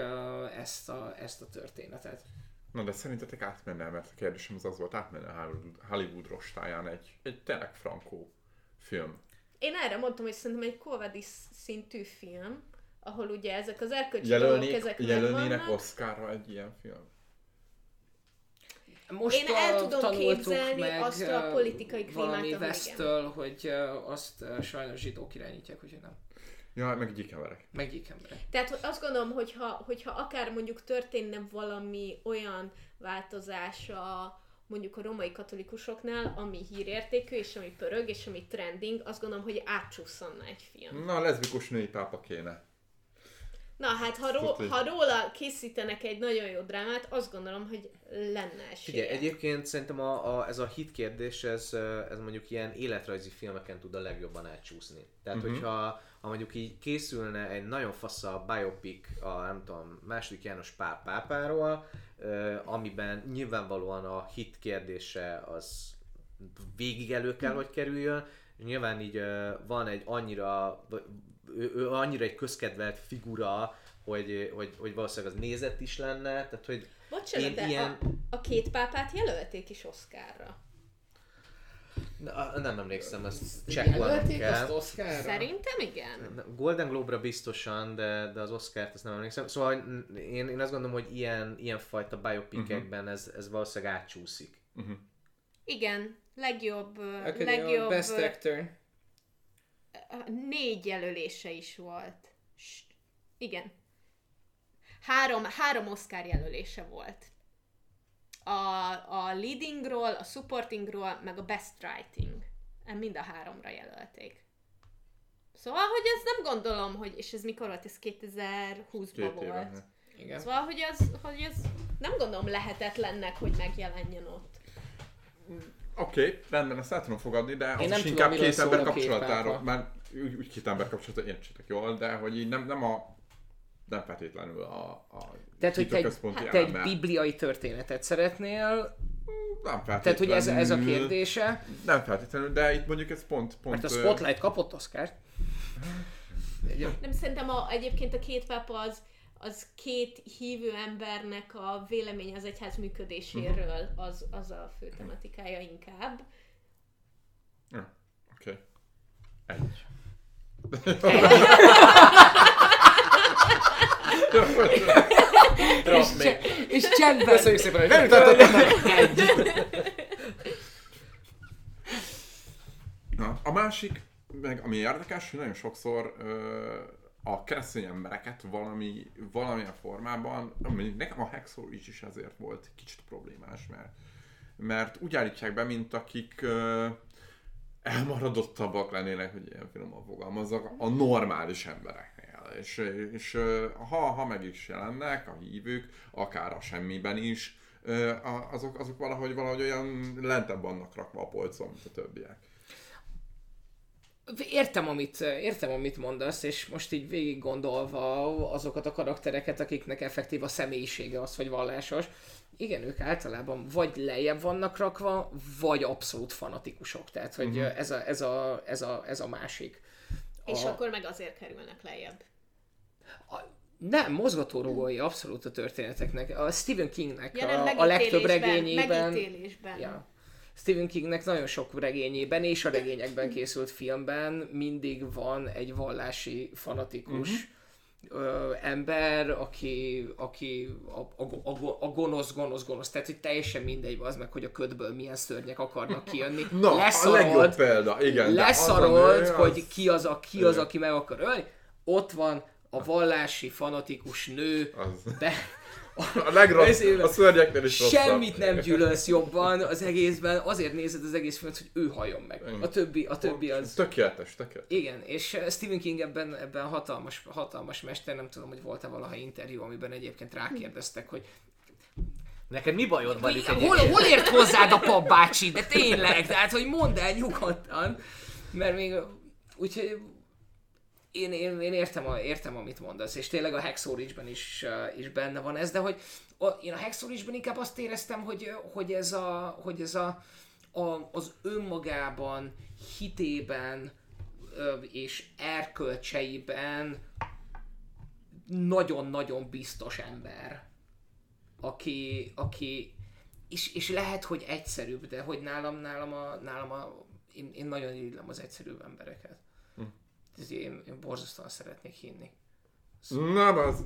ezt, a, ezt a történetet. Na de szerintetek átmenne, mert a kérdésem az az volt, átmenne a Hollywood, Hollywood rostáján egy, egy tényleg frankó film. Én erre mondtam, hogy szerintem egy komedi szintű film, ahol ugye ezek az erkölcsi dolgok, Jelölnék, ezek jelölnének. Oscarra egy ilyen film? Most Én el tudom képzelni meg, azt a politikai klímát, valami ahol Westtől, hogy azt sajnos zsidók irányítják, úgyhogy nem. Ja, meg gyík emberek. Meg gyík emberek. Tehát hogy azt gondolom, hogyha, hogyha akár mondjuk történne valami olyan változása mondjuk a romai katolikusoknál, ami hírértékű, és ami pörög, és ami trending, azt gondolom, hogy átcsúszanna egy film. Na, leszbikus női pápa kéne. Na hát, ha, ró, ha róla készítenek egy nagyon jó drámát, azt gondolom, hogy lenne esélye. Figyelj, egyébként szerintem a, a, ez a hit kérdés, ez, ez mondjuk ilyen életrajzi filmeken tud a legjobban elcsúszni. Tehát, uh-huh. hogyha ha mondjuk így készülne egy nagyon fasz a biopic a, nem tudom, második János Pál pápáról, amiben nyilvánvalóan a hit kérdése az végig elő kell, hogy kerüljön, nyilván így van egy annyira, ő, ő annyira egy közkedvelt figura, hogy, hogy, hogy valószínűleg az nézett is lenne, tehát hogy Bocsánat, én de ilyen- a, a két pápát jelölték is Oscarra. Na, nem emlékszem, ezt csekkolnom Jelölték azt kell. Oscarra? Szerintem igen. Golden Globe-ra biztosan, de, de az Oscar-t azt nem emlékszem. Szóval én, én azt gondolom, hogy ilyen, ilyen fajta biopicekben ez, ez valószínűleg átcsúszik. Igen, legjobb, Academy legjobb Best Actor. négy jelölése is volt. Igen. Három, három Oscar jelölése volt. A, a leadingról, a supportingról, meg a best writing. Mind a háromra jelölték. Szóval, hogy ez nem gondolom, hogy, és ez mikor volt, ez 2020-ban Két volt. éve. Igen. Szóval, hogy ez, hogy ez nem gondolom lehetetlennek, hogy megjelenjen ott. Oké, okay, rendben, ezt el tudom fogadni, de az nem is tudom, inkább két ember a két már úgy, úgy két ember kapcsolatáról értsétek jól, de hogy így nem, nem a nem feltétlenül a, a Tehát, hogy te egy, te egy bibliai történetet szeretnél, Nem feltétlenül. tehát hogy ez, ez a kérdése, Nem feltétlenül, de itt mondjuk ez pont... pont mert a ö, Spotlight kapott Oscar-t. Nem szerintem a, egyébként a két pápa az, az két hívő embernek a vélemény az egyház működéséről, az, az a fő tematikája inkább. Ja, Oké. Egy. Drop És, cse- és csendben. Köszönjük szépen, hogy jutottam Egy. Na, a másik, meg ami érdekes, hogy nagyon sokszor ö, a keresztény embereket valami, valamilyen formában, mondjuk nekem a Hexor is, is ezért volt kicsit problémás, mert, mert úgy állítják be, mint akik ö, elmaradottabbak lennének, hogy ilyen finoman fogalmazzak, a normális embereknél. És, és ha, ha meg is jelennek a hívők, akár a semmiben is, azok, azok valahogy, valahogy olyan lentebb vannak rakva a polcon, mint a többiek. Értem amit, értem, amit mondasz, és most így végig gondolva azokat a karaktereket, akiknek effektív a személyisége az, hogy vallásos, igen, ők általában vagy lejjebb vannak rakva, vagy abszolút fanatikusok. Tehát, hogy Mhm. ez, a, ez, a, ez, a, ez a másik. És A- akkor meg azért kerülnek lejjebb. A, nem, mozgatórugói abszolút a történeteknek. A Stephen Kingnek nem, a, a legtöbb regényében... Megítélésben. Ja. Stephen Kingnek nagyon sok regényében és a regényekben készült filmben mindig van egy vallási fanatikus uh-huh. ö, ember, aki, aki a, a, a, a gonosz, gonosz, gonosz. Tehát, hogy teljesen mindegy az meg, hogy a ködből milyen szörnyek akarnak kijönni. [laughs] Na, a legjobb példa, igen. de az hogy ki az, a, ki az, aki meg akar ölni. Ott van a vallási fanatikus nő, Az. de A legrossz, Ezért- a szörnyeknél is rosszabb. Semmit nem gyűlölsz jobban az egészben, azért nézed az egész filmet, hogy ő halljon meg. A többi, a többi az... Tökéletes, tökéletes. Igen, és uh, Stephen King ebben, ebben hatalmas, hatalmas mester, nem tudom, hogy volt-e valaha interjú, amiben egyébként rákérdeztek, hogy Neked mi bajod van itt hol, hol ért hozzád a papbácsi, de tényleg, tehát hogy mondd el nyugodtan, mert még, úgyhogy én, én, én értem, a, értem, amit mondasz, és tényleg a Hexorage-ben is, uh, is benne van ez, de hogy a, én a Hexorage-ben inkább azt éreztem, hogy, hogy ez a, hogy ez a, a, az önmagában, hitében ö, és erkölcseiben nagyon-nagyon biztos ember, aki, aki és, és lehet, hogy egyszerűbb, de hogy nálam, nálam, a, nálam a, én, én nagyon irigylem az egyszerűbb embereket. Ez én, én borzasztóan szeretnék hinni. Nem, az...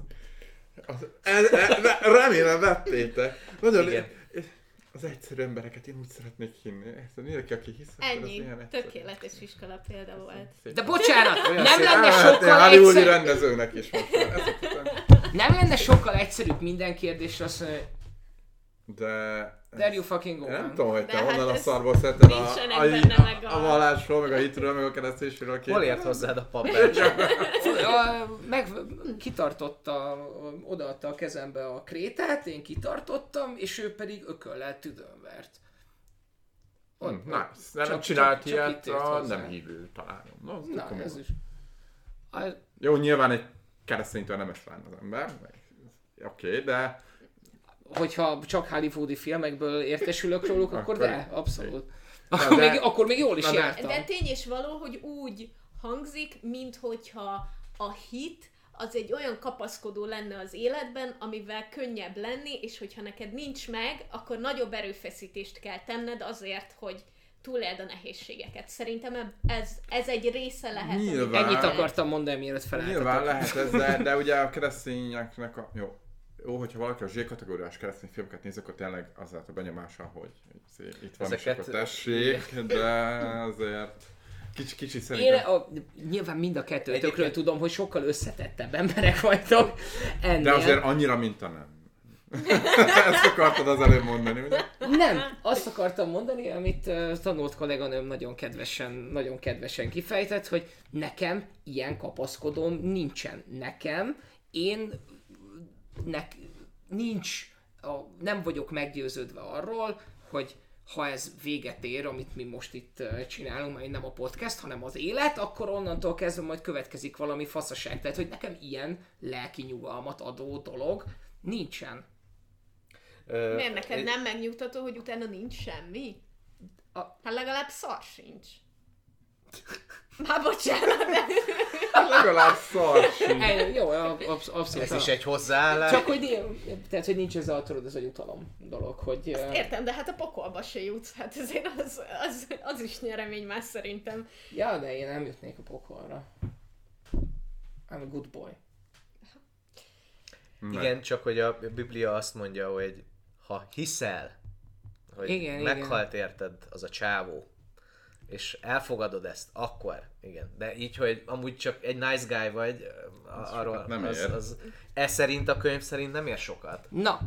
az ez, ez, remélem vettétek. Nagyon Igen. Az egyszerű embereket én úgy szeretnék hinni. Érted? Mindenki, aki hisz, Ennyi. Tökéletes iskola példa volt. De bocsánat, Olyan nem szép. lenne Hát, sokkal egyszerűbb, rendezőnek is most nem lenne sokkal egyszerűbb minden kérdésre azt mondani, De... there you fucking go, nem tudom, hogy De te hát honnan a szarból szedted a, a, a, a- a vallásról, meg a hitről, meg a keresztésről. Hol ért hozzád a? [laughs] A, meg kitartotta, odaadta a kezembe a krétát, én kitartottam, és ő pedig ököllel tüdőnvert. Hm, Ott- nice. Nem csak- csinált csak- csak ilyet ért a hozzá. nem hívő találom. No, Na, komoly. ez is. A, Jó, nyilván egy kereszténytől nem ezt lenne az ember. Oké, okay, de hogyha csak hollywoodi filmekből értesülök róluk, akkor Akkor- de, abszolút. Akkor, de- még, akkor még jól is de- jártam. De tény és való, hogy úgy hangzik, mint hogyha a hit az egy olyan kapaszkodó lenne az életben, amivel könnyebb lenni, és hogyha neked nincs meg, akkor nagyobb erőfeszítést kell tenned azért, hogy túléld a nehézségeket. Szerintem ez, ez egy része lehet. Nyilván. Ennyit akartam mondani, mielőtt Nyilván felálltatok. lehet ez, de, de ugye a keresztényeknek a... Jó, jó, hogyha valaki a Z-kategóriás keresztény filmeket néz, akkor tényleg az lehet a benyomása, hogy itt van Ezeket- akkor tessék, de azért kicsi, kicsi Én szerintem. a, nyilván mind a kettőtökről Egyébként- tudom, hogy sokkal összetettebb emberek vagytok ennél. De azért annyira, mint a nem. [laughs] Ezt akartad az előbb mondani, ugye? Nem, azt akartam mondani, amit uh, tanult kolléganőm nagyon kedvesen, nagyon kedvesen kifejtett, hogy nekem ilyen kapaszkodom nincsen. Nekem, én nek, nincs, a, nem vagyok meggyőződve arról, hogy ha ez véget ér, amit mi most itt csinálunk, mert nem a podcast, hanem az élet, akkor onnantól kezdve majd következik valami faszaság. Tehát, hogy nekem ilyen lelki nyugalmat adó dolog nincsen. Miért neked nem megnyugtató, hogy utána nincs semmi? A- Hát legalább szar sincs. [laughs] Már bocsánat, de... Legalább szar jó, absz- abszolút. Ez is egy hozzáállás. Csak hogy, tehát, hogy nincs ez a, tudod, ez a jutalom dolog, hogy... uh, Értem, de hát a pokolba se jutsz. Hát azért az, az, az is nyeremény már szerintem. Ja, de én nem jutnék a pokolra. I'm a good boy. Igen, csak hogy a Biblia azt mondja, hogy ha hiszel, hogy Igen, meghalt érted az a csávó, és elfogadod ezt, akkor igen. De így, hogy amúgy csak egy nice guy vagy, a- arról nem az, ér. az, ez szerint a könyv szerint nem ér sokat. Na,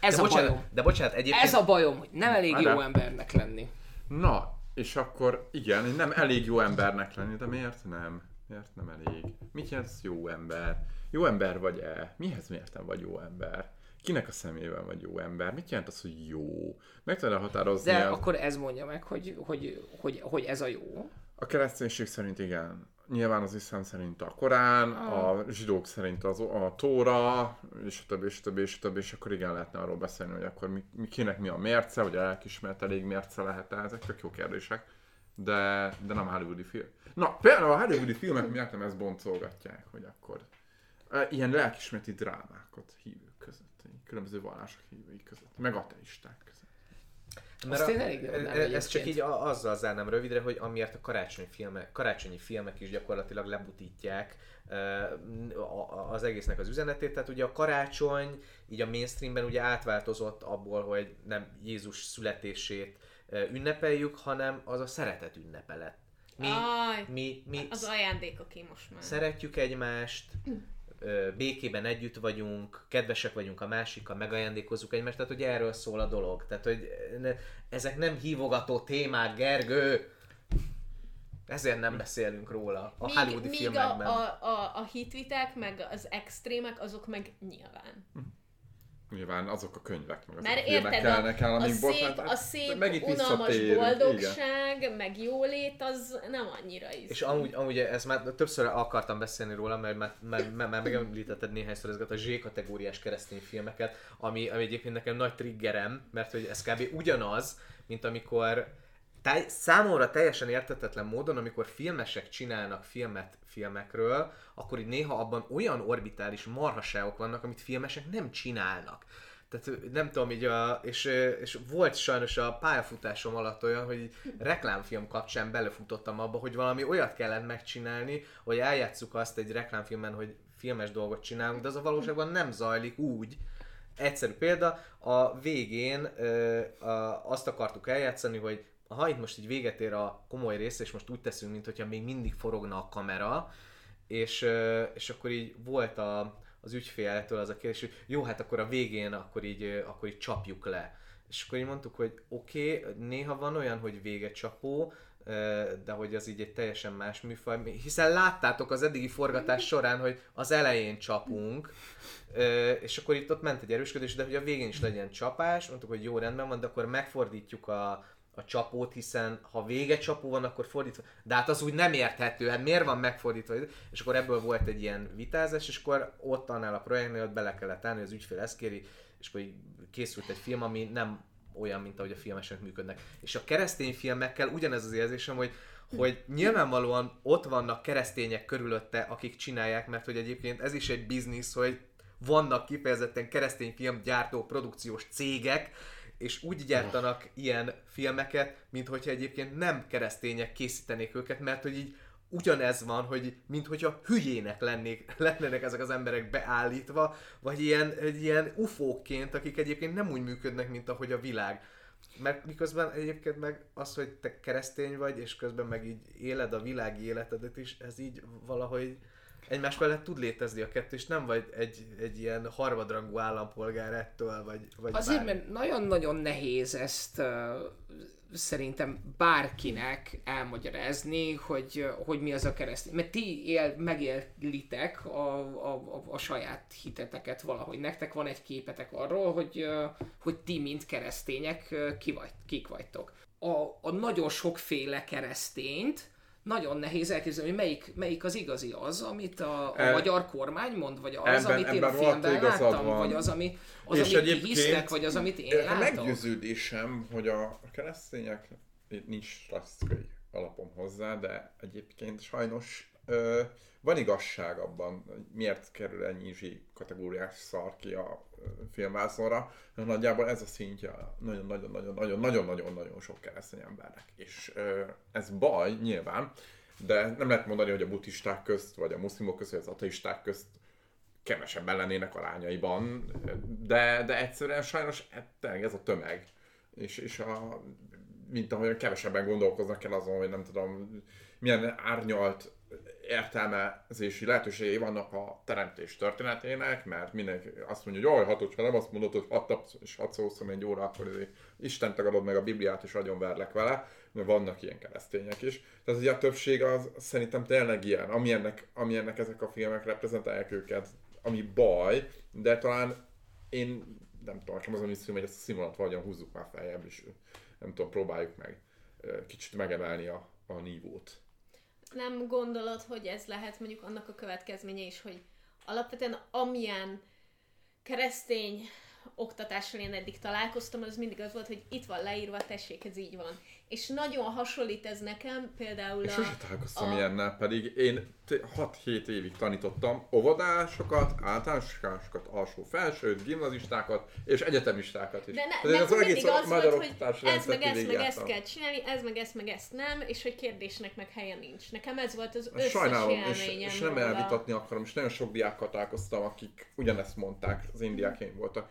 ez de, a bocsánat, bajom. de bocsánat, egyébként... Ez a bajom, hogy nem elég jó Várjál. embernek lenni. Na, és akkor igen, nem elég jó embernek lenni, de miért nem? Miért nem elég? Mit jelent jó ember? Jó ember vagy-e? Mihez mértem vagy jó ember? Kinek a szemében vagy jó ember? Mit jelent az, hogy jó? Meg tudod határozni De el- akkor ez mondja meg, hogy, hogy, hogy, hogy ez a jó. A kereszténység szerint igen. Nyilván az iszlám szerint a Korán, a zsidók szerint az, a Tóra, és a többi, és a többi, és a többi, és akkor igen, lehetne arról beszélni, hogy akkor mi, mi, kinek mi a mérce, vagy a lelkismeret elég mérce lehet -e, ezek tök jó kérdések. De, de nem hollywoodi film. Na, például a hollywoodi filmek miatt nem ezt boncolgatják, hogy akkor e, ilyen lelkismereti drámákat között, különböző vallások hívői között, meg ateisták között. Azt a- én elég jól nem ez csak egyébként. így a- azzal zárnám rövidre, hogy amiért a karácsonyi filmek, karácsonyi filmek is gyakorlatilag lebutítják az egésznek az üzenetét. Tehát ugye a karácsony így a mainstreamben ugye átváltozott abból, hogy nem Jézus születését ünnepeljük, hanem az a szeretet ünnepe lett. Mi, Aj, mi, mi az ajándékoké most már. szeretjük egymást, békében együtt vagyunk, kedvesek vagyunk a másikkal, megajándékozzuk egymást, tehát hogy erről szól a dolog. Tehát, hogy ne, ezek nem hívogató témák, Gergő! Ezért nem beszélünk róla a hollywoodi míg filmekben. a, a, a hitvitek, meg az extrémek, azok meg nyilván. Nyilván azok a könyvek, meg azok Mert a filmek érted, a, kellnek el, a amikból szép, a szép megint unalmas visszatérünk, igen. boldogság, meg jólét, az nem annyira is. És amúgy, amúgy ezt már többször akartam beszélni róla, mert már, már, már, már megemlítetted néhányszor ezeket a Z-kategóriás keresztény filmeket, ami, ami egyébként nekem nagy triggerem, mert hogy ez kb. ugyanaz, mint amikor táj, számomra teljesen értetetlen módon, amikor filmesek csinálnak filmet filmekről, akkor így néha abban olyan orbitális marhaságok vannak, amit filmesek nem csinálnak. Tehát nem tudom, így a, és, és volt sajnos a pályafutásom alatt olyan, hogy reklámfilm kapcsán belefutottam abba, hogy valami olyat kellett megcsinálni, hogy eljátszuk azt egy reklámfilmen, hogy filmes dolgot csinálunk, de az a valóságban nem zajlik úgy. Egyszerű példa, a végén ö, a, azt akartuk eljátszani, hogy ha itt most így véget ér a komoly rész, és most úgy teszünk, mintha még mindig forogna a kamera, és, és akkor így volt a, az ügyféltől az a kérdés, hogy jó, hát akkor a végén akkor így, akkor így csapjuk le. És akkor így mondtuk, hogy oké, okay, néha van olyan, hogy vége csapó, de hogy az így egy teljesen más műfaj, hiszen láttátok az eddigi forgatás során, hogy az elején csapunk, és akkor itt ott ment egy erősködés, de hogy a végén is legyen csapás, mondtuk, hogy jó rendben van, de akkor megfordítjuk a, a csapót, hiszen ha vége csapó van, akkor fordítva. De hát az úgy nem érthető, hát miért van megfordítva? És akkor ebből volt egy ilyen vitázás, és akkor ott annál a projektnél ott bele kellett állni, az ügyfél ezt kéri, és akkor készült egy film, ami nem olyan, mint ahogy a filmesek működnek. És a keresztény filmekkel ugyanez az érzésem, hogy hogy nyilvánvalóan ott vannak keresztények körülötte, akik csinálják, mert hogy egyébként ez is egy biznisz, hogy vannak kifejezetten keresztény filmgyártó produkciós cégek, és úgy gyártanak ilyen filmeket, mint hogyha egyébként nem keresztények készítenék őket, mert hogy így ugyanez van, hogy mint hogyha hülyének lennék, [laughs] lennének ezek az emberek beállítva, vagy ilyen, ilyen ufókként, akik egyébként nem úgy működnek, mint ahogy a világ. Mert miközben egyébként meg az, hogy te keresztény vagy, és közben meg így éled a világi életedet is, ez így valahogy egymás mellett tud létezni a kettő, és nem vagy egy, egy ilyen harmadrangú állampolgár ettől, vagy, vagy Azért, bármi. mert nagyon-nagyon nehéz ezt uh, szerintem bárkinek elmagyarázni, hogy, hogy mi az a keresztény. Mert ti él, megélitek a, a, a, a saját hiteteket valahogy. Nektek van egy képetek arról, hogy, hogy ti, mint keresztények, ki vagy, kik vagytok. A, a nagyon sokféle keresztényt nagyon nehéz elképzelni, hogy melyik, melyik az igazi az, amit a, a E- magyar kormány mond, vagy az, Ebben- amit én a ebben rohadt filmben láttam, van. vagy az, ami, az És amit hisztek, vagy az, amit én látok. Meggyőződésem, hogy a keresztények nincs statisztikai alapom hozzá, de egyébként sajnos ö, van igazság abban, hogy miért kerül ennyi zsí kategóriás szar ki a filmvászonra. Nagyjából ez a szintje nagyon-nagyon-nagyon-nagyon-nagyon-nagyon sok keresztény embernek. És ez baj, nyilván, de nem lehet mondani, hogy a buddhisták közt, vagy a muszlimok közt, vagy az ateisták közt kevesebben lennének arányaiban, de, de egyszerűen sajnos ez a tömeg. És, és a, mint ahogyan kevesebben gondolkoznak el azon, hogy nem tudom, milyen árnyalt értelmezési lehetőségei vannak a teremtés történetének, mert mindenki azt mondja, hogy jaj, hát hogyha nem azt mondod, hogy hat nap és hat szó szom egy óra, akkor Isten tagadod meg a Bibliát és nagyon verlek vele, mert vannak ilyen keresztények is. Tehát ugye a többség az szerintem tényleg ilyen, amilyennek, amilyennek ezek a filmek reprezentálják őket, ami baj, de talán én nem tudom, nekem az a misszióm, hogy ezt a színvonalat valahogyan húzzuk már feljebb, és nem tudom, próbáljuk meg kicsit megemelni a, a nívót. Nem gondolod, hogy ez lehet mondjuk annak a következménye is, hogy alapvetően amilyen keresztény oktatással én eddig találkoztam, az mindig az volt, hogy itt van leírva, tessék, ez így van. És nagyon hasonlít ez nekem például Én a... sose találkoztam a- ilyennel, pedig én t- 6-7 évig tanítottam óvodásokat, általánosokat, alsó felsőt, gimnazistákat és egyetemistákat is. De ne, Tehát én nekem mindig az volt, hogy ez meg ezt, meg ezt kell csinálni, ez meg ezt, meg ezt nem, és hogy kérdésnek meg helye nincs. Nekem ez volt az összes Sajnálom, és, és nem róla. elvitatni akarom, és nagyon sok diákkal találkoztam, akik ugyanezt mondták, az én diákjaim voltak.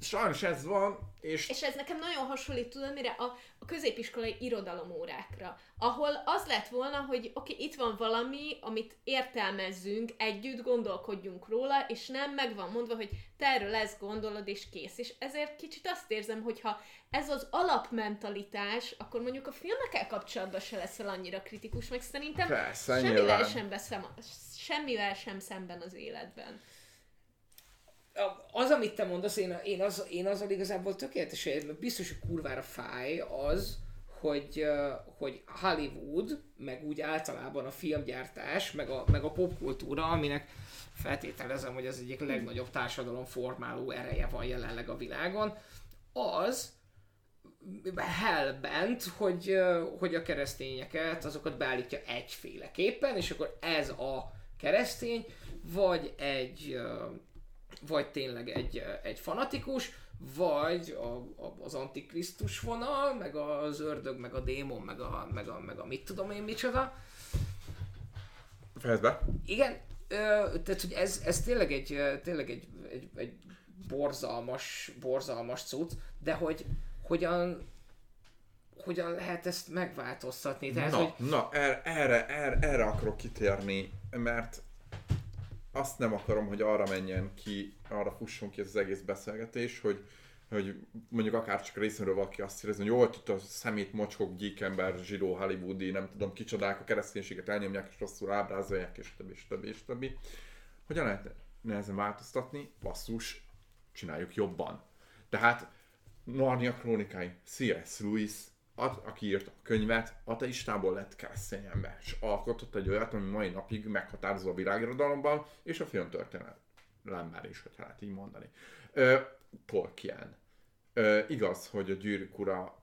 Sajnos ez van, és És ez nekem nagyon hasonlít, tudod mire? A, a középiskolai irodalom órákra, ahol az lett volna, hogy oké, okay, itt van valami, amit értelmezzünk, együtt gondolkodjunk róla, és nem meg van mondva, hogy te erről ezt gondolod, és kész. És ezért kicsit azt érzem, hogy ha ez az alapmentalitás, akkor mondjuk a filmekkel kapcsolatban se leszel annyira kritikus, meg szerintem Persze, semmivel nyilván. sem, beszem, semmivel sem szemben az életben. Az, amit te mondasz, én, én, az, én azzal igazából tökéletes, mert biztos, hogy kurvára fáj az, hogy, hogy Hollywood, meg úgy általában a filmgyártás, meg a, meg a popkultúra, aminek feltételezem, hogy az egyik legnagyobb társadalomformáló ereje van jelenleg a világon, az hellbent, hogy, hogy a keresztényeket, azokat beállítja egyféleképpen, és akkor ez a keresztény, vagy egy vagy tényleg egy, egy fanatikus, vagy a, a, az antikrisztus vonal, meg az ördög, meg a démon, meg a, meg a, meg a mit tudom én micsoda. fejezd be. Igen, ö, tehát hogy ez, ez tényleg egy, tényleg egy, egy, egy borzalmas, borzalmas cucc, de hogy hogyan, hogyan lehet ezt megváltoztatni? Tehát, Na, hogy na erre, erre, erre, erre akarok kitérni, mert azt nem akarom, hogy arra menjen ki, arra fusson ki ez az egész beszélgetés, hogy, hogy mondjuk akár csak részemről valaki azt érezi, hogy jól tud a szemét, mocskok, gyíkember, zsidó, hollywoodi, nem tudom, kicsodák a kereszténységet elnyomják és rosszul ábrázolják, és többi, és többi, és többi. Hogyan lehet nehezen változtatni? Basszus, csináljuk jobban. Tehát Narnia krónikái, C.S. Lewis, a- aki írta a könyvet, ateistából lett keresztény ember, és alkotott egy olyat, ami mai napig meghatározó a világirodalomban, és a filmtörténelemben is, hogy lehet így mondani. Ö, Tolkien. Ö, igaz, hogy a gyűrűk ura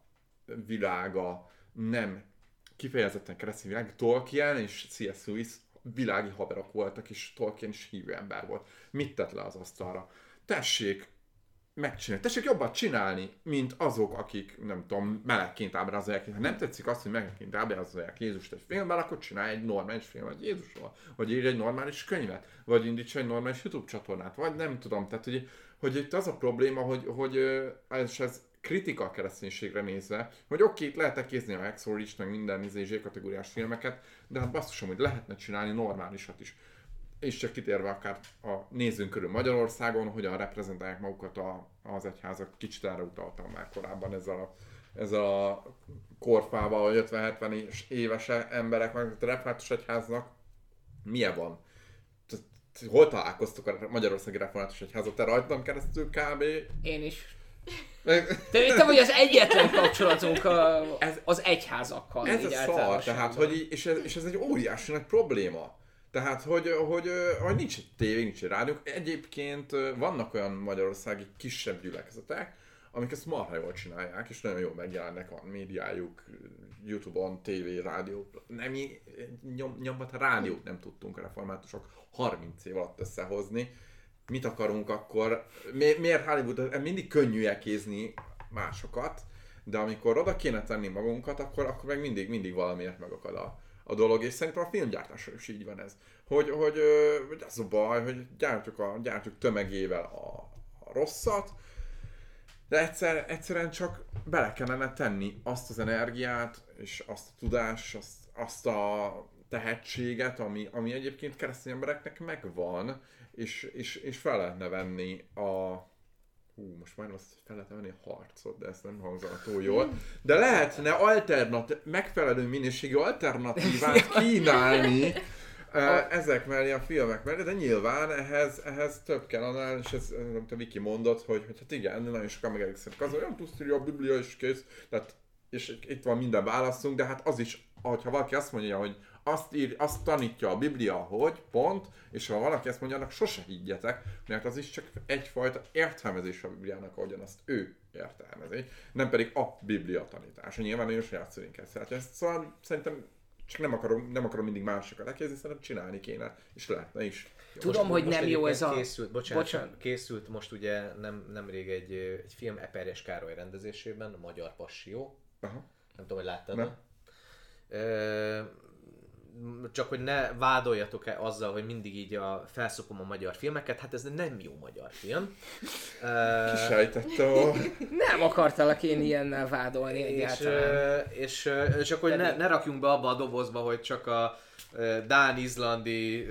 világa nem kifejezetten keresztény világ, Tolkien és C.S. Lewis világi haverok voltak, és Tolkien is hívő ember volt. Mit tett le az asztalra? Tessék, megcsinálni. Tessék jobban csinálni, mint azok, akik, nem tudom, melegként ábrázolják. Ha nem tetszik azt, hogy melegként ábrázolják Jézust egy filmben, akkor csinálj egy normális filmet Jézusról. Vagy írj egy normális könyvet. Vagy indíts egy normális YouTube csatornát. Vagy nem tudom. Tehát, hogy, hogy itt az a probléma, hogy, hogy és ez kritika a kereszténységre nézve, hogy oké, itt lehet kézni a Ridge, meg minden izé, kategóriás filmeket, de hát basszusom, hogy lehetne csinálni normálisat is. És csak kitérve akár a nézzünk körül Magyarországon, hogyan reprezentálják magukat a, az egyházak, kicsit erre utaltam már korábban ezzel a, ezzel a korfával, hogy 50-70 éves emberek, meg a református egyháznak milyen van? Hol találkoztok a Magyarországi Református Egyházat? Te rajtam keresztül kb. Én is. Te értem, hogy az egyetlen kapcsolatunk a, ez, az egyházakkal. Ez a szar, tehát, hogy, és, ez, és ez egy óriási nagy probléma. Tehát, hogy, hogy, hogy nincs tévé, nincs rádió. Egyébként vannak olyan magyarországi kisebb gyülekezetek, amik ezt marha jól csinálják, és nagyon jól megjelennek a médiájuk, Youtube-on, TV, rádió. Nem, nyom, nyombat rádiót nem tudtunk a reformátusok 30 év alatt összehozni mit akarunk akkor, mi, miért Hollywood, mindig könnyű elkézni másokat, de amikor oda kéne tenni magunkat, akkor, akkor meg mindig, mindig valamiért megakad a, a dolog, és szerintem a filmgyártásra is így van ez. Hogy, hogy, hogy az a baj, hogy gyártjuk, a, gyártjuk tömegével a, a rosszat, de egyszer, egyszerűen csak bele kellene tenni azt az energiát, és azt a tudást, azt, azt a tehetséget, ami, ami egyébként keresztény embereknek megvan, és, és, és fel lehetne venni a hú, most már azt fel lehetne venni a harcot, de ezt nem hangzana túl jól, de lehetne alternat, megfelelő minőségű alternatívát [laughs] kínálni [laughs] ezek mellé, a filmek mellé, de nyilván ehhez, ehhez több kell annál, és ez, amit a Viki mondott, hogy, hogy hát igen, nagyon sokan megelégszenek az, olyan tudsz a Biblia is kész, tehát, és itt van minden válaszunk, de hát az is, ha valaki azt mondja, hogy azt, ír, azt tanítja a Biblia, hogy pont, és ha valaki ezt mondja, annak sose higgyetek, mert az is csak egyfajta értelmezés a Bibliának, ahogyan azt ő értelmezi, nem pedig a Biblia tanítása. Nyilván nagyon saját szeretni. Ezt szóval szerintem csak nem akarom, nem akarom mindig másokat lekézni, szerintem csinálni kéne, és lehetne is. Tudom, most, hogy most nem jó ez a... Készült, bocsánat, bocsánat. készült most ugye nem, nemrég egy, egy film Eperjes Károly rendezésében, a Magyar Passió. Aha. Nem tudom, hogy láttad. Nem csak hogy ne vádoljatok -e azzal, hogy mindig így a, felszopom a magyar filmeket, hát ez nem jó magyar film. Kisejtettem. nem akartalak én ilyennel vádolni és, egyáltalán. És, és csak hogy ne, ne rakjunk be abba a dobozba, hogy csak a Dán, Izlandi,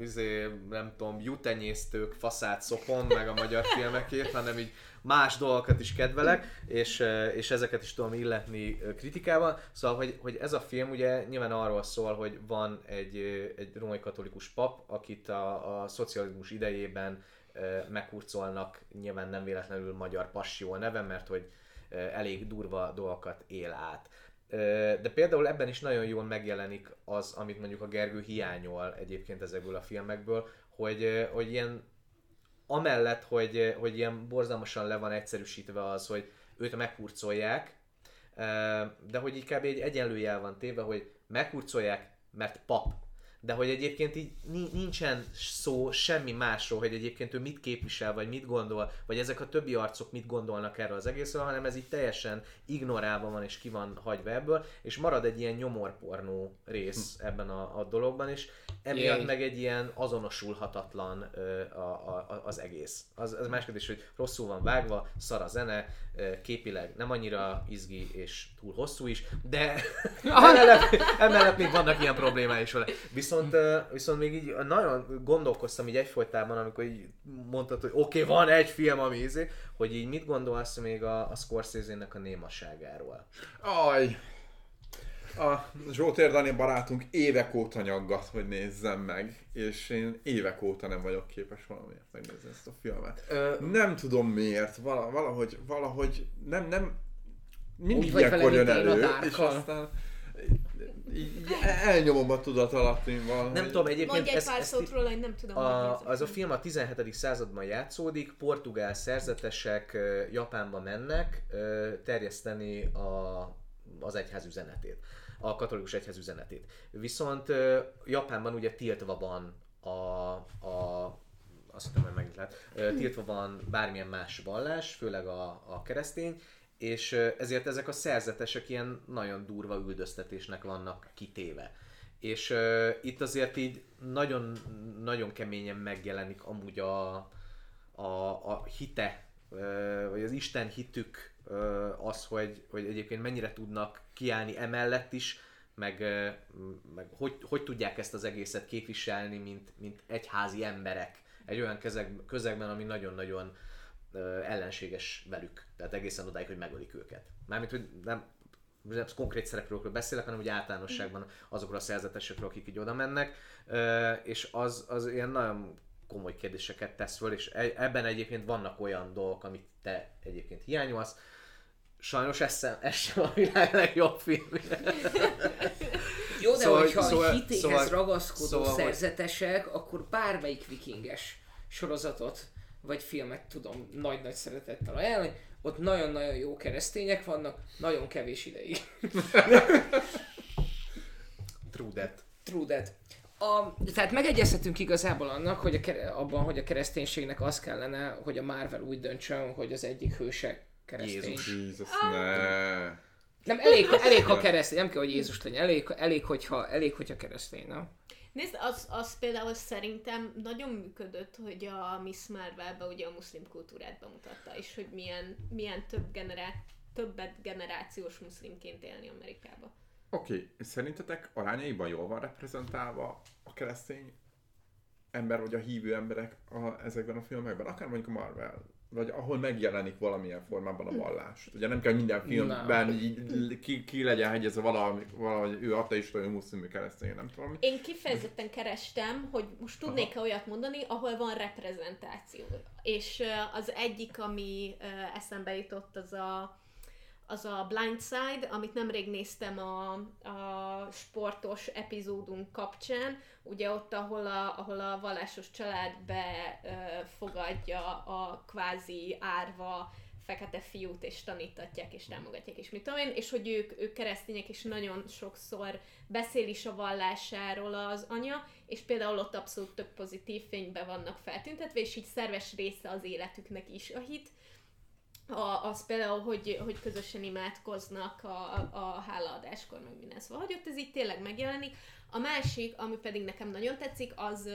izé, nem tudom, jutenyésztők faszát szopom meg a magyar filmekért, hanem így más dolgokat is kedvelek, és, és ezeket is tudom illetni kritikával. Szóval, hogy, hogy ez a film ugye nyilván arról szól, hogy van egy, egy római katolikus pap, akit a, a szocializmus idejében meghurcolnak, nyilván nem véletlenül magyar passió neve, mert hogy elég durva dolgokat él át. De például ebben is nagyon jól megjelenik az, amit mondjuk a Gergő hiányol egyébként ezekből a filmekből, hogy, hogy ilyen amellett, hogy, hogy ilyen borzalmasan le van egyszerűsítve az, hogy őt meghurcolják, de hogy kb. egy egyenlőjel van téve, hogy meghurcolják, mert pap de hogy egyébként így nincsen szó semmi másról, hogy egyébként ő mit képvisel, vagy mit gondol, vagy ezek a többi arcok mit gondolnak erről az egészről, hanem ez így teljesen ignorálva van és ki van hagyva ebből, és marad egy ilyen nyomorpornó rész hm. ebben a, a dologban, és emiatt Jé. meg egy ilyen azonosulhatatlan ö, a, a, az egész. Az, az más kérdés, hogy rosszul van vágva, szar a zene, képileg nem annyira izgi és túl hosszú is, de [laughs] [laughs] emellett, emellett még vannak ilyen problémái is vele. Viszont, viszont még így nagyon gondolkoztam így egyfolytában, amikor így mondtad, hogy oké, okay, van egy film, ami izé, hogy így mit gondolsz még a, a Scorsese-nek a némaságáról? Aj, a Zsótér Dani barátunk évek óta nyaggat, hogy nézzem meg, és én évek óta nem vagyok képes valamiért megnézni ezt a filmet. Ö... Nem tudom miért, valahogy, valahogy nem, nem, mindig ilyenkor jön elő, és aztán így elnyomom a tudat alatt, én valahogy. Nem tudom, egyébként... Mondj egy pár szót róla, hogy nem tudom. A, az a film a 17. században játszódik, portugál szerzetesek Japánba mennek terjeszteni a, az egyház üzenetét a katolikus egyház üzenetét. Viszont Japánban ugye tiltva van a, a azt hiszem, hogy megint lehet, tiltva van bármilyen más vallás, főleg a, a keresztény, és ezért ezek a szerzetesek ilyen nagyon durva üldöztetésnek vannak kitéve. És uh, itt azért így nagyon, nagyon keményen megjelenik amúgy a, a, a hite, uh, vagy az Isten hitük ö, az, hogy, hogy egyébként mennyire tudnak kiállni emellett is, meg, ö, meg hogy, hogy tudják ezt az egészet képviselni, mint, mint egyházi emberek egy olyan közeg, közegben, ami nagyon-nagyon ö, ellenséges velük. Tehát egészen odáig, hogy megölik őket. Mármint, hogy nem, nem konkrét szereplőkről beszélek, hanem úgy általánosságban azokról a szerzetesekről, akik így oda mennek, és az, az ilyen nagyon komoly kérdéseket tesz föl, és e- ebben egyébként vannak olyan dolgok, amit te egyébként hiányolsz. Sajnos ez sem, ez sem a világ legjobb film. Jó, de Szóval- hogyha szóval- a hitéhez szóval- ragaszkodó szóval, szerzetesek, akkor bármelyik vikinges sorozatot vagy filmet tudom nagy-nagy szeretettel ajánlani. Ott nagyon-nagyon jó keresztények vannak, nagyon kevés ideig. [laughs] True that. True that. A, tehát megegyezhetünk igazából annak, hogy a, abban, hogy a kereszténységnek az kellene, hogy a Marvel úgy döntsön, hogy az egyik hőse keresztény. Jézus. Jézus, ne. Nem, elég, elég, ha [laughs] keresztény, nem kell, hogy Jézus legyen, elég, elég, hogyha, elég, hogyha keresztény, nem? Nézd, az, az például szerintem nagyon működött, hogy a Miss Marvel-be ugye a muszlim kultúrát bemutatta, és hogy milyen, milyen több generá- többet generációs muszlimként élni Amerikába. Oké, okay. szerintetek arányaiban jól van reprezentálva a keresztény ember, vagy a hívő emberek a, ezekben a filmekben? Akár mondjuk a Marvel, vagy ahol megjelenik valamilyen formában a vallás. Ugye nem kell minden filmben így, ki, ki legyen hegyezve valahogy, valahogy ő ateista, ő muszlim, ő keresztény, nem tudom. Én kifejezetten kerestem, hogy most tudnék-e olyat mondani, ahol van reprezentáció. És az egyik, ami eszembe jutott, az a, az a Blind Side, amit nemrég néztem a, a sportos epizódunk kapcsán, ugye ott, ahol a, ahol a vallásos család befogadja a kvázi árva fekete fiút, és tanítatják, és támogatják, és mit tudom én, és hogy ők, ők keresztények, és nagyon sokszor beszél is a vallásáról az anya, és például ott abszolút tök pozitív fényben vannak feltüntetve, és így szerves része az életüknek is a hit. A, az például, hogy, hogy közösen imádkoznak a, a hálaadáskor, meg minden. Szóval, hogy ott ez így tényleg megjelenik. A másik, ami pedig nekem nagyon tetszik, az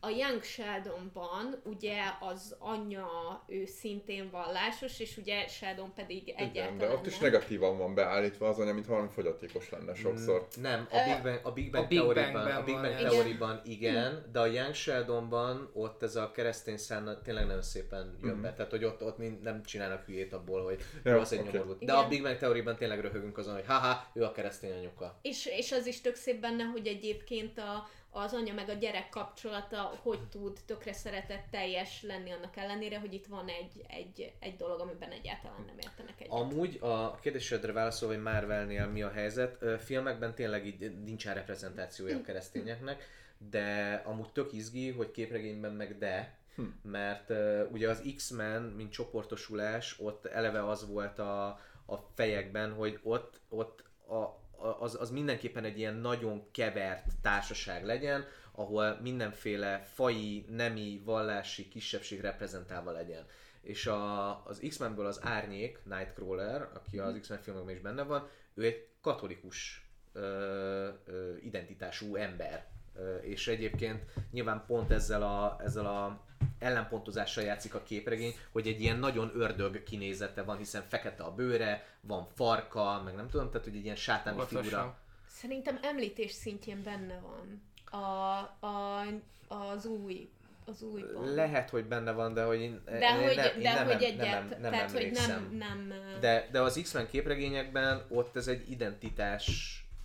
a Young Sheldonban ugye az anya, ő szintén vallásos, és ugye Sheldon pedig egyáltalán Igen, de ott is nem. negatívan van beállítva az anya, mint valami fogyatékos lenne sokszor. Mm, Nem, a Big Bang, a Big Bang, A Big Bangben a Big Bang igen. Theory-ban igen, de a Young Sheldonban ott ez a keresztény szán tényleg nagyon szépen jön be. Tehát, hogy ott, ott nem csinálnak hülyét abból, hogy Ja, az egy oké. nyomorult. De Igen. a Big Bang Theory-ban tényleg röhögünk azon, hogy haha, ő a keresztény anyuka. És, és az is tök szép benne, hogy egyébként a, az anya meg a gyerek kapcsolata hogy tud tökre szeretetteljes lenni annak ellenére, hogy itt van egy, egy, egy dolog, amiben egyáltalán nem értenek egyet. Amúgy a kérdésedre válaszolva, hogy Marvelnél mi a helyzet, filmekben tényleg így nincsen reprezentációja a keresztényeknek, de amúgy tök izgi, hogy képregényben meg de, mert uh, ugye az X-Men, mint csoportosulás, ott eleve az volt a, a fejekben, hogy ott, ott a, az, az mindenképpen egy ilyen nagyon kevert társaság legyen, ahol mindenféle faji, nemi, vallási kisebbség reprezentálva legyen. És a, az X-Menből az Árnyék, Nightcrawler, aki az X-Men filmekben is benne van, ő egy katolikus ö, ö, identitású ember. Ö, és egyébként nyilván pont ezzel a, ezzel a ellenpontozással játszik a képregény, hogy egy ilyen nagyon ördög kinézete van, hiszen fekete a bőre, van farka, meg nem tudom, tehát hogy egy ilyen sátáni Óvatosan. figura. Szerintem említés szintjén benne van a, a, az új az újban. Lehet, hogy benne van, de hogy én, de én hogy, nem, én de nem, hogy nem, egyet, nem, nem, tehát hogy nem, nem De, de az X-Men képregényekben ott ez egy identitás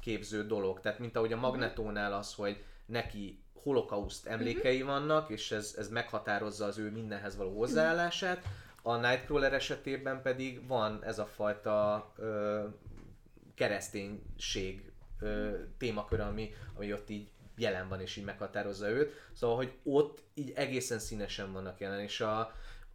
képző dolog. Tehát mint ahogy a Magnetónál az, hogy neki holokauszt emlékei vannak, és ez, ez meghatározza az ő mindenhez való hozzáállását. A Nightcrawler esetében pedig van ez a fajta ö, kereszténység ö, témakör, ami, ami ott így jelen van, és így meghatározza őt. Szóval, hogy ott így egészen színesen vannak jelen, és a,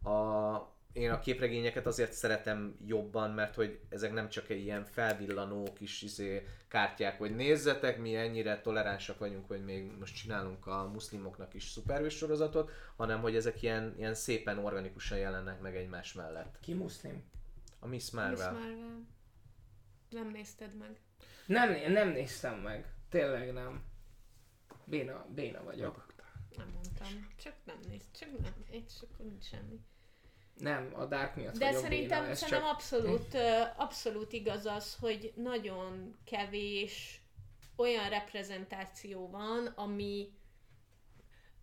a, én a képregényeket azért szeretem jobban, mert hogy ezek nem csak egy ilyen felvillanó kis izé, kártyák, hogy nézzetek, mi ennyire toleránsak vagyunk, hogy még most csinálunk a muszlimoknak is szuperhős sorozatot, hanem hogy ezek ilyen, ilyen szépen organikusan jelennek meg egymás mellett. Ki muszlim? A Miss Miss Marvel. Marvel. Nem nézted meg. Nem, nem néztem meg. Tényleg nem. Béna, béna vagyok. Nem mondtam. Csak nem néz, csak nem, egy csak nincs semmi. Nem, a Dark miatt De szerintem, béna, szerintem csak... abszolút, abszolút igaz az, hogy nagyon kevés olyan reprezentáció van, ami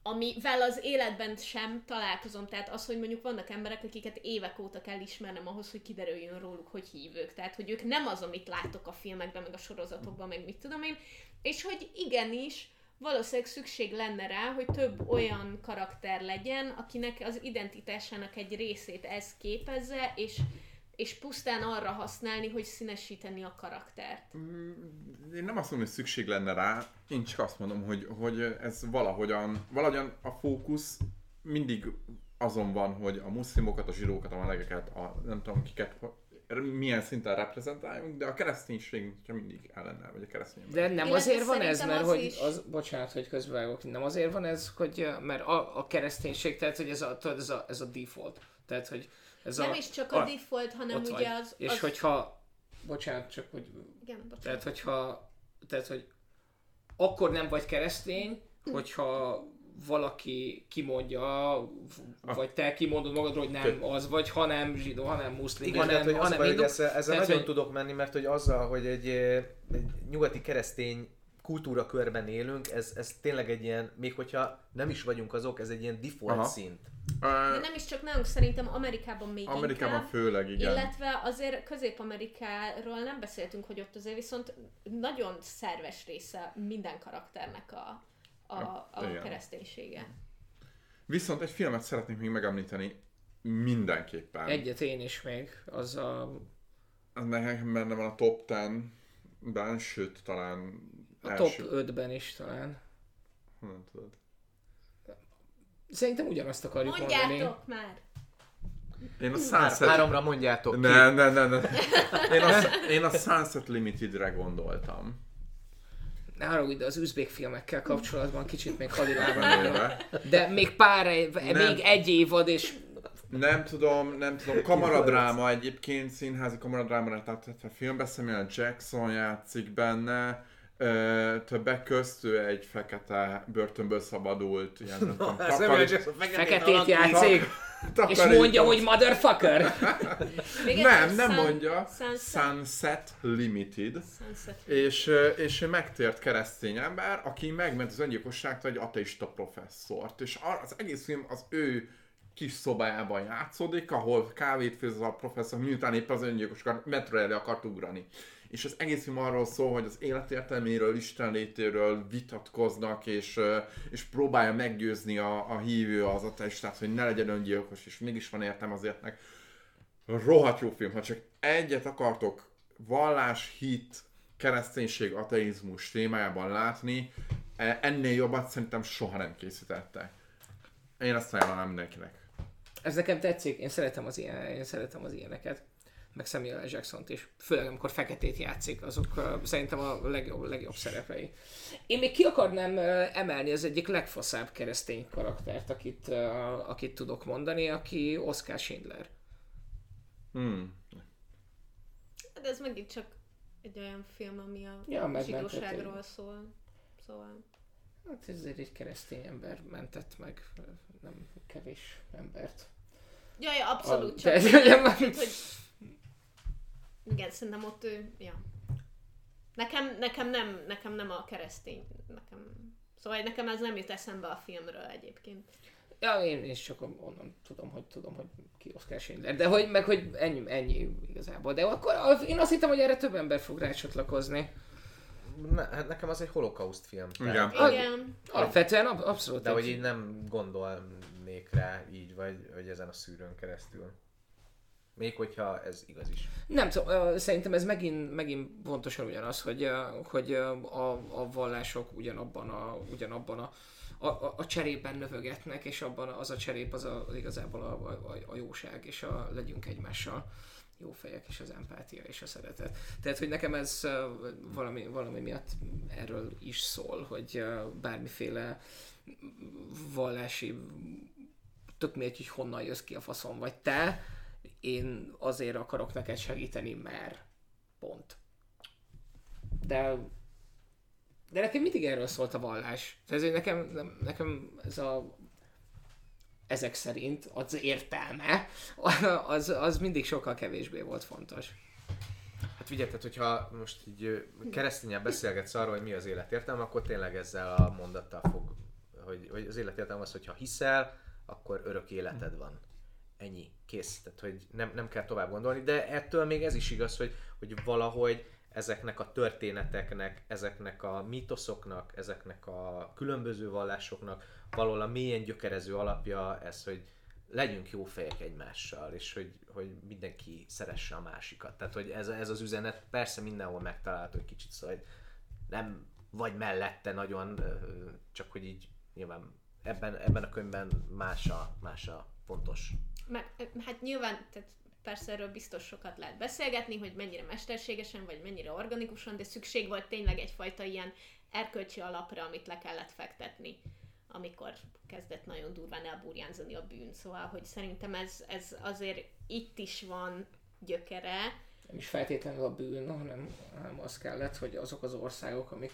amivel az életben sem találkozom. Tehát az, hogy mondjuk vannak emberek, akiket évek óta kell ismernem ahhoz, hogy kiderüljön róluk, hogy hívők. Tehát, hogy ők nem az, amit látok a filmekben, meg a sorozatokban, meg mit tudom én. És hogy igenis, valószínűleg szükség lenne rá, hogy több olyan karakter legyen, akinek az identitásának egy részét ez képezze, és, és pusztán arra használni, hogy színesíteni a karaktert. Én nem azt mondom, hogy szükség lenne rá, én csak azt mondom, hogy, hogy ez valahogyan, valahogyan a fókusz mindig azon van, hogy a muszlimokat, a zsidókat, a melegeket, a nem tudom kiket, milyen szinten reprezentáljunk, de a kereszténység mindig ellene, vagy a keresztény. De nem Illetve azért van ez, mert az hogy, is- az, bocsánat, hogy közbevágok, nem azért van ez, hogy, mert a, a kereszténység, tehát hogy ez a, tudod, ez a, ez a default. Tehát, hogy ez Nem a, is csak a, default, hanem ugye vagy. az... És az... hogyha, bocsánat, csak hogy, Igen, bocsánat. tehát hogyha, tehát hogy akkor nem vagy keresztény, hogyha valaki kimondja, vagy te kimondod magadról, hogy nem az vagy, hanem zsidó, hanem muszlim, Igen, tehát, hanem, hogy az hanem hogy hindu. ezzel, ezzel Tehát, nagyon hogy- tudok menni, mert hogy azzal, hogy egy, eh, egy nyugati keresztény kultúra körben élünk, ez, ez tényleg egy ilyen, még hogyha nem is vagyunk azok, ez egy ilyen default Aha. szint. De nem is csak nálunk, szerintem Amerikában még Amerikában inkább. főleg, igen. Illetve azért Közép-Amerikáról nem beszéltünk, hogy ott azért viszont nagyon szerves része minden karakternek a, a, a igen. kereszténysége. Viszont egy filmet szeretnék még megemlíteni mindenképpen. Egyet én is még, az a, Az nekem benne van a top 10-ben, sőt talán a első. top 5-ben is talán. Honnan tudod? Szerintem ugyanazt akarjuk mondani. Mondjátok már! Én a Sunset... háromra mondjátok ki. Ne, ne, ne, ne. [laughs] Én a, én a Sunset Limited-re gondoltam. Ne haragudj, de az üzbék filmekkel kapcsolatban kicsit még hadilában. De még pár Nem. még egy évad, és Nem tudom, nem tudom, kamaradráma egyébként, színházi kamaradráma, tehát a filmbe Samuel Jackson játszik benne, Ö, többek közt ő egy fekete börtönből szabadult, ilyen nem tudom, takarí- feketét játszik, és mondja, hogy motherfucker. [laughs] Nem, nem Sun- mondja. Sunset, Sunset Limited. Sunset. És, és ő megtért keresztény ember, aki megment az öngyilkosságtól egy ateista professzort. És az egész film az ő kis szobájában játszódik, ahol kávét főz a professzor, miután épp az öngyilkos metro elé akart ugrani. És az egész film arról szól, hogy az életértelméről, Isten létéről vitatkoznak, és, és próbálja meggyőzni a, a hívő az ateistát, hogy ne legyen öngyilkos, és mégis van értelme az életnek. Rohadt jó film, ha csak egyet akartok vallás, hit, kereszténység, ateizmus témájában látni, e- ennél jobbat szerintem soha nem készítettek. Én ezt ajánlanám mindenkinek. Ez nekem tetszik, én szeretem az, ilyen, én szeretem az ilyeneket. Meg Samuel L. jackson is. Főleg amikor feketét játszik, azok uh, szerintem a legjobb, legjobb szerepei. Én még ki akarnám uh, emelni az egyik legfaszább keresztény karaktert, akit, uh, akit tudok mondani, aki Oscar Schindler. Hmm. De ez megint csak egy olyan film, ami a Ja, zsidóságról szól. Szóval... Hát ezért egy keresztény ember mentett meg, nem kevés embert. Ja, ja, abszolút, A- csak de- hogy... Igen, szerintem ott ő, ja. Nekem, nekem, nem, nekem nem a keresztény, nekem... Szóval nekem ez nem jut eszembe a filmről egyébként. Ja, én is csak onnan tudom, hogy tudom, hogy ki Oscar Schindler. De hogy, meg hogy ennyi, ennyi igazából. De akkor én azt hittem, hogy erre több ember fog rácsatlakozni. Ne, hát nekem az egy holokauszt film. Igen. Tehát, Igen. Alapvetően ab- abszolút. de egy- hogy így nem gondolnék rá így, vagy, vagy ezen a szűrőn keresztül. Még hogyha ez igaz is. Nem tudom, szerintem ez megint, megint pontosan ugyanaz, hogy, hogy a, a vallások ugyanabban a, ugyanabban a, a, a, cserében növögetnek, és abban az a cserép az, a, az igazából a, a, a jóság, és a legyünk egymással jó fejek, és az empátia, és a szeretet. Tehát, hogy nekem ez valami, valami miatt erről is szól, hogy bármiféle vallási tök mindegy, hogy honnan jössz ki a faszon vagy te, én azért akarok neked segíteni, mert pont. De de nekem mindig erről szólt a vallás. Tehát nekem, nekem ez a ezek szerint az értelme, [laughs] az, az mindig sokkal kevésbé volt fontos. Hát figyelj, hogyha most így keresztényen beszélgetsz arról, hogy mi az élet értelme, akkor tényleg ezzel a mondattal fog, hogy, hogy az élet értelme az, hogyha hiszel, akkor örök életed van. Ennyi, kész. Tehát, hogy nem, nem kell tovább gondolni, de ettől még ez is igaz, hogy, hogy valahogy ezeknek a történeteknek, ezeknek a mítoszoknak, ezeknek a különböző vallásoknak valahol a mélyen gyökerező alapja ez, hogy legyünk jó fejek egymással, és hogy, hogy mindenki szeresse a másikat. Tehát, hogy ez, ez az üzenet persze mindenhol megtalálható egy kicsit, szóval nem vagy mellette nagyon, csak hogy így nyilván ebben, ebben a könyvben más a, más a fontos. Meg, hát nyilván, tehát persze erről biztos sokat lehet beszélgetni, hogy mennyire mesterségesen, vagy mennyire organikusan, de szükség volt tényleg egyfajta ilyen erkölcsi alapra, amit le kellett fektetni amikor kezdett nagyon durván elburjánzani a bűn. Szóval, hogy szerintem ez, ez azért itt is van gyökere. Nem is feltétlenül a bűn, hanem, hanem az kellett, hogy azok az országok, amik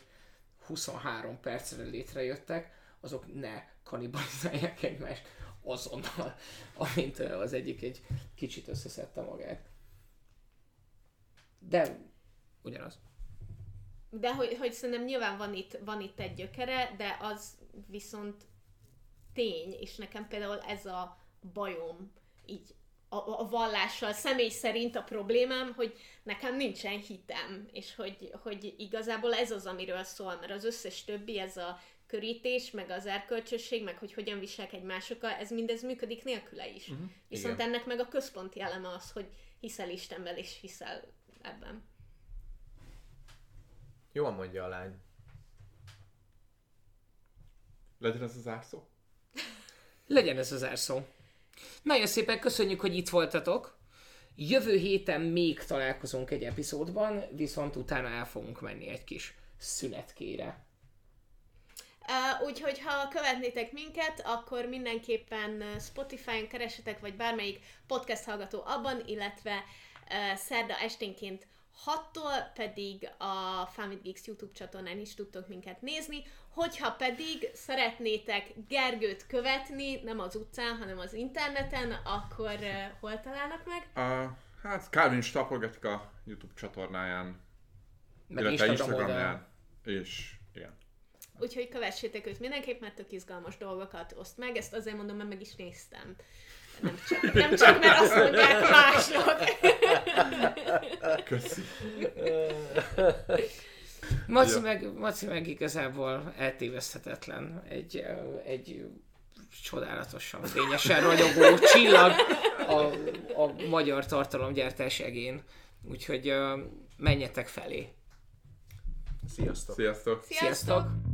23 percre létrejöttek, azok ne kanibalizálják egymást azonnal, [laughs] amint az egyik egy kicsit összeszedte magát. De ugyanaz. De hogy, hogy szerintem nyilván van itt, van itt egy gyökere, de az viszont tény, és nekem például ez a bajom így a, a vallással személy szerint a problémám, hogy nekem nincsen hitem, és hogy, hogy igazából ez az, amiről szól, mert az összes többi, ez a körítés, meg az erkölcsösség, meg hogy hogyan viselkedj másokkal, ez mindez működik nélküle is. Uh-huh. Viszont Igen. ennek meg a központi eleme az, hogy hiszel Istenben, és hiszel ebben. Jól mondja a lány. Legyen ez az árszó? [laughs] Legyen ez az árszó. Nagyon szépen köszönjük, hogy itt voltatok. Jövő héten még találkozunk egy epizódban, viszont utána el fogunk menni egy kis szünetkére. Uh, úgyhogy ha követnétek minket, akkor mindenképpen Spotify-on keresetek, vagy bármelyik podcast hallgató abban, illetve uh, szerda esténként 6-tól pedig a Family Geeks YouTube csatornán is tudtok minket nézni. Hogyha pedig szeretnétek Gergőt követni, nem az utcán, hanem az interneten, akkor uh, hol találnak meg? Uh, hát Calvin Stapolgatik a YouTube csatornáján, Meg illetve Instagramján, és. Úgyhogy kövessétek őt mindenképp, mert tök izgalmas dolgokat oszt meg. Ezt azért mondom, mert meg is néztem. Nem csak, nem csak mert azt mondják mások. Köszi. Maci, meg, Maci meg igazából eltéveszthetetlen. Egy, egy csodálatosan fényesen ragyogó csillag a, a magyar tartalomgyártás egén. Úgyhogy uh, menjetek felé. Sziasztok! Sziasztok! Sziasztok! Sziasztok.